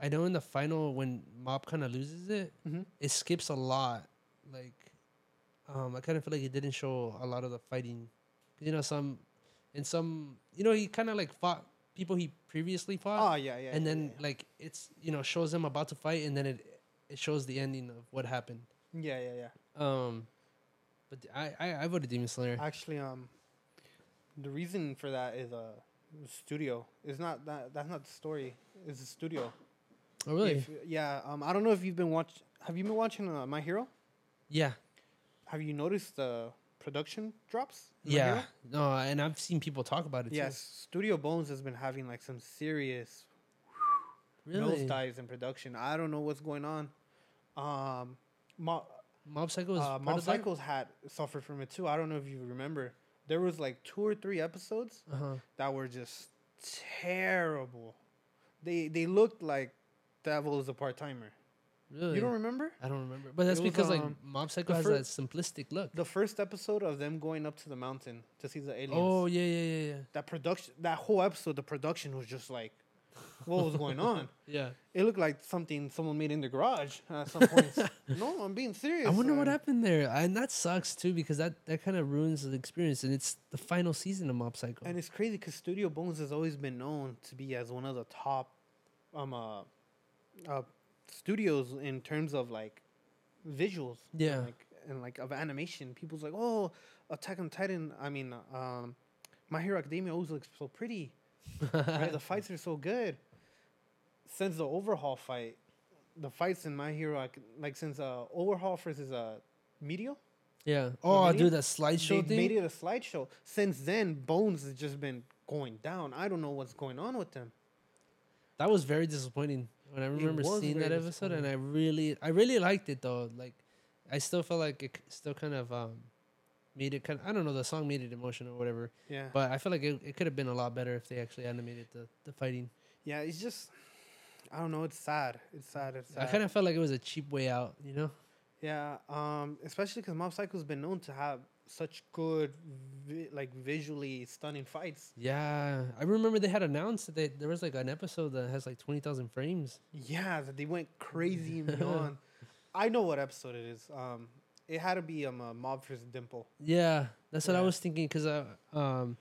I know in the final when Mob kind of loses it, Mhm. it skips a lot. Like, um, I kind of feel like it didn't show a lot of the fighting. You know, some, and some, you know, he kind of like fought people he previously fought Oh yeah, yeah. and yeah, then yeah. like it's you know shows them about to fight and then it it shows the ending of what happened yeah, yeah, yeah. um but i i, I voted demon slayer Actually, um, the reason for that is uh, studio. It's not that. That's not the story. It's the studio. Oh really? If- yeah. Um, I don't know if you've been watch. Have you been watching uh, My Hero? yeah. Have you noticed the production drops? Yeah. No, and I've seen people talk about it Yes. Studio Bones has been having like some serious too. Really? nosedives in production. I don't know what's going on. Um, Mo- Mob Psycho uh, Mob? Psycho's had suffered from it too. I don't know if you remember. There was like two or three episodes Uh-huh. that were just terrible. They they looked like Devil is a part timer. Really? You don't remember? I don't remember. But that's It was, because like um, Mob Psycho the has that simplistic look. The first episode of them going up to the mountain to see the aliens. Oh yeah, yeah, yeah, yeah. that production, that whole episode, the production was just like, what was going on? Yeah. It looked like something someone made in the garage at some points. no, I'm being serious. I wonder what happened there, and that sucks too because that that kind of ruins the experience, and it's the final season of Mob Psycho. And it's crazy because Studio Bones has always been known to be as one of the top, um, uh, uh, studios in terms of like visuals. and, Yeah. like and like of animation. People's like, oh, Attack on Titan. I mean, um, My Hero Academia always looks so pretty. right? The fights are so good. Since the overhaul fight, the fights in My Hero, Ac- like since uh, overhaul versus uh, Meteor, yeah. Oh, dude, that slideshow they thing. made it a slideshow. Since then, Bones has just been going down. I don't know what's going on with them. That was very disappointing when I remember seeing that episode, and I really, I really liked it though. Like, I still felt like it still kind of um, made it kind. Of, I don't know, the song made it emotional or whatever, Yeah, but I feel like it, it could have been a lot better if they actually animated the the fighting. yeah. It's just, I don't know. It's sad. It's sad. It's sad. I kind of felt like it was a cheap way out, you know? yeah. Um, especially because Mob Psycho's been known to have such good, vi- like visually stunning fights. Yeah, I remember they had announced that they, there was like an episode that has like twenty thousand frames. Yeah, that they went crazy and beyond. I know what episode it is. Um, it had to be um, uh, Mob vs. Dimple. Yeah, that's what I was thinking because I um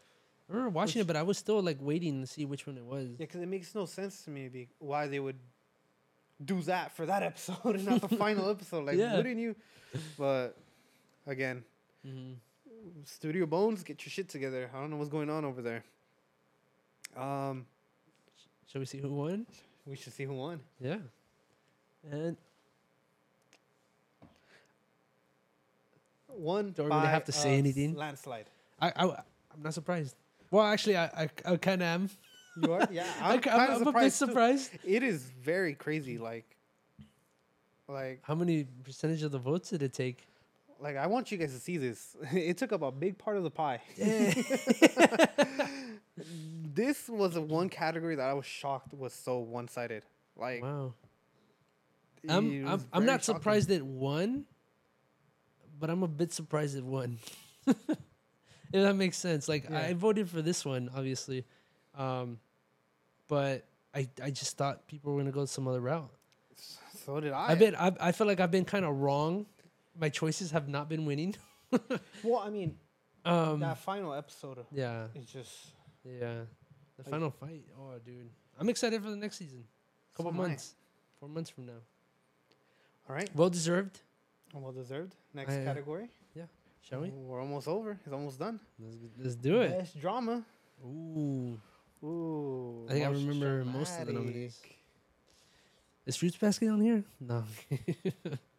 I remember watching it, but I was still like waiting to see which one it was. Yeah, because it makes no sense to me be, why they would do that for that episode and not the final episode. Like, Yeah. wouldn't you? But again, hmm Studio Bones, get your shit together. I don't know what's going on over there. Um, Shall we see who won? we should see who won. Yeah, and One. Don't really have to say anything. Landslide. I, I I'm not surprised. Well, actually, I I, I kind of am. You are? Yeah, I, I'm, kind I'm, I'm a bit surprised. too. surprised. It is very crazy. Like, like, How many percentage of the votes did it take? Like. I want you guys to see this. It took up a big part of the pie. this was the one category that I was shocked was so one sided. Like, wow. I'm I'm, I'm not shocking. surprised it won, but I'm a bit surprised it won. if that makes sense. Like Yeah. I voted for this one, obviously, um, but I I just thought people were gonna go some other route. So did I. I, been I I feel like I've been kind of wrong. My choices have not been winning. Well, I mean, Um, that final episode yeah, It's just. yeah, the Like- final fight. Oh, dude, I'm excited for the next season. A Couple So am I. months, four months from now. All right. Well deserved. Well deserved. Next I, uh, category. Shall we? We're almost over. It's almost done. Let's, let's do it. Best drama. Ooh. Ooh. I think I remember most of the dramatic. nominees. Is Fruits Basket on here? No.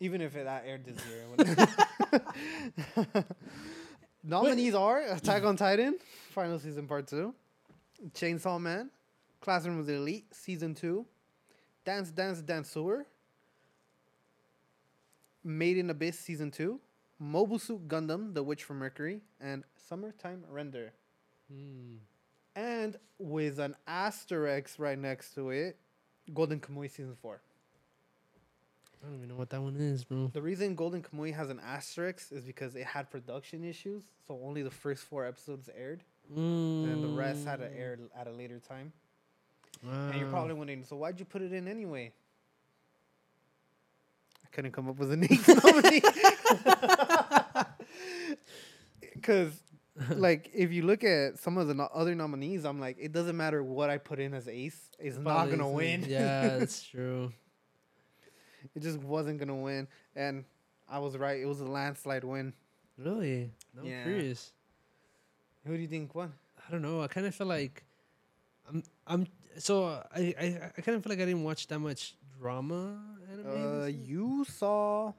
Even if it that aired this year. Nominees are Attack on Titan, final season part two, Chainsaw Man, Classroom of the Elite, season two, Dance Dance Danseur, Made in Abyss, season two, Mobile Suit Gundam, The Witch from Mercury, and Summertime Render. Hmm. And with an asterisk right next to it, Golden Kamuy season four. I don't even know what that one is, bro. The reason Golden Kamuy has an asterisk is because it had production issues, so only the first four episodes aired, and the rest had to mm. air at a later time. And you're probably wondering, so why'd you put it in anyway? I couldn't come up with a name. Because, like, if you look at some of the no- other nominees, I'm like, it doesn't matter what I put in as ace, it's not gonna isn't. win. Yeah, that's true. It just wasn't gonna win, and I was right. It was a landslide win. Really? I'm Yeah. curious. Who do you think won? I don't know. I kind of feel like I'm I'm so uh, I I, I kind of feel like I didn't watch that much drama anime. Uh, you saw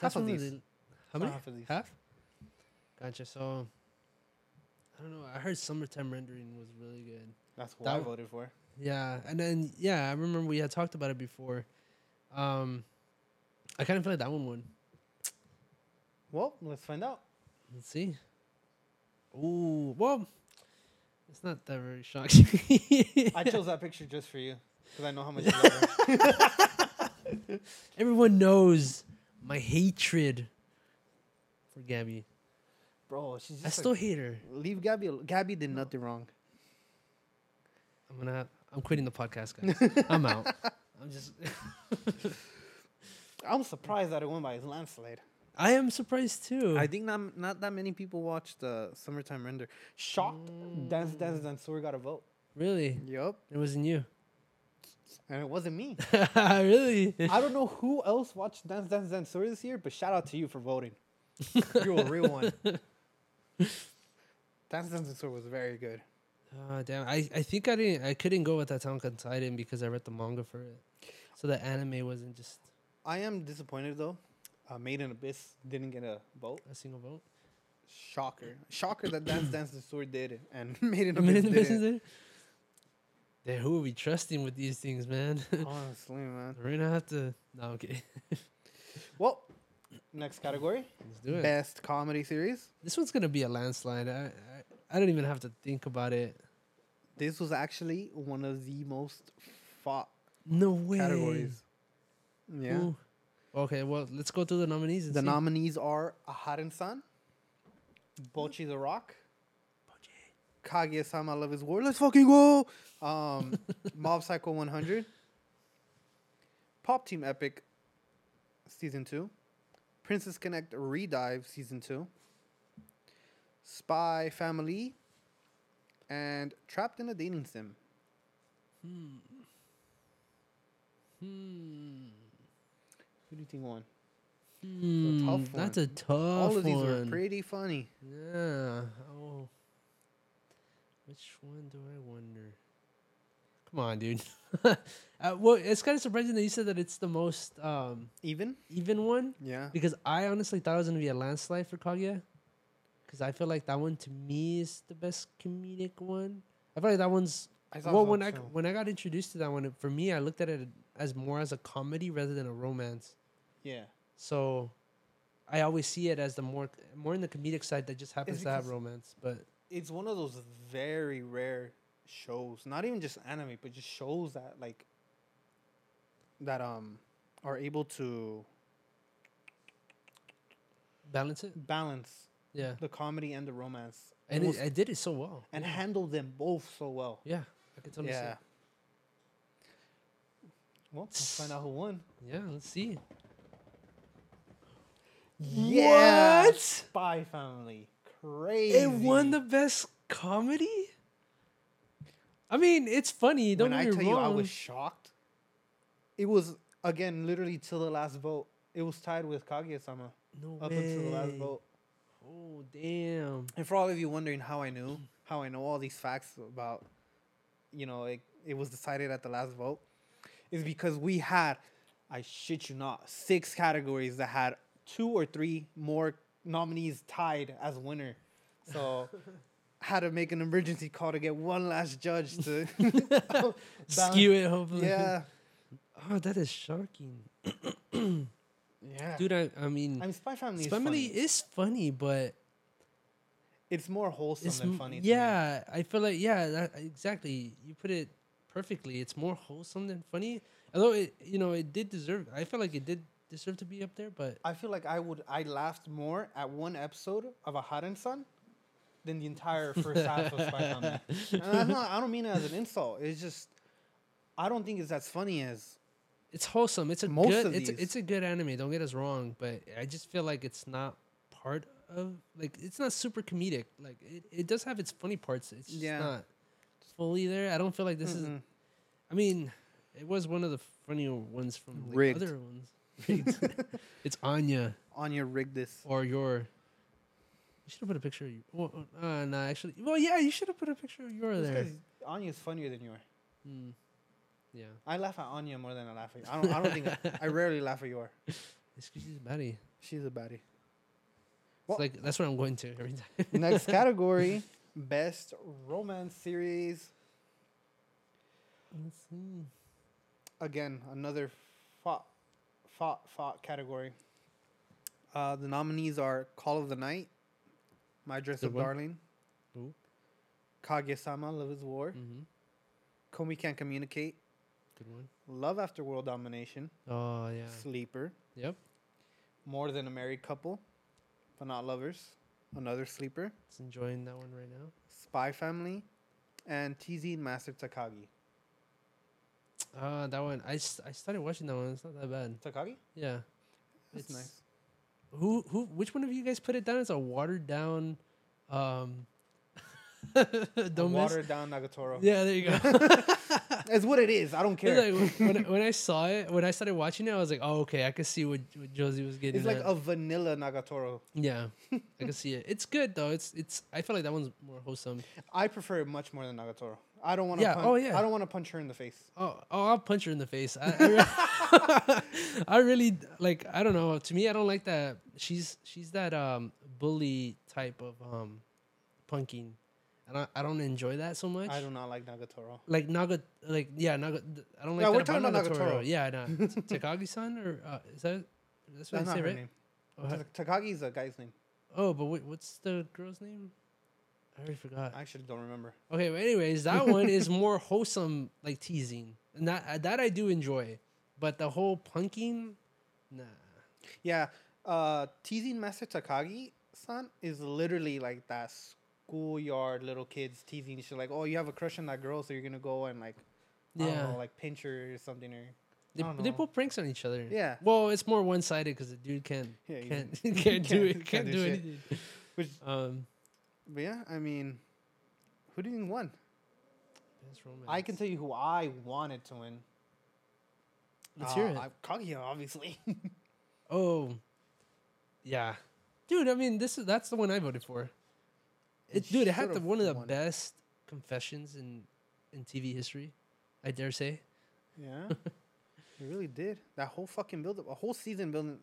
That's half of these. the- how many? Half of these. Half. Gotcha. So I don't know. I heard summertime rendering was really good. That's what That I w- voted for. Yeah, and then yeah, I remember we had talked about it before. Um, I kind of feel like that one won. Well, let's find out. Let's see. Ooh, well, it's not that very shocking. I chose that picture just for you because I know how much you love her. Everyone knows my hatred for Gabby. Bro, she's just I like- still hate her. leave Gabby. Gabby did nothing wrong. I'm gonna. I'm quitting the podcast, guys. I'm out. I'm just. I'm surprised that it won by his landslide. I am surprised too. I think not not that many people watched the summertime render. Shocked, Dance Dance Danseur got a vote. really, Yup, it wasn't you. and it wasn't me. really. I don't know who else watched Dance Dance Danseur this year, but shout out to you for voting. You're a real one. Dance Dance Danseur was very good. Oh damn! I, I think I didn't. I couldn't go with Attack on Titan because I read the manga for it, so the anime wasn't just I am disappointed though. Uh, Made in Abyss didn't get a vote. a single vote. Shocker. Shocker that Dance Dance Danseur did it and Made in Abyss in the didn't. there. Damn, who are we trusting with these things, man? Honestly, man. We're gonna have to. No, okay. Well, next category. Let's do it. Best comedy series. This one's gonna be a landslide. I, I I don't even have to think about it. This was actually one of the most fought No way. categories. Yeah. Ooh. Okay, well, let's go through the nominees. The see. nominees are Aharen San, Bocchi the Rock, Kaguya Sama Love is War. Let's fucking go! Um, Mob Psycho 100, Pop Team Epic Season 2, Princess Connect Redive Season 2, Spy Family, and Trapped in a Dating Sim. Hmm. Hmm. Who do you think won? Hmm. tough That's a tough one. All of these one. were pretty funny. Yeah. Oh. Which one do I wonder? Come on, dude. uh, well, it's kind of surprising that you said that it's the most um, Even? even one Yeah. because I honestly thought it was gonna be a landslide for Kaguya. Because I feel like that one to me is the best comedic one. I feel like that one's I well when I too. when I got introduced to that one. For me, I looked at it as more as a comedy rather than a romance. Yeah. So I always see it as the more more in the comedic side that just happens to have romance. But it's one of those very rare shows not even just anime but just shows that like that um are able to balance it, balance yeah. the comedy and the romance And it, almost- I did it so well. and yeah. handle them both so well yeah, I can totally yeah it. well let's find out who won Yeah, let's see. yeah What? spy family crazy It won the best comedy. I mean, it's funny. Don't you? when get i tell you i was shocked it was again literally till the last vote it was tied with kaguya-sama no up way. until the last vote Oh damn! And for all of you wondering how I knew, how I know all these facts about, you know, it, it was decided at the last vote, is because we had, I shit you not, six categories that had two or three more nominees tied as winner. So had to make an emergency call to get one last judge to Skew it, hopefully. Yeah. Oh, that is shocking, Yeah. dude. I, I mean, I mean, Spy Family is Spy Family funny. is funny, but It's more wholesome it's than funny. yeah. I feel like yeah, that, exactly. You put it perfectly. It's more wholesome than funny. Although it, you know, it did deserve. I feel like it did deserve to be up there, but I feel like I would I laughed more at one episode of Aharen San than the entire first half of Spy Family. And I'm not, I don't mean it as an insult. It's just I don't think it's as funny as it's wholesome. It's a Most good. It's a, it's a good anime. Don't get us wrong, but I just feel like it's not part of like it's not super comedic. Like it, it does have its funny parts. It's just Yeah. not fully there. I don't feel like this is. Mm-mm. I mean, it was one of the funnier ones from like, other ones. It's Anya Anya rigged this. or your You should have put a picture of you. Well, uh, no, actually, well, yeah, you should have put a picture of you It's there. Anya's funnier than you are. Mm. Yeah, I laugh at Anya more than I laugh at you. I don't. I don't think. I, I rarely laugh at you. it's 'cause she's a baddie. She's a baddie. It's Well- like that's what I'm going to every time. Next category: best romance series. Let's see. Again, another fought, fought, fought category. Uh, the nominees are Call of the Night, My Dress Good Up one. Darling, Ooh. Kaguya-sama, Love is War, Mm-hmm. Komi Can't Communicate, Good one. Love After World Domination, Oh yeah. Sleeper, Yep. More Than a Married Couple, but not lovers, another sleeper, It's enjoying that one right now. Spy Family, and Teasing Master Takagi. Uh, that one. I, I started watching that one. It's not that bad. Takagi? Yeah. That's It's- nice. Who who? Which one of you guys put it down as a watered down? Um. Don't watered down Nagatoro. Yeah, there you go. It's what it is. I don't care. Like when, when I saw it, when I started watching it, I was like, oh, okay, I could see what, what Josie was getting. It's like at. a vanilla Nagatoro. yeah, I can see it. It's good though. It's it's. I feel like that one's more wholesome. I prefer it much more than Nagatoro. I don't want to. Yeah, Punch, oh, yeah. I don't want to punch her in the face. Oh, oh, I'll punch her in the face. I, I, re- I really like. I don't know. To me, I don't like that. She's she's that um bully type of um punking, and I, I don't enjoy that so much. I do not like Nagatoro. like Naga, like yeah, Naga. I don't like. Yeah, that we're talking about Nagatoro. Yeah, no, Takagi-san or uh, is that that's what That's I not say, right? name. Oh, ha- Ta- Takagi is a guy's name. oh, but wait, what's the girl's name? I already forgot. I actually don't remember. Okay, but anyways, that one is more wholesome, like teasing, and that that I do enjoy. But the whole punking, nah. Yeah, uh, teasing Master Takagi san is literally like that schoolyard little kids teasing shit like, oh, you have a crush on that girl, so you're gonna go and like, I Yeah, don't know, like pinch her or something or they, I they know. pull pranks on each other. yeah, Well, it's more one sided because the dude can't yeah. you- can't can't, do it can't can't, do do anything. Which, Um, but yeah, I mean, who do you think won? best romance. I can tell you who I wanted to win. Let's Uh, hear it. I, Kaguya, obviously. Oh, yeah, dude. I mean, this is that's the one I voted for. It dude, it had the, one of the won. best confessions in in TV history. I dare say. yeah, it really did. That whole fucking build up, a whole season building,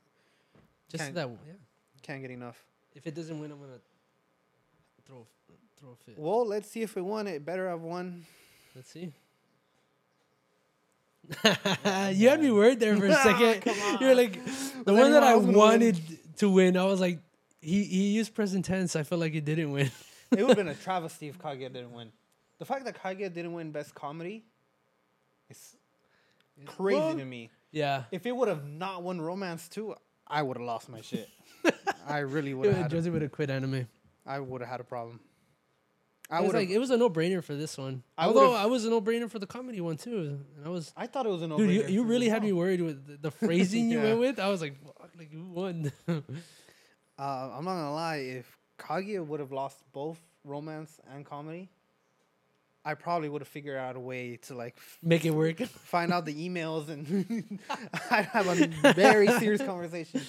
Just that, yeah. can't get enough. If it doesn't win, I'm gonna throw a- throw a fit. Well, let's see if it won. It better have won. Let's see. you had me worried there for a second. You're like the one that I gonna win? wanted to win. I was like, he he used present tense. I felt like he didn't win. It would have been a travesty if Kaguya didn't win. The fact that Kaguya didn't win Best Comedy is crazy Well, to me. Yeah. If it would have not won Romance too, I would have lost my shit. I really would have. Josie would have quit anime. I would have had a problem. I was like, it was a no brainer for this one. I Although I was a no brainer for the comedy one too. And I was, I thought it was a an dude, you, you really had me worried with the, the phrasing you went with. I was like, fuck, like who won? Uh, I'm not gonna lie. If Kaguya would have lost both romance and comedy, I probably would have figured out a way to like Make it work. find out the emails and I'd have a very serious conversation.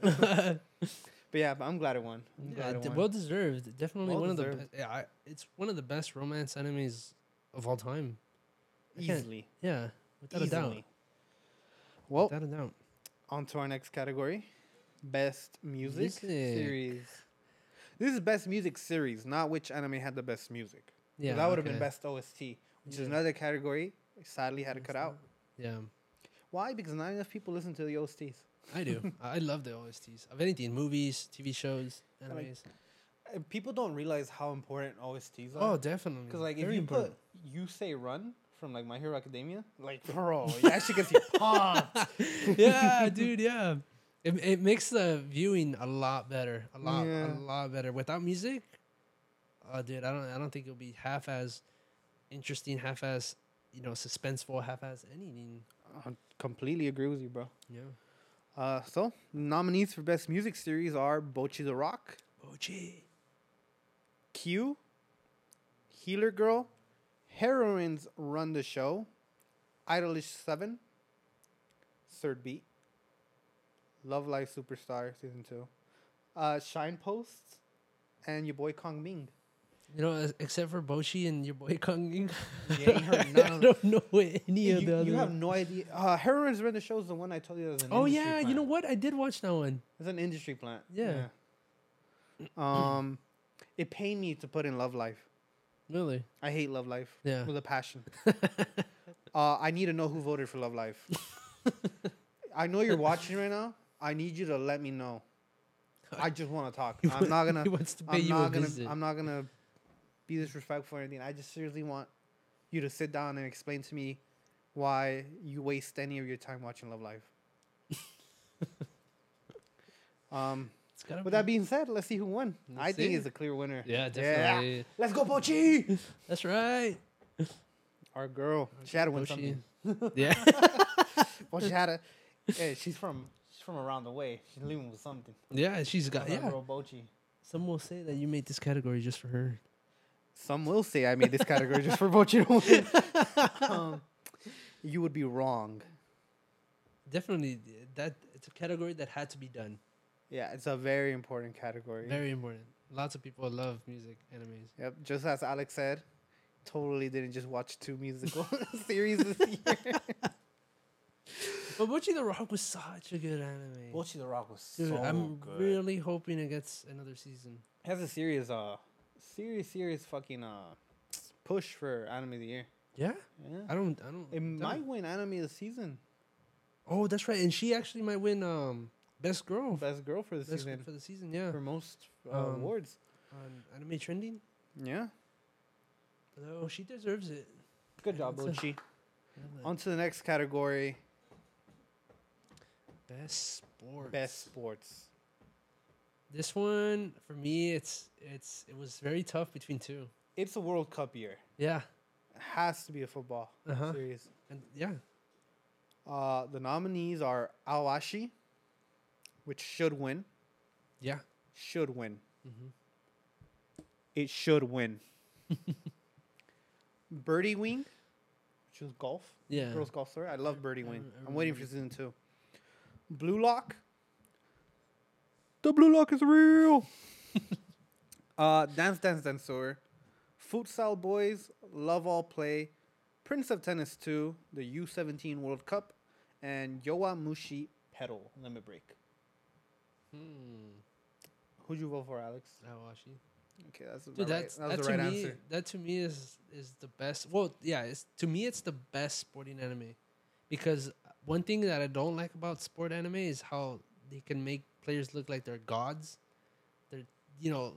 but yeah, but I'm glad it won. I'm Yeah, it won. well deserved. Definitely Well one of the deserved. best. Yeah, I, it's one of the best romance enemies of all time. I Easily, Yeah, without a doubt. Well, Without a doubt. on to our next category, best music, Music. series. This is best music series, not which anime had the best music. Yeah, that would have okay. been best OST, which Yeah. is another category. Sadly had to cut out. Yeah, Why? Because not enough people listen to the OSTs. I do. I love the OSTs of anything, movies, TV shows, like, animes. And people don't realize how important OSTs are. oh, definitely. because like if you important. put "You Say Run" from like My Hero Academia, like bro, you actually gets you pumped. yeah, dude, yeah. It, it makes the viewing a lot better, a lot, Yeah. a lot better. Without music, oh, dude, I don't, I don't think it'll be half as interesting, half as you know, suspenseful, half as anything. I completely agree with you, bro. Yeah. Uh, so nominees for best music series are Bocchi the Rock, gee. Q, Healer Girl, Heroines Run the Show, Idolish Seven, Third Beat, Love Life Superstar Season Two, uh, Shine Posts, and your boy Kongming. You know, except for Bocchi and your boy Kongming. You heard I of- don't know any of You, the other. you have no idea. Uh, Heroines Run the Show is the one I told you. As an Oh yeah, you know what? I did watch that one. It's an industry plant. Yeah. Yeah. Um, it pained me to put in Love Life. Really? I hate Love Life Yeah. with a passion. uh, I need to know who voted for Love Life. I know you're watching right now. I need you to let me know. I just want to talk. He I'm not gonna. He wants to pay I'm you a gonna. visit. I'm not gonna be disrespectful or anything. I just seriously want you to sit down and explain to me why you waste any of your time watching Love Life. um. With be- that being said, let's see who won. I Let's think see. it's a clear winner. yeah, definitely. Yeah. Let's go, Bocchi! That's right. Our girl. She had to win something. yeah. Well, she had a. Hey, she's from she's from around the way. She's living with something. Yeah, she's got. Yeah. girl Bocchi. Some will say that you made this category just for her. Some will say I made this category just for Bocchi to win. um, you would be wrong. Definitely, that it's a category that had to be done. Yeah, it's a very important category. Very important. Lots of people love music animes. Yep, just as Alex said, totally didn't just watch two musical series this year. But Bocchi the Rock was such a good anime. Bocchi the Rock was Dude, so I'm good. really hoping it gets another season. It has a serious, uh, serious, serious fucking uh, push for anime of the year. Yeah, Yeah, I don't. I don't. it don't- might win anime of the season. Oh, that's right, and she actually might win um best girl. Best girl for the Best season for the season, yeah. for most uh, Um, awards. On anime trending. Yeah, No, she deserves it. good job, Bocchi. On to the next category: Best sport. best sports. This one for me, it's it's it was very tough between two. It's a World Cup year. Yeah, It has to be a football Uh-huh. series. and yeah, Uh, the nominees are Aoashi, which should win. yeah. Should win. hmm It should win. Birdie Wing, which is golf. Yeah. Girls golf story. I love Birdie Wing. I I'm waiting for season two. Blue Lock. The Blue Lock is real. uh, Dance Dance Danseur, Futsal Boys, Love All Play, Prince of Tennis 2, the U17 World Cup, and Yowamushi Pedal Limit Break. Hmm. Who'd you vote for, Alex? Aoashi. Okay, that's the Dude, right, that was that the right me. answer. That to me is is the best. Well, yeah, it's to me it's the best sporting anime, because one thing that I don't like about sport anime is how they can make players look like they're gods. They're you know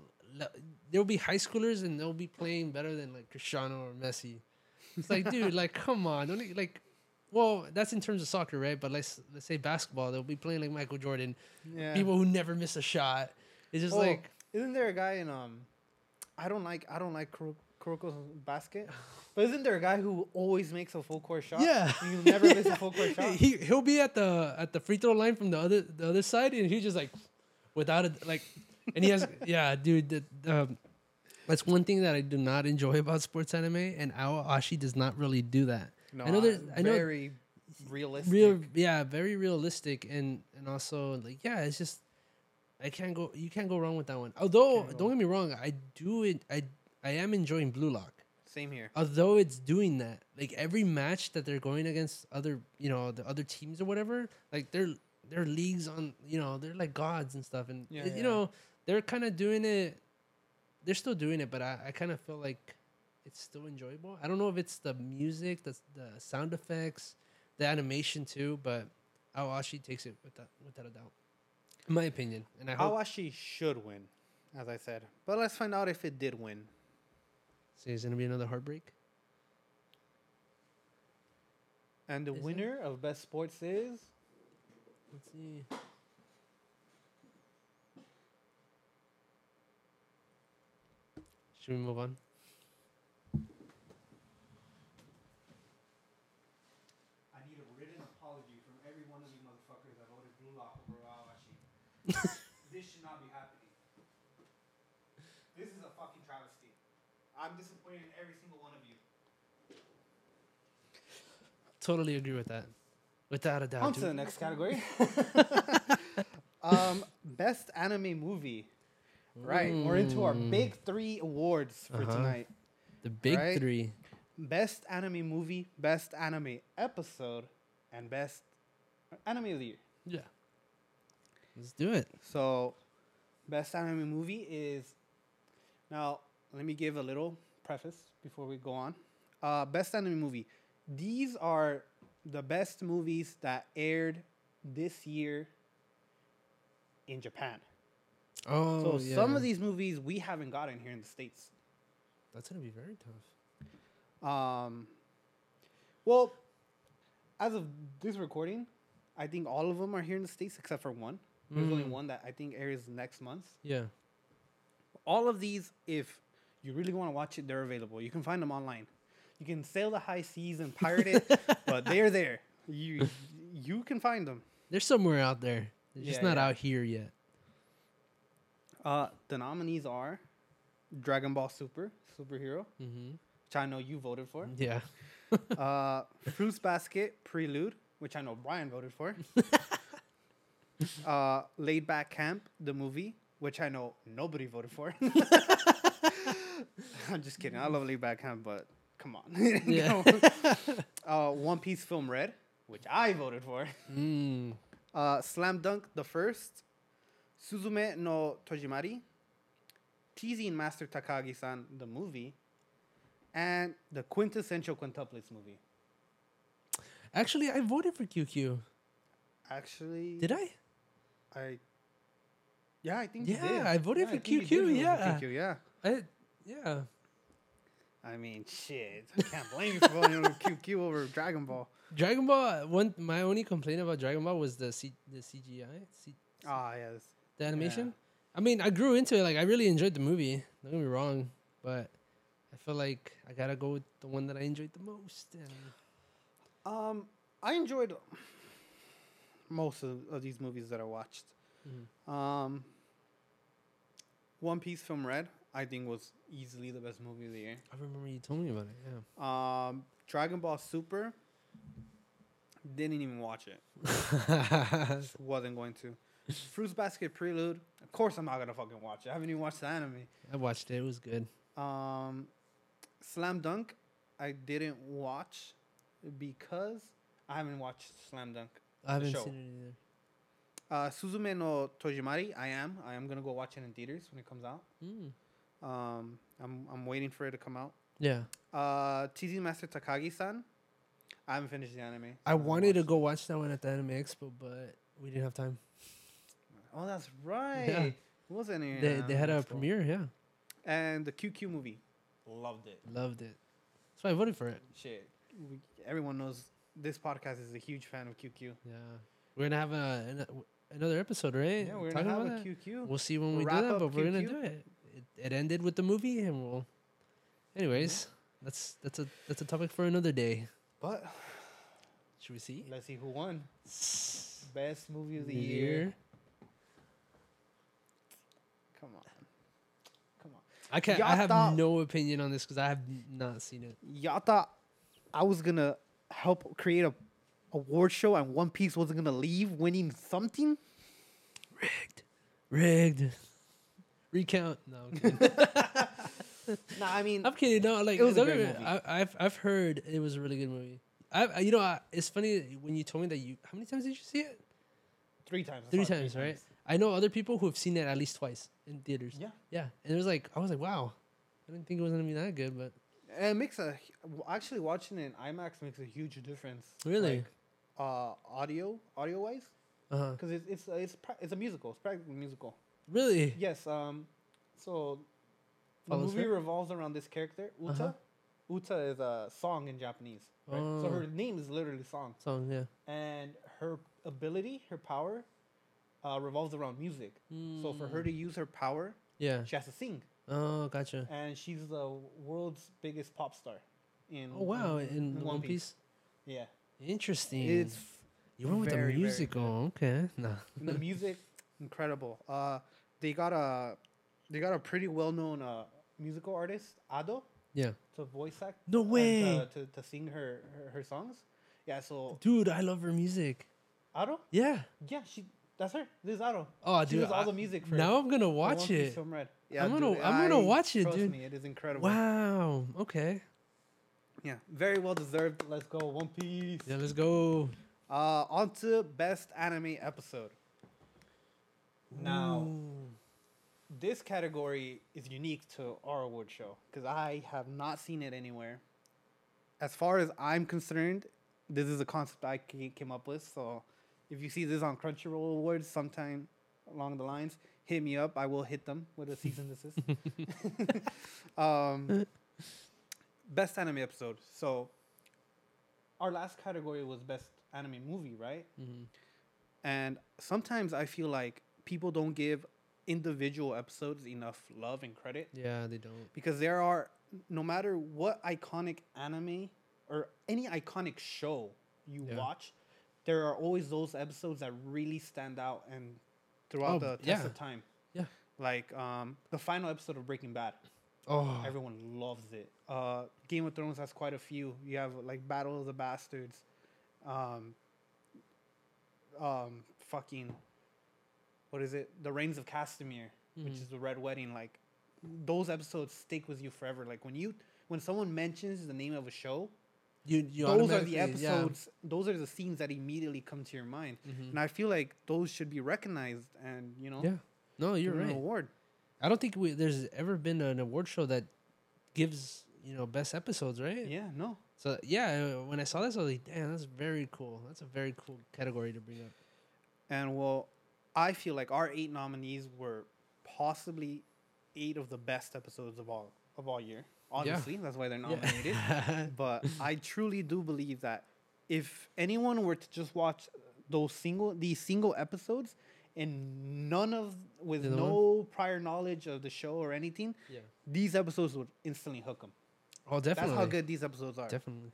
there'll be high schoolers and they'll be playing better than like Cristiano or Messi. It's like, dude, like come on, don't you, like. Well, that's in terms of soccer, right? But let's let's say basketball, they'll be playing like Michael Jordan, Yeah. people who never miss a shot. It's just Oh, like isn't there a guy in um, I don't like I don't like Kuro- Kuroko's basket, but isn't there a guy who always makes a full court shot? Yeah. you never miss a full court shot. He he'll be at the at the free throw line from the other the other side, and he's just like without it like, and he has yeah, dude. The, um, that's one thing that I do not enjoy about sports anime, and Aoashi does not really do that. No, I know there's- I know- very realistic. Real, yeah, very realistic, and and also like yeah, it's just I can't go. You can't go wrong with that one. Although don't get me wrong, I do it. I I am enjoying Blue Lock. Same here. although it's doing that like every match that they're going against other you know the other teams or whatever like they're they're leagues on you know they're like gods and stuff and Yeah, you yeah. know they're kind of doing it they're still doing it but i, I kind of feel like it's still enjoyable i don't know if it's the music the, the sound effects the animation too but Aoashi takes it without without a doubt in my opinion and i hope Aoashi should win, as I said. But let's find out if it did win. So it's gonna be another heartbreak And the Is it? winner of best sports is let's see should we move on I need a written apology from every one of you motherfuckers that voted Blue Lock over Aoashi. this should not be happening. This is a fucking travesty. I'm disappointed in every single one of you. Totally agree with that. Without a doubt. On to dude. the next category. um, best anime movie. Right, we're into our Mm. big three awards for Uh-huh. tonight. The big Right? three. Best anime movie, best anime episode, and best anime of the year. Yeah. Let's do it. So, best anime movie is. Now, let me give a little preface before we go on. Uh, best anime movie. These are the best movies that aired this year in Japan. Oh, so, yeah. some of these movies we haven't gotten here in the States. That's gonna be very tough. Um, well, as of this recording, I think all of them are here in the States except for one. There's only Mm. one that I think airs next month. Yeah. all of these, if you really want to watch it, they're available. You can find them online. You can sail the high seas and pirate it, but they're there. You you can find them. They're somewhere out there. They're just Yeah, not yeah. out here yet. Uh, the nominees are Dragon Ball Super superhero, Mm-hmm. which I know you voted for. Yeah. Uh, Fruits Basket Prelude, which I know Brian voted for. uh, Laid Back Camp, the movie, which I know nobody voted for. I'm just kidding. I love Laid Back Camp, but come on. Yeah. uh, One Piece Film Red, which I voted for. Mm. Uh, Slam Dunk, the first. Suzume no Tojimari. Teasing Master Takagi-san, the movie. And the quintessential quintuplets movie. Actually, I voted for QQ. Actually, Did I? I? Yeah, I think you Yeah. I voted for I think you did QQ, yeah. QQ, yeah. I yeah. I mean, shit. I can't blame you for voting for QQ over Dragon Ball. Dragon Ball. One. My only complaint about Dragon Ball was the C, the CGI, C, Ah, yes. the animation. I mean, I grew into it. Like, I really enjoyed the movie. Don't get me wrong, but I feel like I gotta go with the one that I enjoyed the most. And Um, I enjoyed most of, of these movies that I watched. Mhm. Um, One Piece Film Red, I think was easily the best movie of the year. I remember you told me about it. Yeah. Um, Dragon Ball Super, didn't even watch it. Just wasn't going to. Fruits Basket Prelude, of course I'm not gonna fucking watch it. I haven't even watched the anime. I watched it. It was good. Um, Slam Dunk, I didn't watch because I haven't watched Slam Dunk. I haven't show. seen it either. Uh, Suzume no Tojimari, I am. I am gonna go watch it in theaters when it comes out. Mm. Um, I'm I'm waiting for it to come out. Yeah. Uh, Teasing Master Takagi-san, I haven't finished the anime. so I haven't wanted to go watch that one at the Anime Expo, but we didn't have time. Oh, that's right. It wasn't in, They, uh, they had a Expo. premiere, yeah. And the QQ movie, loved it. Loved it. That's why I voted for it. Shit, we, everyone knows this podcast is a huge fan of QQ. Yeah. We're gonna have a, an, another episode, right? Yeah, we're Talking gonna have about a that? QQ. We'll see when we do that, up but we're gonna do it. It. It ended with the movie, and we'll. Anyways, that's that's a that's a topic for another day. But Should we see? let's see who won. Best movie of the The year. year. Come on. Come on. I can't. Y'all I have thought- no opinion on this because I have not seen it. Y'all thought I was gonna help create a award show and One Piece wasn't gonna leave winning something? Rigged. Rigged. Recount. No, I'm kidding. Nah, I mean, I'm kidding. No, like It was a great movie. I, I've I've heard it was a really good movie. I, I you know I, it's funny when you told me that you how many times did you see it? three times. I Three saw it times, right? I know other people who have seen it at least twice in theaters. Yeah. Yeah, and it was like I was like, wow, I didn't think it was gonna be that good, but And it makes a actually watching it in IMAX makes a huge difference. Really? like, uh, audio audio wise, uh huh. because it's it's it's pra- it's a musical. It's practically a musical. Really? Yes. Um. So the Follows movie her? revolves around this character Uta. Uh-huh. Uta is a song in Japanese. Right? So Oh. her name is literally song, Song, yeah. and her ability, her power, uh, revolves around music. So for her Mm. to use her power, Yeah. she has to sing, Oh, gotcha. and she's the world's biggest pop star. In Oh wow, in, One Piece. Yeah, Interesting. it's you went with the musical. Okay. Nah. And the music incredible. Uh, they got a they got a pretty well known uh musical artist Ado Yeah. to voice act. No uh, way. to, to, to sing her, her her songs. Yeah, so Dude, I love her music. Ado, Yeah. yeah, she That's her. This is Ado. Oh, She dude, does all I- the music for now I'm gonna watch it. Film Red. I'm gonna- I'm gonna watch it, trust dude. Me, it is incredible. Wow. Okay. Yeah, very well deserved. Let's go, One Piece. Yeah, let's go. Uh, on to best anime episode. Now, Ooh. this category is unique to our award show because I have not seen it anywhere. As far as I'm concerned, this is a concept I came up with. So, if you see this on Crunchyroll Awards sometime along the lines, hit me up. I will hit them with a cease and desist. um, best anime episode. So, our last category was best anime movie, right? Mhm. And sometimes I feel like people don't give individual episodes enough love and credit Yeah, they don't. because there are no matter what iconic anime or any iconic show you Yeah. watch, there are always those episodes that really stand out and throughout Oh, the test yeah. of time. Yeah. Like um, the final episode of Breaking Bad. Oh, Everyone loves it. Uh, Game of Thrones has quite a few. You have like Battle of the Bastards, um, um, fucking, what is it? The Rains of Castamere, which Mhm. is the Red Wedding. Like those episodes stick with you forever. Like when you when someone mentions the name of a show, you you those are the automatically- yeah. episodes. Those are the scenes that immediately come to your mind, Mhm. and I feel like those should be recognized and you know, Yeah. No, you're given an right. award. I don't think we, there's ever been an award show that gives you know best episodes, right? Yeah, no. So yeah, uh, when I saw this, I was like, damn, that's very cool. That's a very cool category to bring up. And well, I feel like our eight nominees were possibly eight of the best episodes of all of all year. Obviously, that's why they're nominated. Yeah. but I truly do believe that if anyone were to just watch those single these single episodes and none of with no prior knowledge of the show or anything, yeah. these episodes would instantly hook them. Oh, definitely. That's how good these episodes are. Definitely.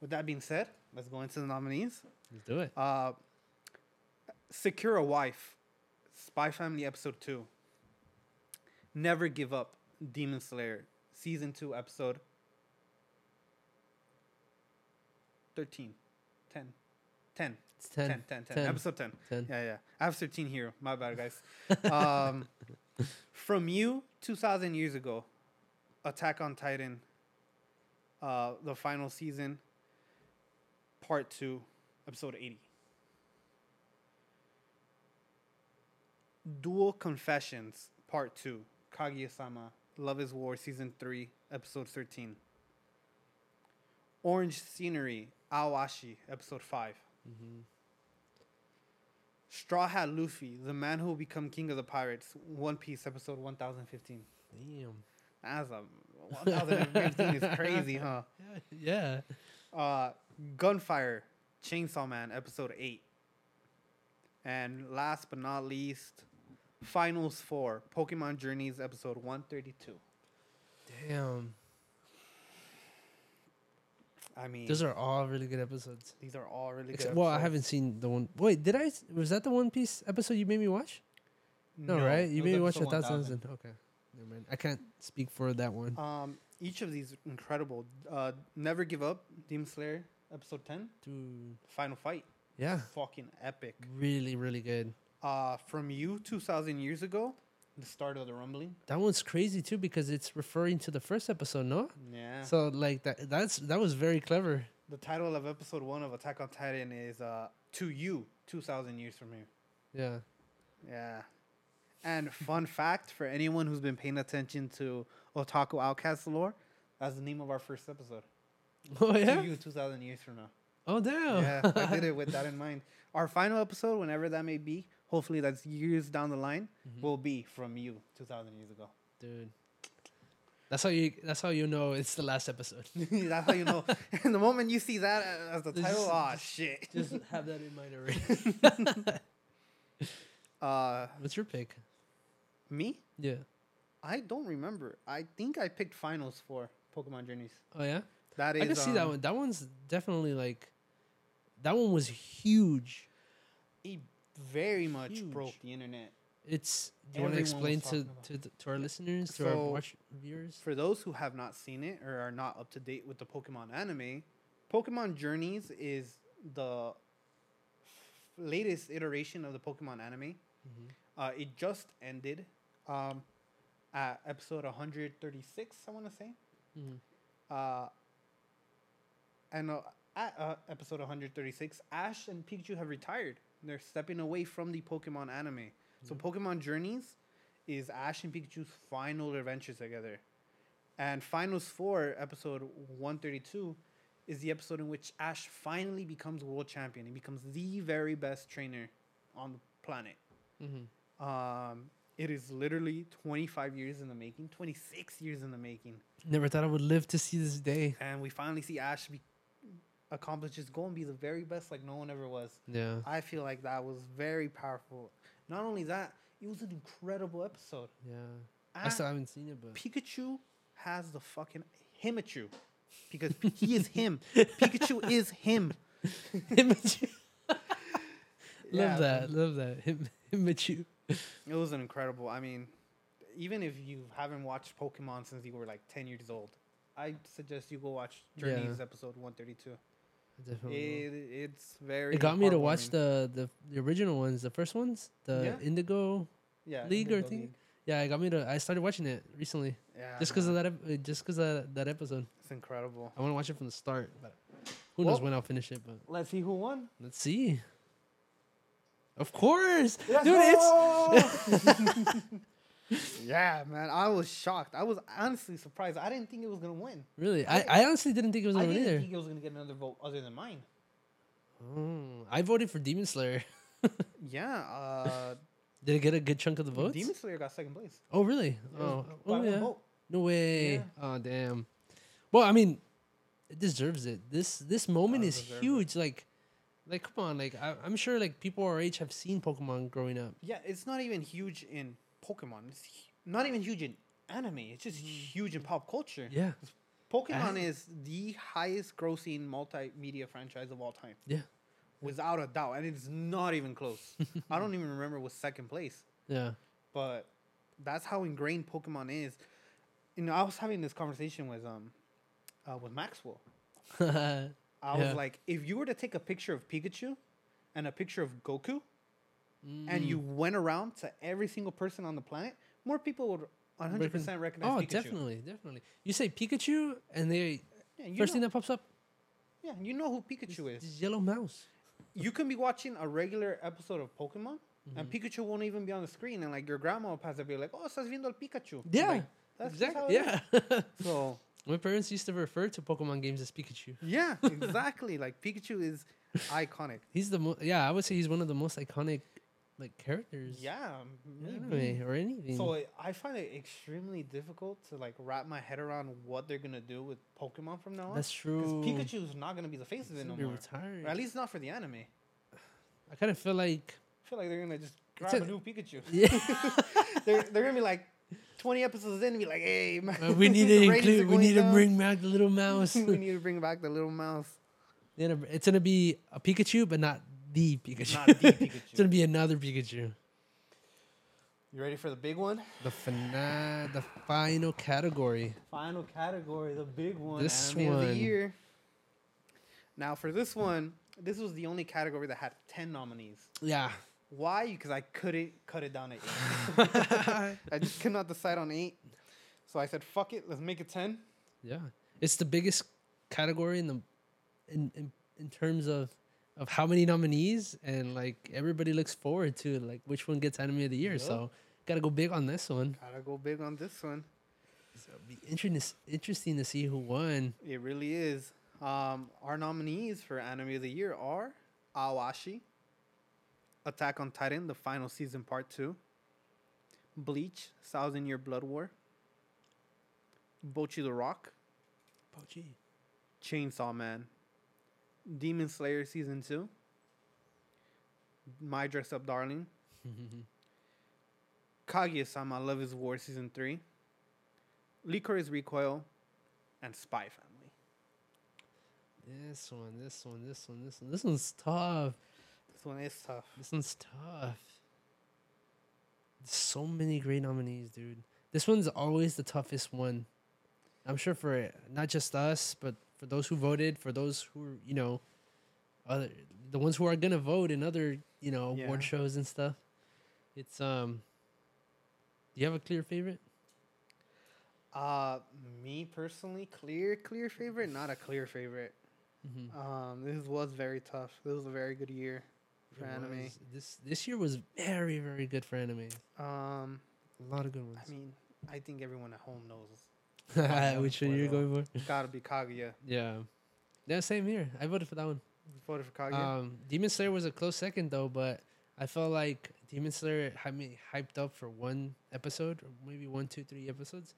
With that being said, let's go into the nominees. Let's do it. Uh, Secure a Wife, Spy Family Episode 2. Never Give Up, Demon Slayer, Season 2, Episode 13. 10. 10. It's 10. 10. 10. 10. 10. Episode 10. 10. Yeah, yeah. I have 13 here. My bad, guys. um, from You, 2,000 years ago, Attack on Titan, uh, the final season, part 2, episode 80. Dual Confessions, Part 2, Kaguya-sama, Love is War, Season 3, Episode 13. Orange Scenery, Aoashi, Episode 5. Mm-hmm. Straw Hat Luffy, the man who will become king of the pirates, One Piece, Episode 1015. Damn. That's a 1015 is crazy, huh? Yeah. Uh, Gunfire, Chainsaw Man, Episode 8. And last but not least, Finals 4, Pokemon Journeys, Episode 132. Damn. I mean, Those are all really good episodes. these are all really Except, good. well, I haven't seen the one. Wait, did I? Was that the One Piece episode you made me watch? No, right? You made me watch a thousand. Okay. Never mind. I can't speak for that one. Um, each of these incredible. Uh, Never Give Up, Demon Slayer, Episode 10, Dude. Final Fight. Yeah. Fucking epic. Really, really good. Uh, from you, 2,000 years ago, the start of the rumbling. That one's crazy too because it's referring to the first episode, no? Yeah. So like that that's that was very clever. The title of episode one of Attack on Titan is uh, To You, 2,000 Years From Here. Yeah. Yeah. And fun fact for anyone who's been paying attention to Otaku Outcast lore, that's the name of our first episode. Oh yeah. To You, 2,000 Years From Now. Oh damn. Yeah, I did it with that in mind. Our final episode, whenever that may be, hopefully that's years down the line, Mhm. will be From You, 2,000 years ago. Dude. That's how you that's how you know it's the last episode. that's how you know. and the moment you see that as the title, ah, shit. Just have that in mind already. Uh, What's your pick? me? Yeah. I don't remember. I think I picked finals for Pokemon Journeys. Oh yeah. That is. I can see that um, one. That one's definitely like that one was huge. It very much Huge. broke the internet. It's do you want to explain to to, the, to our listeners, to our watch viewers? For those who have not seen it or are not up to date with the Pokemon anime, Pokemon Journeys is the latest iteration of the Pokemon anime. Uh, it just ended um, at episode 136, I want to say. Mhm. Uh, and uh, at uh, episode 136, Ash and Pikachu have retired. They're stepping away from the Pokemon anime. So, Pokemon Journeys is Ash and Pikachu's final adventures together. And Finals 4, episode 132, is the episode in which Ash finally becomes world champion. He becomes the very best trainer on the planet. Mhm. Um, it is literally 25 years in the making, 26 years in the making. Never thought I would live to see this day. And we finally see Ash be, accomplish his goal and be the very best like no one ever was. Yeah. I feel like that was very powerful. Not only that, it was an incredible episode. Yeah. I Ah, still haven't seen it, but Pikachu has the fucking Himichu because he is him. Pikachu is him. Himichu. Yeah, love that. Love that. Him, Himichu. It was an incredible. I mean, even if you haven't watched Pokemon since you were like 10 years old, I suggest you go watch Journeys Yeah. episode 132. Definitely. It, it's very. It got me to watch the, the the original ones, the first ones, the Yeah. Indigo. yeah, League or thing? League. Yeah, it got me to. I started watching it recently, Yeah, just because of that. ep- uh, Just because of that episode. It's incredible. I want to watch it from the start, but who knows when I'll finish it? But Let's see who won. let's see. Of course, Let's dude. It's! yeah, man. I was shocked. I was honestly surprised. I didn't think it was gonna win. really. I, I honestly didn't think it was I gonna win didn't either. think it was gonna get another vote other than mine. Oh, I voted for Demon Slayer. Yeah. Uh, Did it get a good chunk of the votes? Demon Slayer got second place. Oh, really? It was Oh, by oh one yeah. vote. No way. Yeah. Oh damn. Well, I mean, it deserves it. This this moment Does is it. huge. Like, like come on. Like I, I'm sure like people our age have seen Pokemon growing up. Yeah, it's not even huge in Pokemon. It's not even huge in anime. It's just huge in pop culture. Yeah. Pokemon And- is the highest grossing multimedia franchise of all time. Yeah. Without a doubt. And it's not even close. I don't even remember what's second place. Yeah. But that's how ingrained Pokemon is. You know, I was having this conversation with um uh, with Maxwell. I Yeah. was like, if you were to take a picture of Pikachu and a picture of Goku, and you Mm. went around to every single person on the planet, more people would 100% recognize Oh, Pikachu. definitely, definitely. You say Pikachu, and they Yeah, first know, thing that pops up yeah, you know who Pikachu is. is yellow mouse. You can be watching a regular episode of Pokemon, and Mm-hmm. Pikachu won't even be on the screen, and like your grandma will pass and be like, "Oh, estás viendo el Pikachu." Yeah, Like, that's exactly. Yeah. So My parents used to refer to Pokemon games as Pikachu. yeah, exactly. like Pikachu is iconic. He's the mo- yeah, I would say he's one of the most iconic like characters. Yeah, maybe. anime or anything. So I- I find it extremely difficult to like wrap my head around what they're gonna do with Pokemon from now on. That's true. Because Pikachu's not gonna be the face of it no more. retiring. Or at least not for the anime. I kind of feel like I feel like they're gonna just grab a- a, new Pikachu. yeah, they're they're gonna be like twenty episodes in and be like, hey man, we need to include. We need to bring back the little mouse. we need to bring back the little mouse. It's gonna be a Pikachu, but not the Pikachu. Not the it's gonna be another Pikachu. You ready for the big one? The fina- the final category. Final category, the big one. This anime of the one. year. Now for this one, this was the only category that had ten nominees. Yeah. Why? Because I couldn't cut it down to eight. I just could not decide on eight. So I said, fuck it, let's make it 10. Yeah, it's the biggest category in the in in, in terms of of how many nominees and like everybody looks forward to like which one gets anime of the year. Yup. So gotta go big on this one. Gotta go big on this one. So it'll be interesting interesting to see who won. It really is. Um, our nominees for Anime of the Year are Aoashi, Attack on Titan, the final season part two, Bleach, Thousand Year Blood War, Bocchi the Rock, Bocchi. Chainsaw Man, Demon Slayer season two, My Dress Up Darling, Kaguya-sama Love is War season three, Lycoris Recoil, and Spy Family. this one, this one, this one, this one. This one's tough. This one is tough. This one's tough. So many great nominees, dude. This one's always the toughest one. I'm sure for not just us, but for those who voted, for those who you know, other the ones who are gonna vote in other you know award shows and stuff. It's um. Do you have a clear favorite? Uh, me personally, clear, clear favorite, not a clear favorite. Mm-hmm. Um, this was very tough. This was a very good year for anime. This this year was very very good for anime. Um, A lot of good ones. I mean, I think everyone at home knows. Which one you're going for? It's gotta be Kaguya. Yeah, yeah, same here. I voted for that one. You voted for Kaguya. Um, Demon Slayer was a close second though, but I felt like Demon Slayer had me hyped up for one episode, or maybe one, two, three episodes.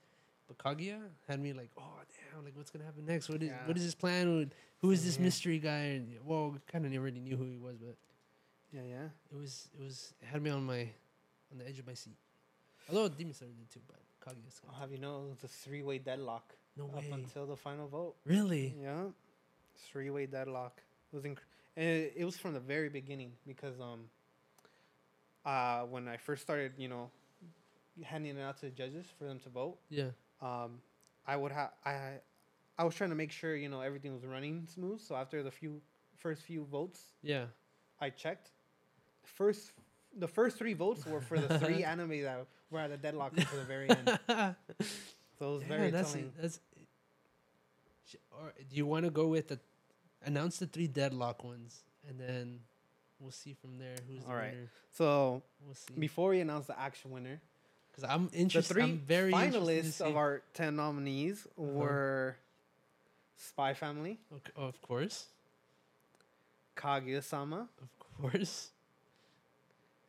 But Kaguya had me like, oh damn, like what's gonna happen next? What is Yeah. what is his plan? Who- is this mystery guy? And well, kind of already knew who he was, but yeah, yeah. it was it was it had me on my on the edge of my seat. Although Demon Slayer did too, but Kaguya's I'll have you know, it was a three-way deadlock no up way. until the final vote. Really? Yeah, three-way deadlock. It was inc- it, it was from the very beginning because um, uh, when I first started, you know, handing it out to the judges for them to vote, Yeah. um, I would have I I was trying to make sure you know everything was running smooth. So after the few first few votes, Yeah. I checked. First, the first three votes were for the three anime that were at a deadlock until the very end. So it was very that's telling. that's. Or do you want to go with the announce the three deadlock ones, and then we'll see from there who's the All right. winner. So We'll see. before we announce the actual winner, Because I'm the interested. three I'm very finalists Uh-huh. of our ten nominees were Spy Family, Ok- of course, Kaguya-sama, of course,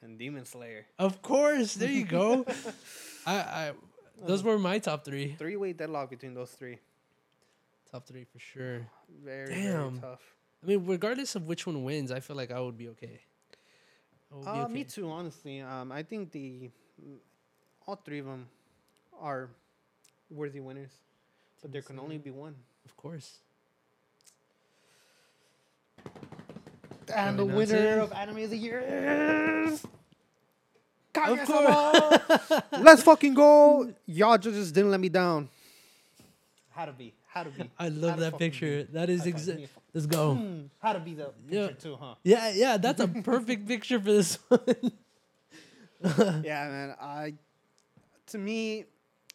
and Demon Slayer. of course. There you go. I, I those were my top three. Three-way deadlock between those three. Top three for sure. Very Damn. very tough. I mean, regardless of which one wins, I feel like I would be okay. Would be Uh, okay. Me too, honestly. Um, I think the all three of them are worthy winners, but there can only be one. Of course. And the winner of Anime of the Year is. Of Kaguya-sama! Let's fucking go! Y'all just didn't let me down. Had to be. Had to be. I love that picture. be. That is exactly. to exact. be a fu- Let's go. Hmm, Had to be the Yeah. picture too, huh? Yeah, yeah, that's a perfect picture for this one. yeah, man. I, to me,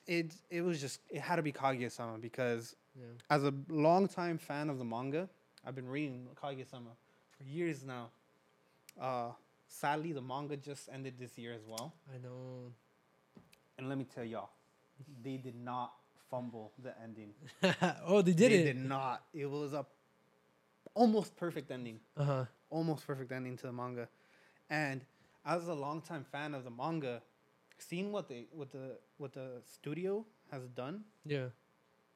it it was just it had to be Kaguya-sama because Yeah. as a longtime fan of the manga, I've been reading Kaguya-sama for years now. Uh, sadly, the manga just ended this year as well, I know. and let me tell y'all, they did not fumble the ending. oh, they did they it. did not. It was a almost perfect ending. Uh huh. almost perfect ending to the manga. And as a longtime fan of the manga, seeing what they what the what the studio has done Yeah.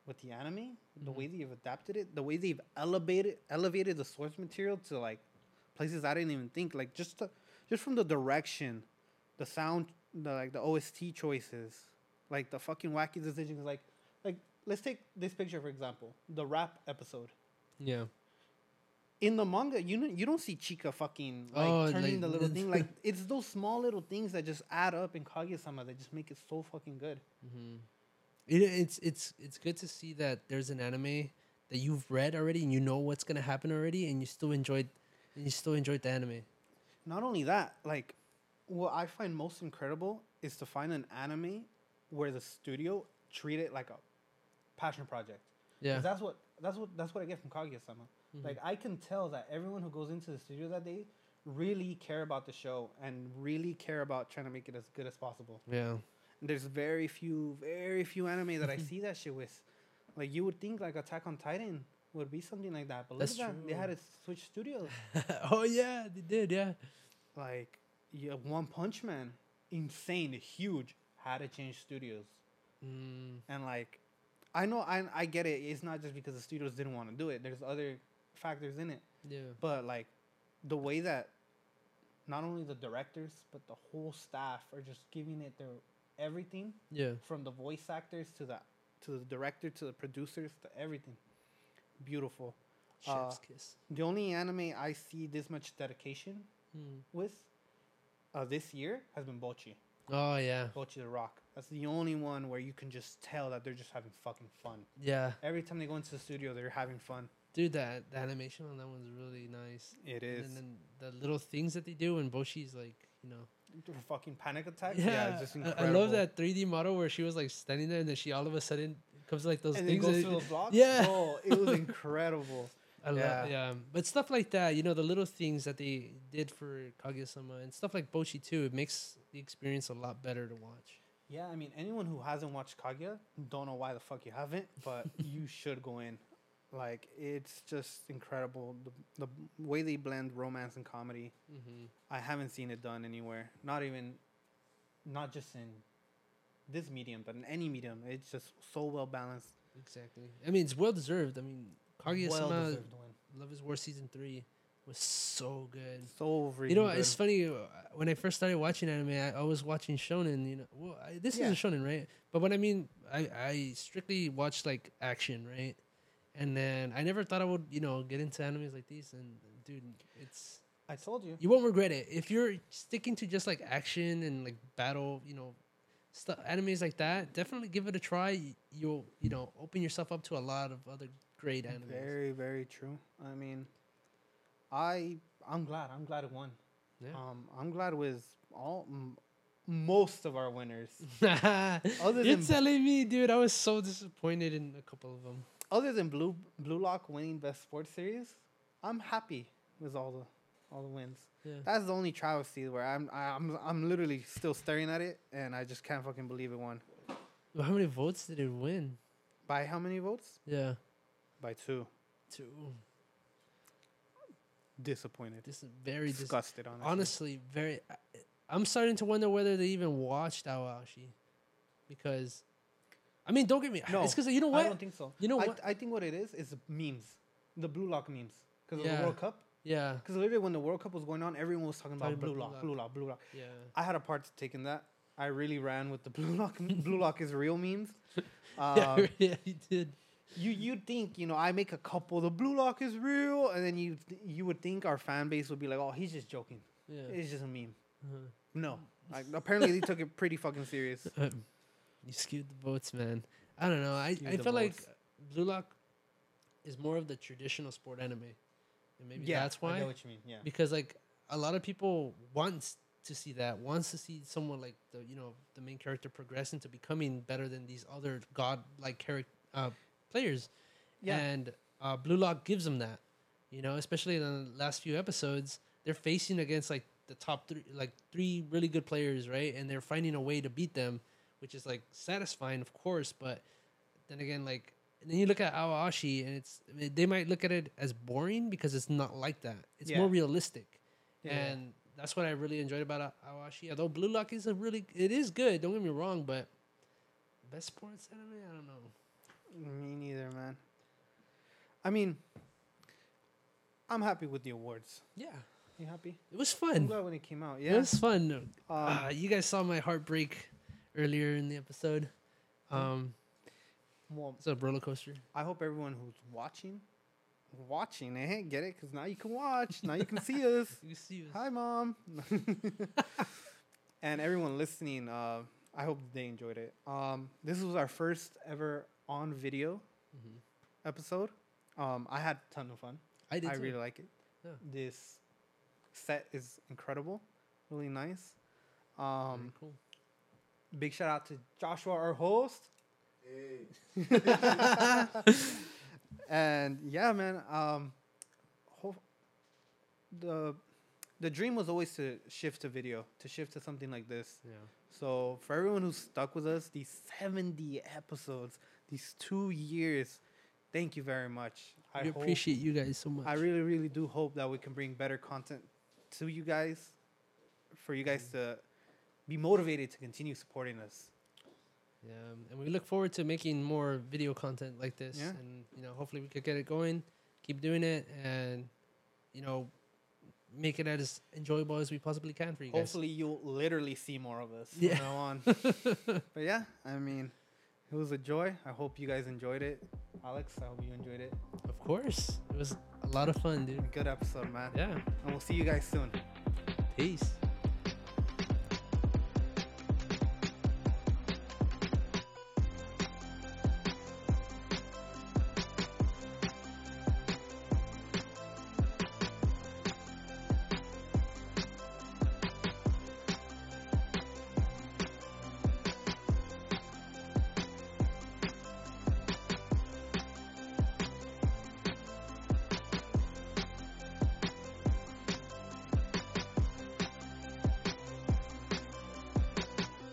With the anime, the Mhm. way they've adapted it, the way they've elevated elevated the source material to like places I didn't even think like just the, just from the direction, the sound, the like the OST choices, like the fucking wacky decisions like like let's take this picture for example, the rap episode Yeah. in the manga, you don't, you don't see Chika fucking like Oh, turning like- the little thing. Like it's those small little things that just add up in Kaguya-sama that just make it so fucking good. Mm-hmm. It, it's it's it's good to see that there's an anime that you've read already and you know what's gonna happen already, and you still enjoyed and you still enjoyed the anime. Not only that, like what I find most incredible is to find an anime where the studio treat it like a passion project. Yeah. that's what that's what that's what I get from Kaguya-sama. Mhm. Like I can tell that everyone who goes into the studio that day really care about the show and really care about trying to make it as good as possible. Yeah. There's very few, very few anime that I see that shit with. Like you would think like Attack on Titan would be something like that, but That's look at that. They had to switch studios. oh yeah, they did. Yeah. like yeah, One Punch Man, insane, huge, had to change studios. Mm, And like, I know I I get it. It's not just because the studios didn't want to do it. There's other factors in it. yeah. But like, the way that not only the directors but the whole staff are just giving it their everything Yeah. from the voice actors to the to the director to the producers to everything. Beautiful. Uh, Chef's kiss. The only anime I see this much dedication Mm. with uh, this year has been Bocchi. Oh yeah. Bocchi the Rock. That's the only one where you can just tell that they're just having fucking fun. Yeah. Every time they go into the studio, they're having fun. Dude, that the animation on that one's really nice. It is. And then the little things that they do when Bocchi's like, you know. Fucking panic attack. Yeah, it's just I- incredible. I love that 3D model where she was like standing there and then she all of a sudden comes like those And things. goes through the block. Yeah. Oh, it was incredible. I love, Yeah. yeah. But stuff like that, you know, the little things that they did for Kaguya-sama and stuff like Bocchi too, it makes the experience a lot better to watch. Yeah, I mean, anyone who hasn't watched Kaguya, don't know why the fuck you haven't, but you should go in. Like, it's just incredible. The, the way they blend romance and comedy, Mm-hmm. I haven't seen it done anywhere. Not even, not just in this medium, but in any medium. It's just so well balanced. Exactly. I mean, it's well deserved. I mean, Kaguya-sama Well-deserved. Love is War season three was so good. So freaking you know, good. it's funny uh, when I first started watching anime, I, I was watching shonen. You know, well, I, this Yeah. is a shonen, right? But when I mean, I I strictly watched like action, right? And then I never thought I would, you know, get into animes like these. And dude, it's I told you. you won't regret it if you're sticking to just like action and like battle, you know, stuff animes like that. Definitely give it a try. You'll you know open yourself up to a lot of other great animes. Very, very true. I mean, I I'm glad. I'm glad it won. Yeah. Um, I'm glad it was all m- most of our winners. You're telling me, dude. I was so disappointed in a couple of them. Other than Blue Blue Lock winning best sports series, I'm happy with all the all the wins. Yeah. That's the only travesty where I'm I'm I'm literally still staring at it and I just can't fucking believe it won. How many votes did it win? By how many votes? Yeah. By two. Two. Disappointed. This is very dis- Disgusted, honestly. honestly very. I- I'm starting to wonder whether they even watched Aoashi, because, I mean, don't get me. No, it's because you know what? I don't think so. You know I, what? I think what it is is memes, the Blue Lock memes, because of the World Cup. yeah. Because literally when the World Cup was going on, everyone was talking about Talking about Blue Blue Lock, Lock. Blue Lock, Blue Lock. Yeah. I had a part to take in that. I really ran with the Blue Lock. Blue Lock is real memes. yeah, Um, yeah, you did. you you think you know I make a couple. The Blue Lock is real, and then you th- you would think our fan base would be like, oh, he's just joking. Yeah. It's just a meme. Uh-huh. No, like, apparently they took it pretty fucking serious. You skewed the votes, man. I don't know. I, Skewed I the feel like votes. Blue Lock is more of the traditional sport anime, and maybe yeah, that's why. I know what you mean. Yeah, because like a lot of people wants to see that wants to see someone like the you know the main character progress into becoming better than these other god like character uh, players yeah. and uh, blue lock gives them that you know especially in the last few episodes they're facing against like the top three like three really good players right and they're finding a way to beat them which is like satisfying of course but then again like then you look at Aoashi and it's they might look at it as boring because it's not like that it's Yeah. more realistic Yeah. and that's what I really enjoyed about Aoashi. Although Blue Lock is a really, it is good. Don't get me wrong, but best sports anime, I don't know. Me neither, man. I mean, I'm happy with the awards. Yeah, You happy? it was I'm fun. glad when it came out. Yeah, it was fun. Um, uh, you guys saw my heartbreak earlier in the episode. Um, well, it's a roller coaster. I hope everyone who's watching, watching, eh, get it? Because now you can watch. now you can see us. You see, us. Hi, mom. and everyone listening, uh, I hope they enjoyed it. Um, this was our first ever on video Mhm. episode. Um, I had a ton of fun. I did. I too. really like it. Yeah. This set is incredible, really nice. Very Um, cool. Big shout out to Joshua, our host. Hey. and yeah, man. Um, ho- the the dream was always to shift to video, to shift to something like this. Yeah. So for everyone who's stuck with us, these seventy episodes, these two years, thank you very much. I We appreciate you guys so much. I really, really do hope that we can bring better content to you guys, for you guys to be motivated to continue supporting us. Yeah, um, and we look forward to making more video content like this. Yeah. And you know, hopefully we could get it going, keep doing it, and you know, make it as enjoyable as we possibly can for you guys. Hopefully, you'll literally see more of us Yeah. from now on. but yeah, I mean, it was a joy. I hope you guys enjoyed it. Alex, I hope you enjoyed it. Of course, it was a lot of fun, dude. Good episode, man. Yeah. And we'll see you guys soon. Peace.